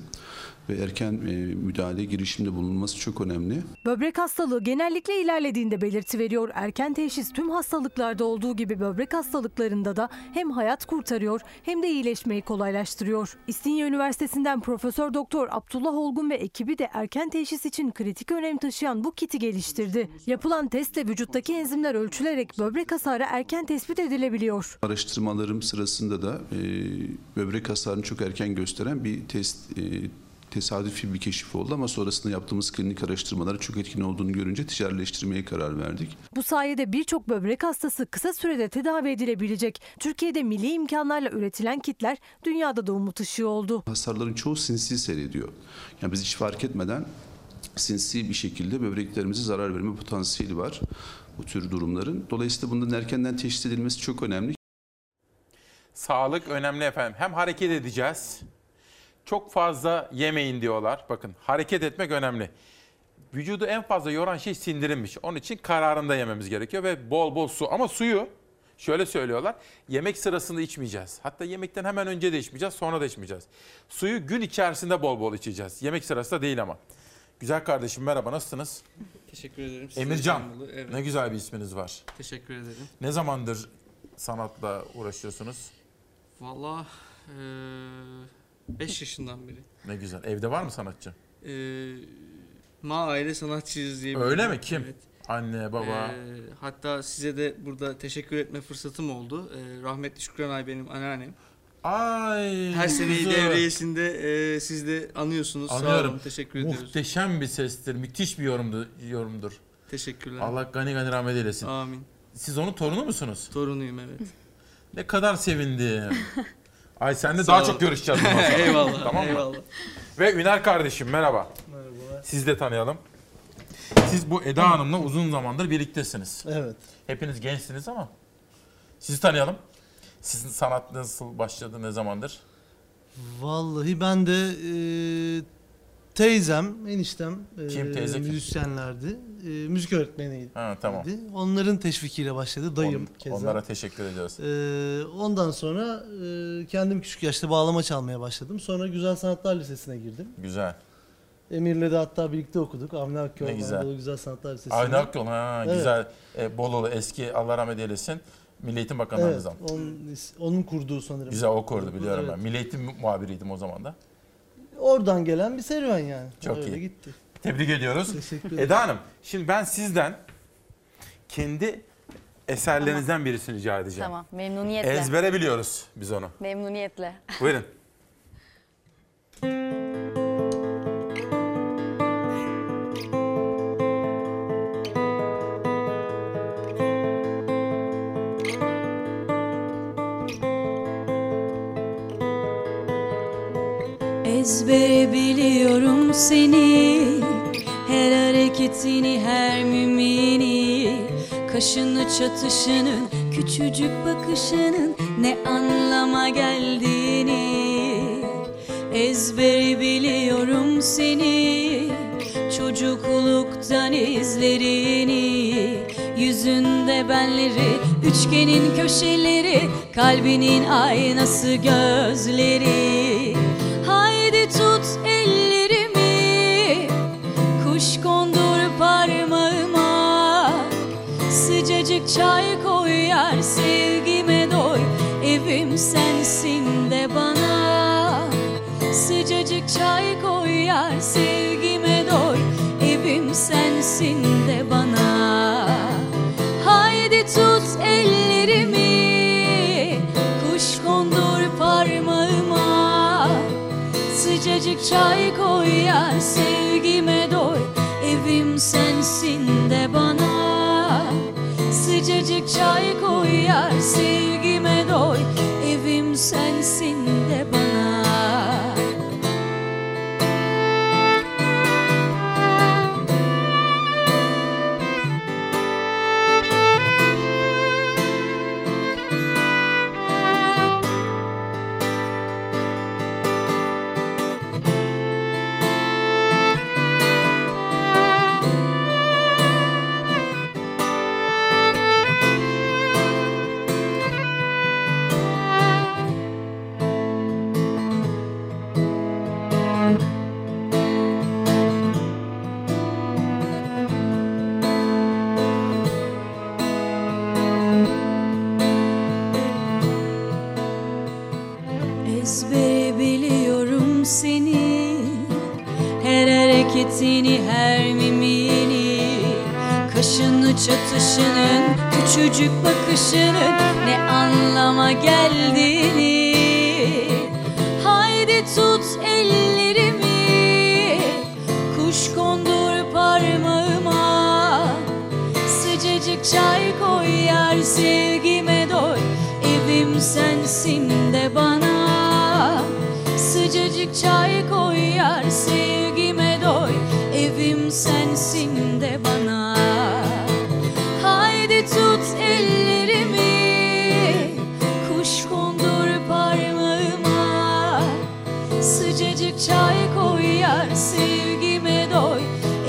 ve erken e, müdahale girişimde bulunması çok önemli. Böbrek hastalığı genellikle ilerlediğinde belirti veriyor. Erken teşhis tüm hastalıklarda olduğu gibi böbrek hastalıklarında da hem hayat kurtarıyor hem de iyileşmeyi kolaylaştırıyor. İstinye Üniversitesi'nden Profesör Doktor Abdullah Olgun ve ekibi de erken teşhis için kritik önem taşıyan bu kiti geliştirdi. Yapılan testle vücuttaki enzimler ölçülerek böbrek hasarı erken tespit edilebiliyor. Araştırmalarım sırasında da e, böbrek hasarını çok erken gösteren bir test e, tesadüfi bir keşif oldu ama sonrasında yaptığımız klinik araştırmaları çok etkin olduğunu görünce ticarileştirmeye karar verdik. Bu sayede birçok böbrek hastası kısa sürede tedavi edilebilecek. Türkiye'de milli imkanlarla üretilen kitler dünyada da umut ışığı oldu. Hasarların çoğu sinsi seyrediyor. Yani biz hiç fark etmeden sinsi bir şekilde böbreklerimize zarar verme potansiyeli var bu tür durumların. Dolayısıyla bunların erkenden teşhis edilmesi çok önemli. Sağlık önemli efendim. Hem hareket edeceğiz. Çok fazla yemeyin diyorlar. Bakın hareket etmek önemli. Vücudu en fazla yoran şey sindirimmiş. Onun için kararında yememiz gerekiyor ve bol bol su. Ama suyu şöyle söylüyorlar. Yemek sırasında içmeyeceğiz. Hatta yemekten hemen önce de içmeyeceğiz, sonra da içmeyeceğiz. Suyu gün içerisinde bol bol içeceğiz. Yemek sırasında değil ama. Güzel kardeşim merhaba nasılsınız? Teşekkür ederim. Size Emircan. Evet. Ne güzel bir isminiz var. Teşekkür ederim. Ne zamandır sanatla uğraşıyorsunuz? Valla 5 yaşından beri. Ne güzel. Evde var mı sanatçı? Ee, ma aile sanatçıyız diye. Öyle mi? Kim? Anne, baba. Ee, hatta size de burada teşekkür etme fırsatım oldu. Ee, rahmetli Şükran Ay benim anneannem. Ay. Her seneyi kuzu. devriyesinde e, siz de anıyorsunuz. Sağ Anlıyorum. olun. Teşekkür ediyoruz. Muhteşem bir sestir. Müthiş bir yorumdur. yorumdur. Teşekkürler. Allah gani gani rahmet eylesin. Amin. Siz onun torunu musunuz? Torunuyum evet. Ne kadar sevindim. Ay sen de daha ol. çok görüşeceğiz bundan sonra. Eyvallah, Tamam mı? eyvallah. Ve Üner kardeşim merhaba. Merhabalar. Siz de tanıyalım. Siz bu Eda Hanım'la uzun zamandır birliktesiniz. Evet. Hepiniz gençsiniz ama. Sizi tanıyalım. Sizin sanat nasıl başladı, ne zamandır? Vallahi ben de e, teyzem, eniştem e, Kim teyze kim? müzisyenlerdi. E, müzik öğretmeniydi. Ha, tamam. Onların teşvikiyle başladı. Dayım On- keza. Onlara teşekkür ediyoruz. E, ondan sonra e, kendim küçük yaşta bağlama çalmaya başladım. Sonra Güzel Sanatlar Lisesi'ne girdim. Güzel. Emir'le de hatta birlikte okuduk. Avni Akyol, Ne güzel. Anadolu Güzel Sanatlar Lisesi'nde. Aynı Akyol ha Evet. güzel. E, Bololu eski Allah rahmet eylesin. Milli Eğitim Bakanlığımızdan. Evet, onun, onun kurduğu sanırım. Güzel o kurdu biliyorum Evet. ben. Milli Eğitim muhabiriydim o zaman da. Oradan gelen bir serüven yani. Çok Öyle iyi. gitti. Tebrik ediyoruz. Teşekkür ederim. Eda Hanım, şimdi ben sizden kendi eserlerinizden birisini rica edeceğim. Tamam memnuniyetle. Ezbere biliyoruz biz onu. Memnuniyetle. Buyurun. Ezbere biliyorum seni. Her hareketini, her mimini Kaşını çatışının, küçücük bakışının Ne anlama geldiğini Ezbere biliyorum seni. Çocukluktan izlerini Yüzünde benleri, üçgenin köşeleri Kalbinin aynası gözleri çay koy yar sevgime doy. Evim sensin de bana. Sıcacık çay koy yar sevgime doy. Evim sensin de bana. Haydi tut ellerimi Kuş kondur parmağıma. Sıcacık çay koy yar sevgime doy. Evim sensin çay koy yar sevgime doy. Evim sensin hareketini, her mimini Kaşını çatışının, küçücük bakışının Ne anlama geldiğini. Haydi tut ellerimi Kuş kondur parmağıma. Sıcacık çay koy yar sevgime doy Evim sensin de bana. Sıcacık çay koy yar sevgime Evim sensin de bana Haydi tut ellerimi Kuş kondur parmağıma Sıcacık çay koy yar sevgime doy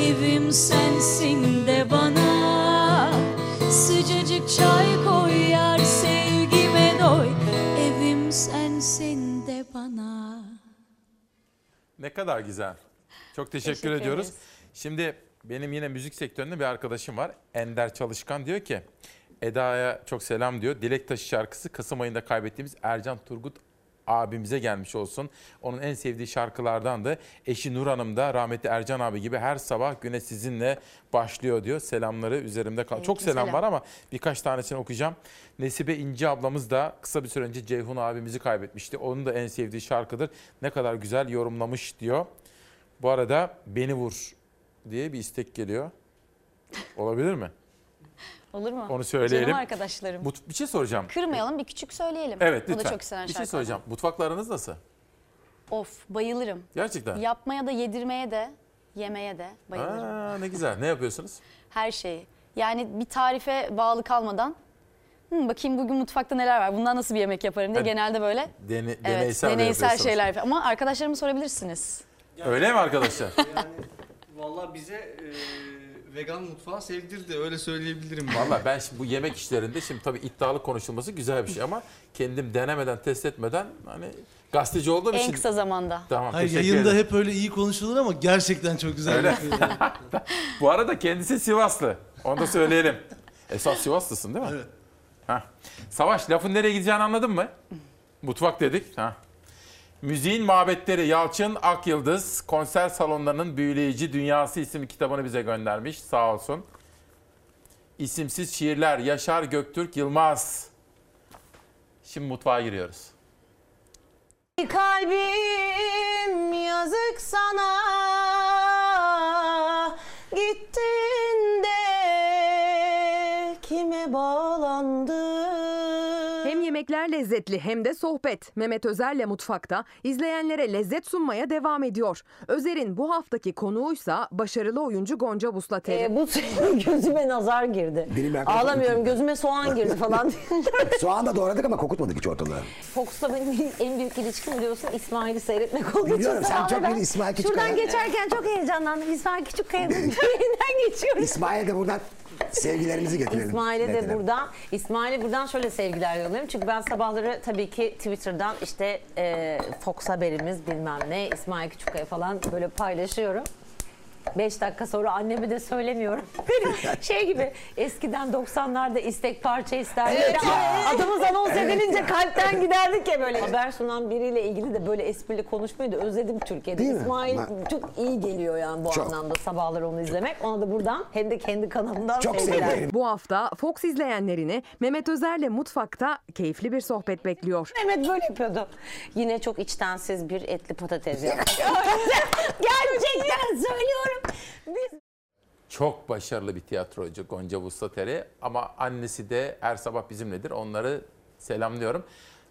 Evim sensin de bana Sıcacık çay koy yar sevgime doy Evim sensin de bana Ne kadar güzel. Çok teşekkür, Teşekkür ediyoruz. ederiz. Şimdi benim yine müzik sektöründe bir arkadaşım var. Ender Çalışkan diyor ki Eda'ya çok selam diyor. Dilek Taşı şarkısı Kasım ayında kaybettiğimiz Ercan Turgut abimize gelmiş olsun. Onun en sevdiği şarkılardan da eşi Nur Hanım da rahmetli Ercan abi gibi her sabah güne sizinle başlıyor diyor. Selamları üzerimde kal. Çok selam, selam. var ama birkaç tanesini okuyacağım. Nesibe İnci ablamız da kısa bir süre önce Ceyhun abimizi kaybetmişti. Onun da en sevdiği şarkıdır. Ne kadar güzel yorumlamış diyor. Bu arada Beni Vur diye bir istek geliyor. Olabilir mi? Olur mu? Onu söyleyelim. Canım arkadaşlarım. Bu, bir şey soracağım. Kırmayalım bir küçük söyleyelim. Evet lütfen. da çok seven bir şey şarkı. soracağım. Mutfaklarınız nasıl? Of bayılırım. Gerçekten. Yapmaya da yedirmeye de yemeye de bayılırım. Aa, ne güzel. Ne yapıyorsunuz? Her şeyi. Yani bir tarife bağlı kalmadan "Hmm, bakayım bugün mutfakta neler var. Bundan nasıl bir yemek yaparım diye Evet. genelde böyle Dene- evet, deneysel, de deneysel şeyler. Ama arkadaşlarıma sorabilirsiniz. Öyle mi arkadaşlar? Vallahi bize e, vegan mutfağı sevdirdi öyle söyleyebilirim. Valla ben şimdi bu yemek işlerinde şimdi tabii iddialı konuşulması güzel bir şey ama kendim denemeden test etmeden hani gazeteci olduğum En için. kısa zamanda. Tamam Hayır, teşekkür yayında ederim. hep öyle iyi konuşulur ama gerçekten çok güzel. Öyle. yapıyor. Bu arada kendisi Sivaslı. Onu da söyleyelim. Esas Sivaslısın değil mi? Evet. Heh. Savaş lafın nereye gideceğini anladın mı? Mutfak dedik. Ha. Müziğin Mabetleri Yalçın Akyıldız konser salonlarının büyüleyici dünyası isimli kitabını bize göndermiş. Sağ olsun. İsimsiz şiirler Yaşar Göktürk Yılmaz. Şimdi mutfağa giriyoruz. Kalbim yazık sana Gittin de kime bağlandı Hem yemekler lezzetli hem de sohbet. Mehmet Özer'le mutfakta izleyenlere lezzet sunmaya devam ediyor. Özer'in bu haftaki konuğuysa başarılı oyuncu Gonca Buslateri. Ee, bu senin gözüme nazar girdi. Benim Ağlamıyorum gözüme soğan girdi falan. Soğan da doğradık ama kokutmadık hiç ortalığı. Fox'ta benim en büyük ilişkim biliyorsun İsmail'i seyretmek için. Biliyorum, sen çok bir İsmail Küçükkaya- Şuradan geçerken çok heyecanlandım. İsmail Küçükkaya'nın yerinden geçiyoruz. İsmail'e de buradan sevgilerimizi getirelim. İsmail'e de buradan İsmail'e buradan şöyle sevgiler yolluyorum. Çünkü ben sabahları tabii ki Twitter'dan işte e, Fox haberimiz bilmem ne İsmail Küçükkaya falan böyle paylaşıyorum. 5 dakika sonra anneme de söylemiyorum. şey gibi eskiden 90'larda istek parça isterdi. Evet. Adımız anons Evet edilince ya. kalpten giderdik ya böyle. Haber sunan biriyle ilgili de böyle esprili konuşmayı da özledim Türkiye'de. Değil mi? İsmail Ben- çok iyi geliyor yani bu Çok. anlamda sabahları onu izlemek. Ona da buradan hem de kendi kanalımdan Çok sevgiler. sevgilerim. Bu hafta Fox izleyenlerini Mehmet Özer'le mutfakta keyifli bir sohbet bekliyor. Mehmet böyle yapıyordu. Yine çok içtensiz bir etli patates yaptı. Gerçekten söylüyorum. Biz Çok başarılı bir tiyatrocu Gonca Vustateri ama annesi de her sabah bizimledir. Onları selamlıyorum.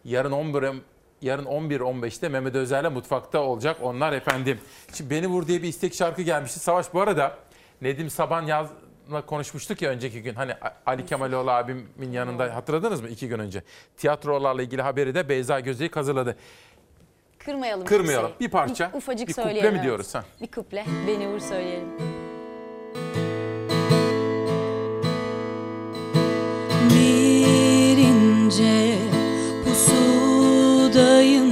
Yarın 11 yarın 11-15'te Mehmet Özer'le mutfakta olacak onlar efendim. Şimdi Beni Vur diye bir istek şarkı gelmişti. Savaş bu arada Nedim Saban yazla konuşmuştuk ya önceki gün. Hani Ali Kemaloğlu abimin yanında hatırladınız mı iki gün önce? Tiyatrolarla ilgili haberi de Beyza Gözeyik hazırladı. Kırmayalım. Kırmayalım. kimseyi. Bir parça, ufacık bir kuple söyleyelim. mi evet. diyoruz, ha? Bir kuple. Beni vur söyleyelim. Bir ince pusudayım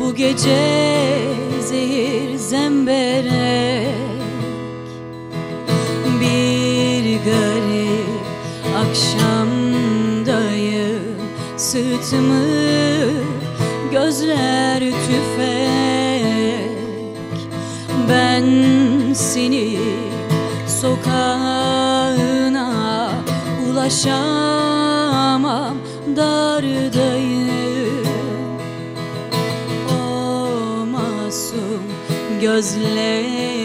bu gece zehir zemberek Bir garip akşamdayım sırtımı seni sokağına ulaşamam dardayım. O masum gözlerine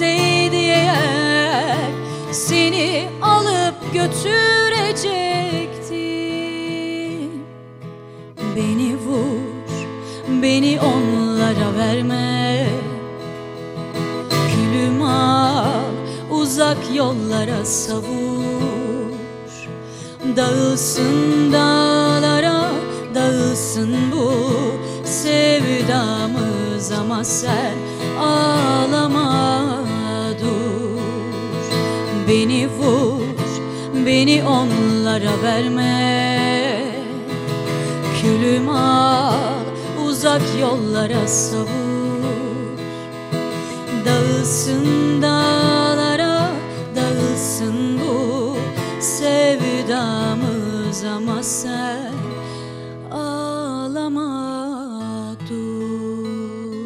delmeseydi eğer Seni alıp götürecektim. Beni vur, beni onlara verme. Külüm al, uzak yollara savur. Dağılsın dağlara, dağılsın bu sevdamız. Ama sen ağlama Beni onlara verme Külüm al uzak yollara savur Dağılsın dağlara dağılsın bu sevdamız ama sen ağlama dur.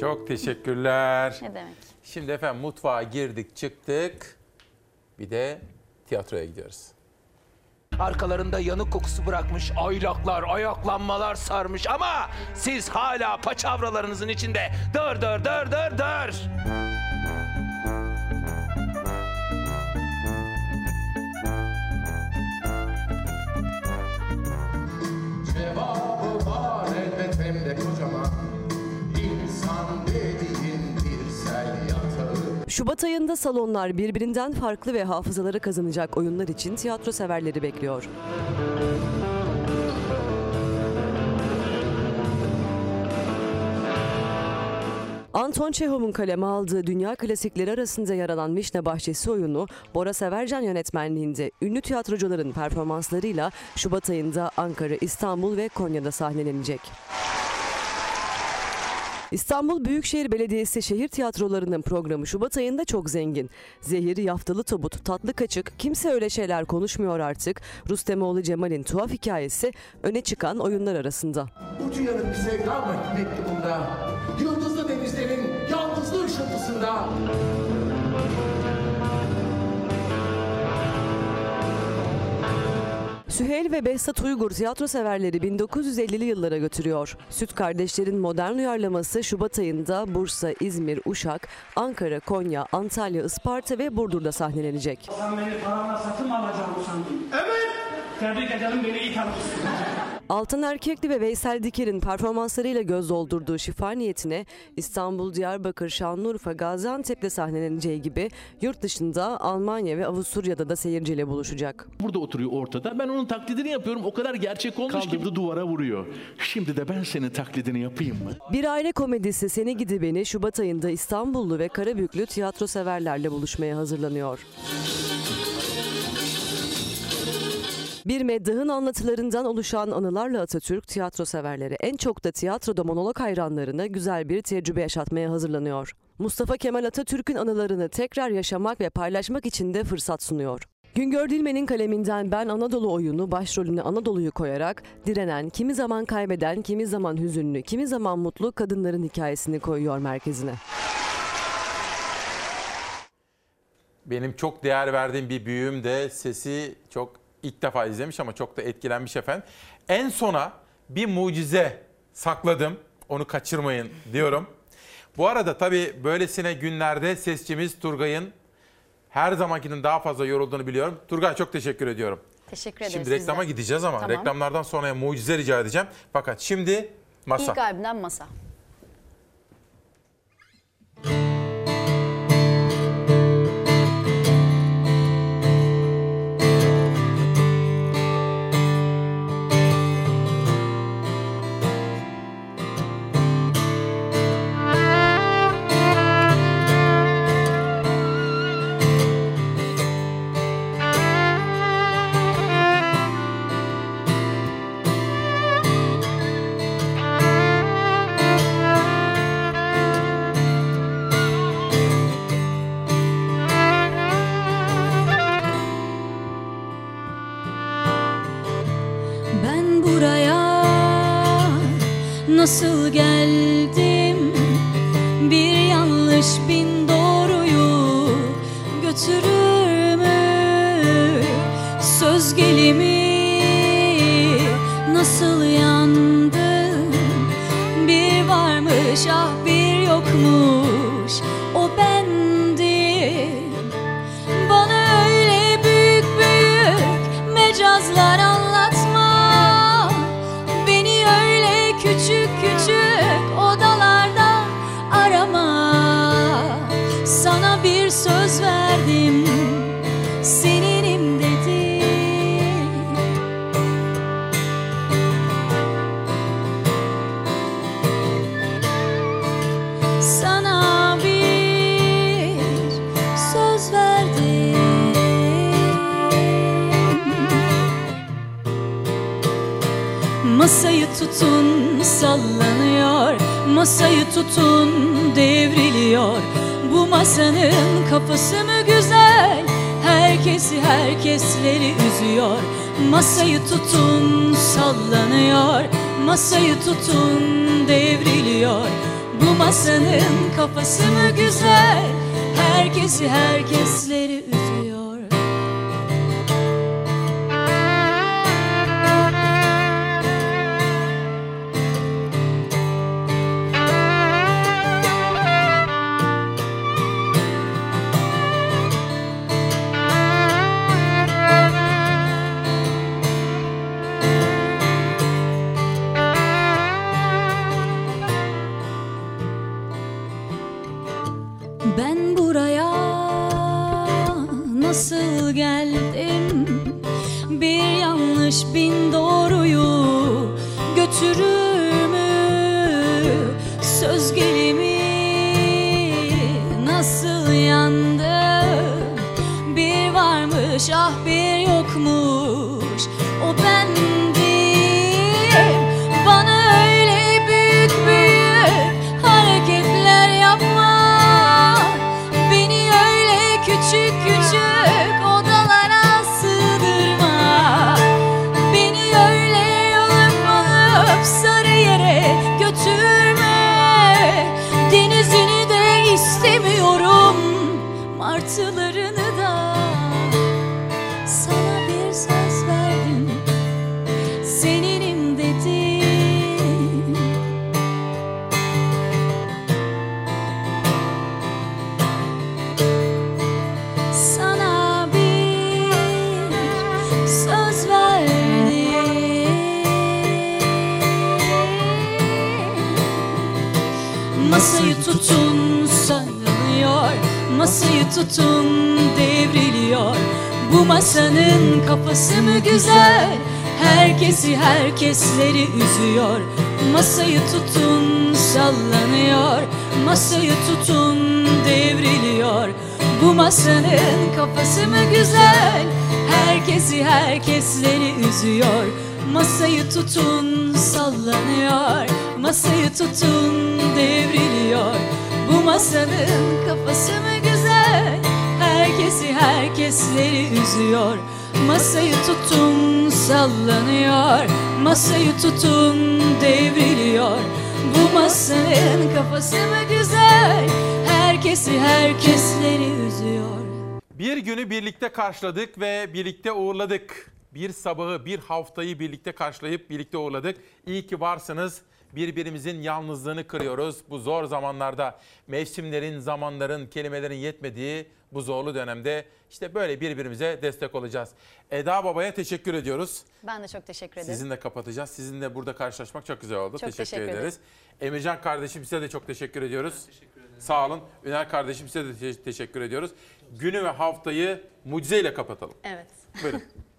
Çok teşekkürler. Ne demek? Şimdi efendim mutfağa girdik çıktık. Bir de tiyatroya gidiyoruz. Arkalarında yanık kokusu bırakmış aylaklar, ayaklanmalar sarmış ama siz hala paçavralarınızın içinde dır dır dır dır dır. Cevabı Şubat ayında salonlar birbirinden farklı ve hafızaları kazanacak oyunlar için tiyatro severleri bekliyor. Anton Çehov'un kaleme aldığı dünya klasikleri arasında yer alan Vişne Bahçesi oyunu Bora Severcan yönetmenliğinde ünlü tiyatrocuların performanslarıyla Şubat ayında Ankara, İstanbul ve Konya'da sahnelenecek. İstanbul Büyükşehir Belediyesi şehir tiyatrolarının programı Şubat ayında çok zengin. Zehir, Yaftalı Tobut, Tatlı Kaçık, Kimse Öyle Şeyler Konuşmuyor Artık, Rustemoğlu Cemal'in tuhaf hikayesi öne çıkan oyunlar arasında. Ucu yanık bir sevda mektubunda Yıldızlı denizlerin yalnızlı ışıltısında Süheyl ve Behzat Uygur tiyatro severleri 1950'li yıllara götürüyor. Süt Kardeşler'in modern uyarlaması Şubat ayında Bursa, İzmir, Uşak, Ankara, Konya, Antalya, Isparta ve Burdur'da sahnelenecek. Sen beni paramla satın mı alacağımı sandın? Evet. Tebrik ederim beni iyi tanımışsın. Altın Erkekli ve Veysel Diker'in performanslarıyla göz doldurduğu şifa niyetine İstanbul, Diyarbakır, Şanlıurfa, Gaziantep'te sahneleneceği gibi yurt dışında Almanya ve Avusturya'da da seyirciyle buluşacak. Burada oturuyor ortada. Ben onun taklidini yapıyorum. O kadar gerçek olmuş ki. Duvara vuruyor. Şimdi de ben senin taklidini yapayım mı? Bir aile komedisi Seni Gidi Beni Şubat ayında İstanbullu ve Karabüklü tiyatro severlerle buluşmaya hazırlanıyor. Bir meddahın anlatılarından oluşan anılarla Atatürk tiyatro severleri en çok da tiyatroda monolog hayranlarına güzel bir tecrübe yaşatmaya hazırlanıyor. Mustafa Kemal Atatürk'ün anılarını tekrar yaşamak ve paylaşmak için de fırsat sunuyor. Güngör Dilmen'in kaleminden Ben Anadolu oyunu başrolüne Anadolu'yu koyarak direnen, kimi zaman kaybeden, kimi zaman hüzünlü, kimi zaman mutlu kadınların hikayesini koyuyor merkezine. Benim çok değer verdiğim bir büyüğüm de sesi çok ilk defa izlemiş ama çok da etkilenmiş efendim. En sona bir mucize sakladım. Onu kaçırmayın diyorum. Bu arada tabii böylesine günlerde sesçimiz Turgay'ın her zamankinin daha fazla yorulduğunu biliyorum. Turgay çok teşekkür ediyorum. Teşekkür ederiz Şimdi reklama gideceğiz ama Tamam. reklamlardan sonra mucize rica edeceğim. Fakat şimdi masa. İlk albümden Masa. Nasıl geldim? Bir yanlış bin doğruyu götürür mü? Söz gelimi nasıl yandım Bir varmış ah bir yokmuş Masayı tutun devriliyor. Bu masanın kafası mı güzel? Herkesi herkesleri üzüyor. Masayı tutun sallanıyor. Masayı tutun devriliyor. Bu masanın kafası mı güzel? Herkesi herkesleri üzüyor Söz gelimi kafası mı güzel? Herkesi herkesleri üzüyor. Masayı tutun sallanıyor. Masayı tutun devriliyor. Bu masanın kafası mı güzel? Herkesi herkesleri üzüyor. Masayı tutun sallanıyor. Masayı tutun devriliyor. Bu masanın kafası mı güzel? Herkesi herkesleri üzüyor Masayı tutun sallanıyor Masayı tutun devriliyor Bu masanın kafası mı güzel Herkesi herkesleri üzüyor Bir günü birlikte karşıladık ve birlikte uğurladık. Bir sabahı, bir haftayı birlikte karşılayıp birlikte uğurladık. İyi ki varsınız. Birbirimizin yalnızlığını kırıyoruz. Bu zor zamanlarda mevsimlerin, zamanların, kelimelerin yetmediği bu zorlu dönemde işte böyle birbirimize destek olacağız. Eda Baba'ya teşekkür ediyoruz. Ben de çok teşekkür ederim. Sizinle kapatacağız. Sizinle burada karşılaşmak çok güzel oldu. Çok teşekkür, teşekkür ederim. ederiz. Emircan kardeşim size de çok teşekkür ediyoruz. Sağ olun. Ünal kardeşim size de te- teşekkür ediyoruz. Günü ve haftayı mucizeyle kapatalım. Evet. Buyurun.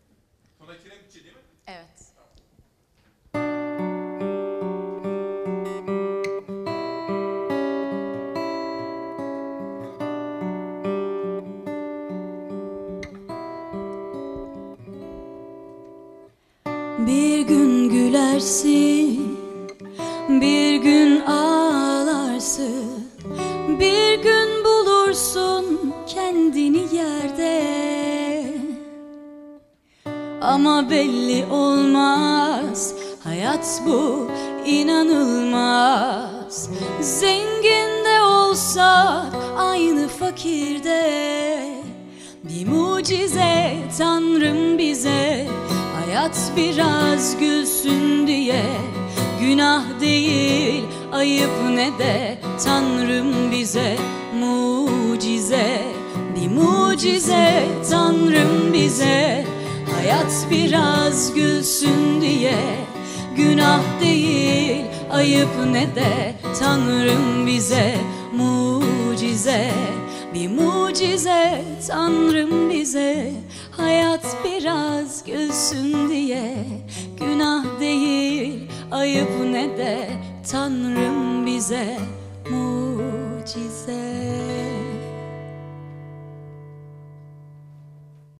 gün gülersin, bir gün ağlarsın, bir gün bulursun kendini yerde. Ama belli olmaz, hayat bu inanılmaz. Zengin de olsak aynı fakirde. Bir mucize Tanrım bize. Hayat biraz gülsün diye. Günah değil ayıp ne de. Tanrım bize mucize. Bir mucize Tanrım bize. Hayat biraz gülsün diye. Günah değil ayıp ne de. Tanrım bize mucize bir mucize Tanrım bize. Hayat biraz gülsün diye. Günah değil ayıp ne de. Tanrım bize mucize.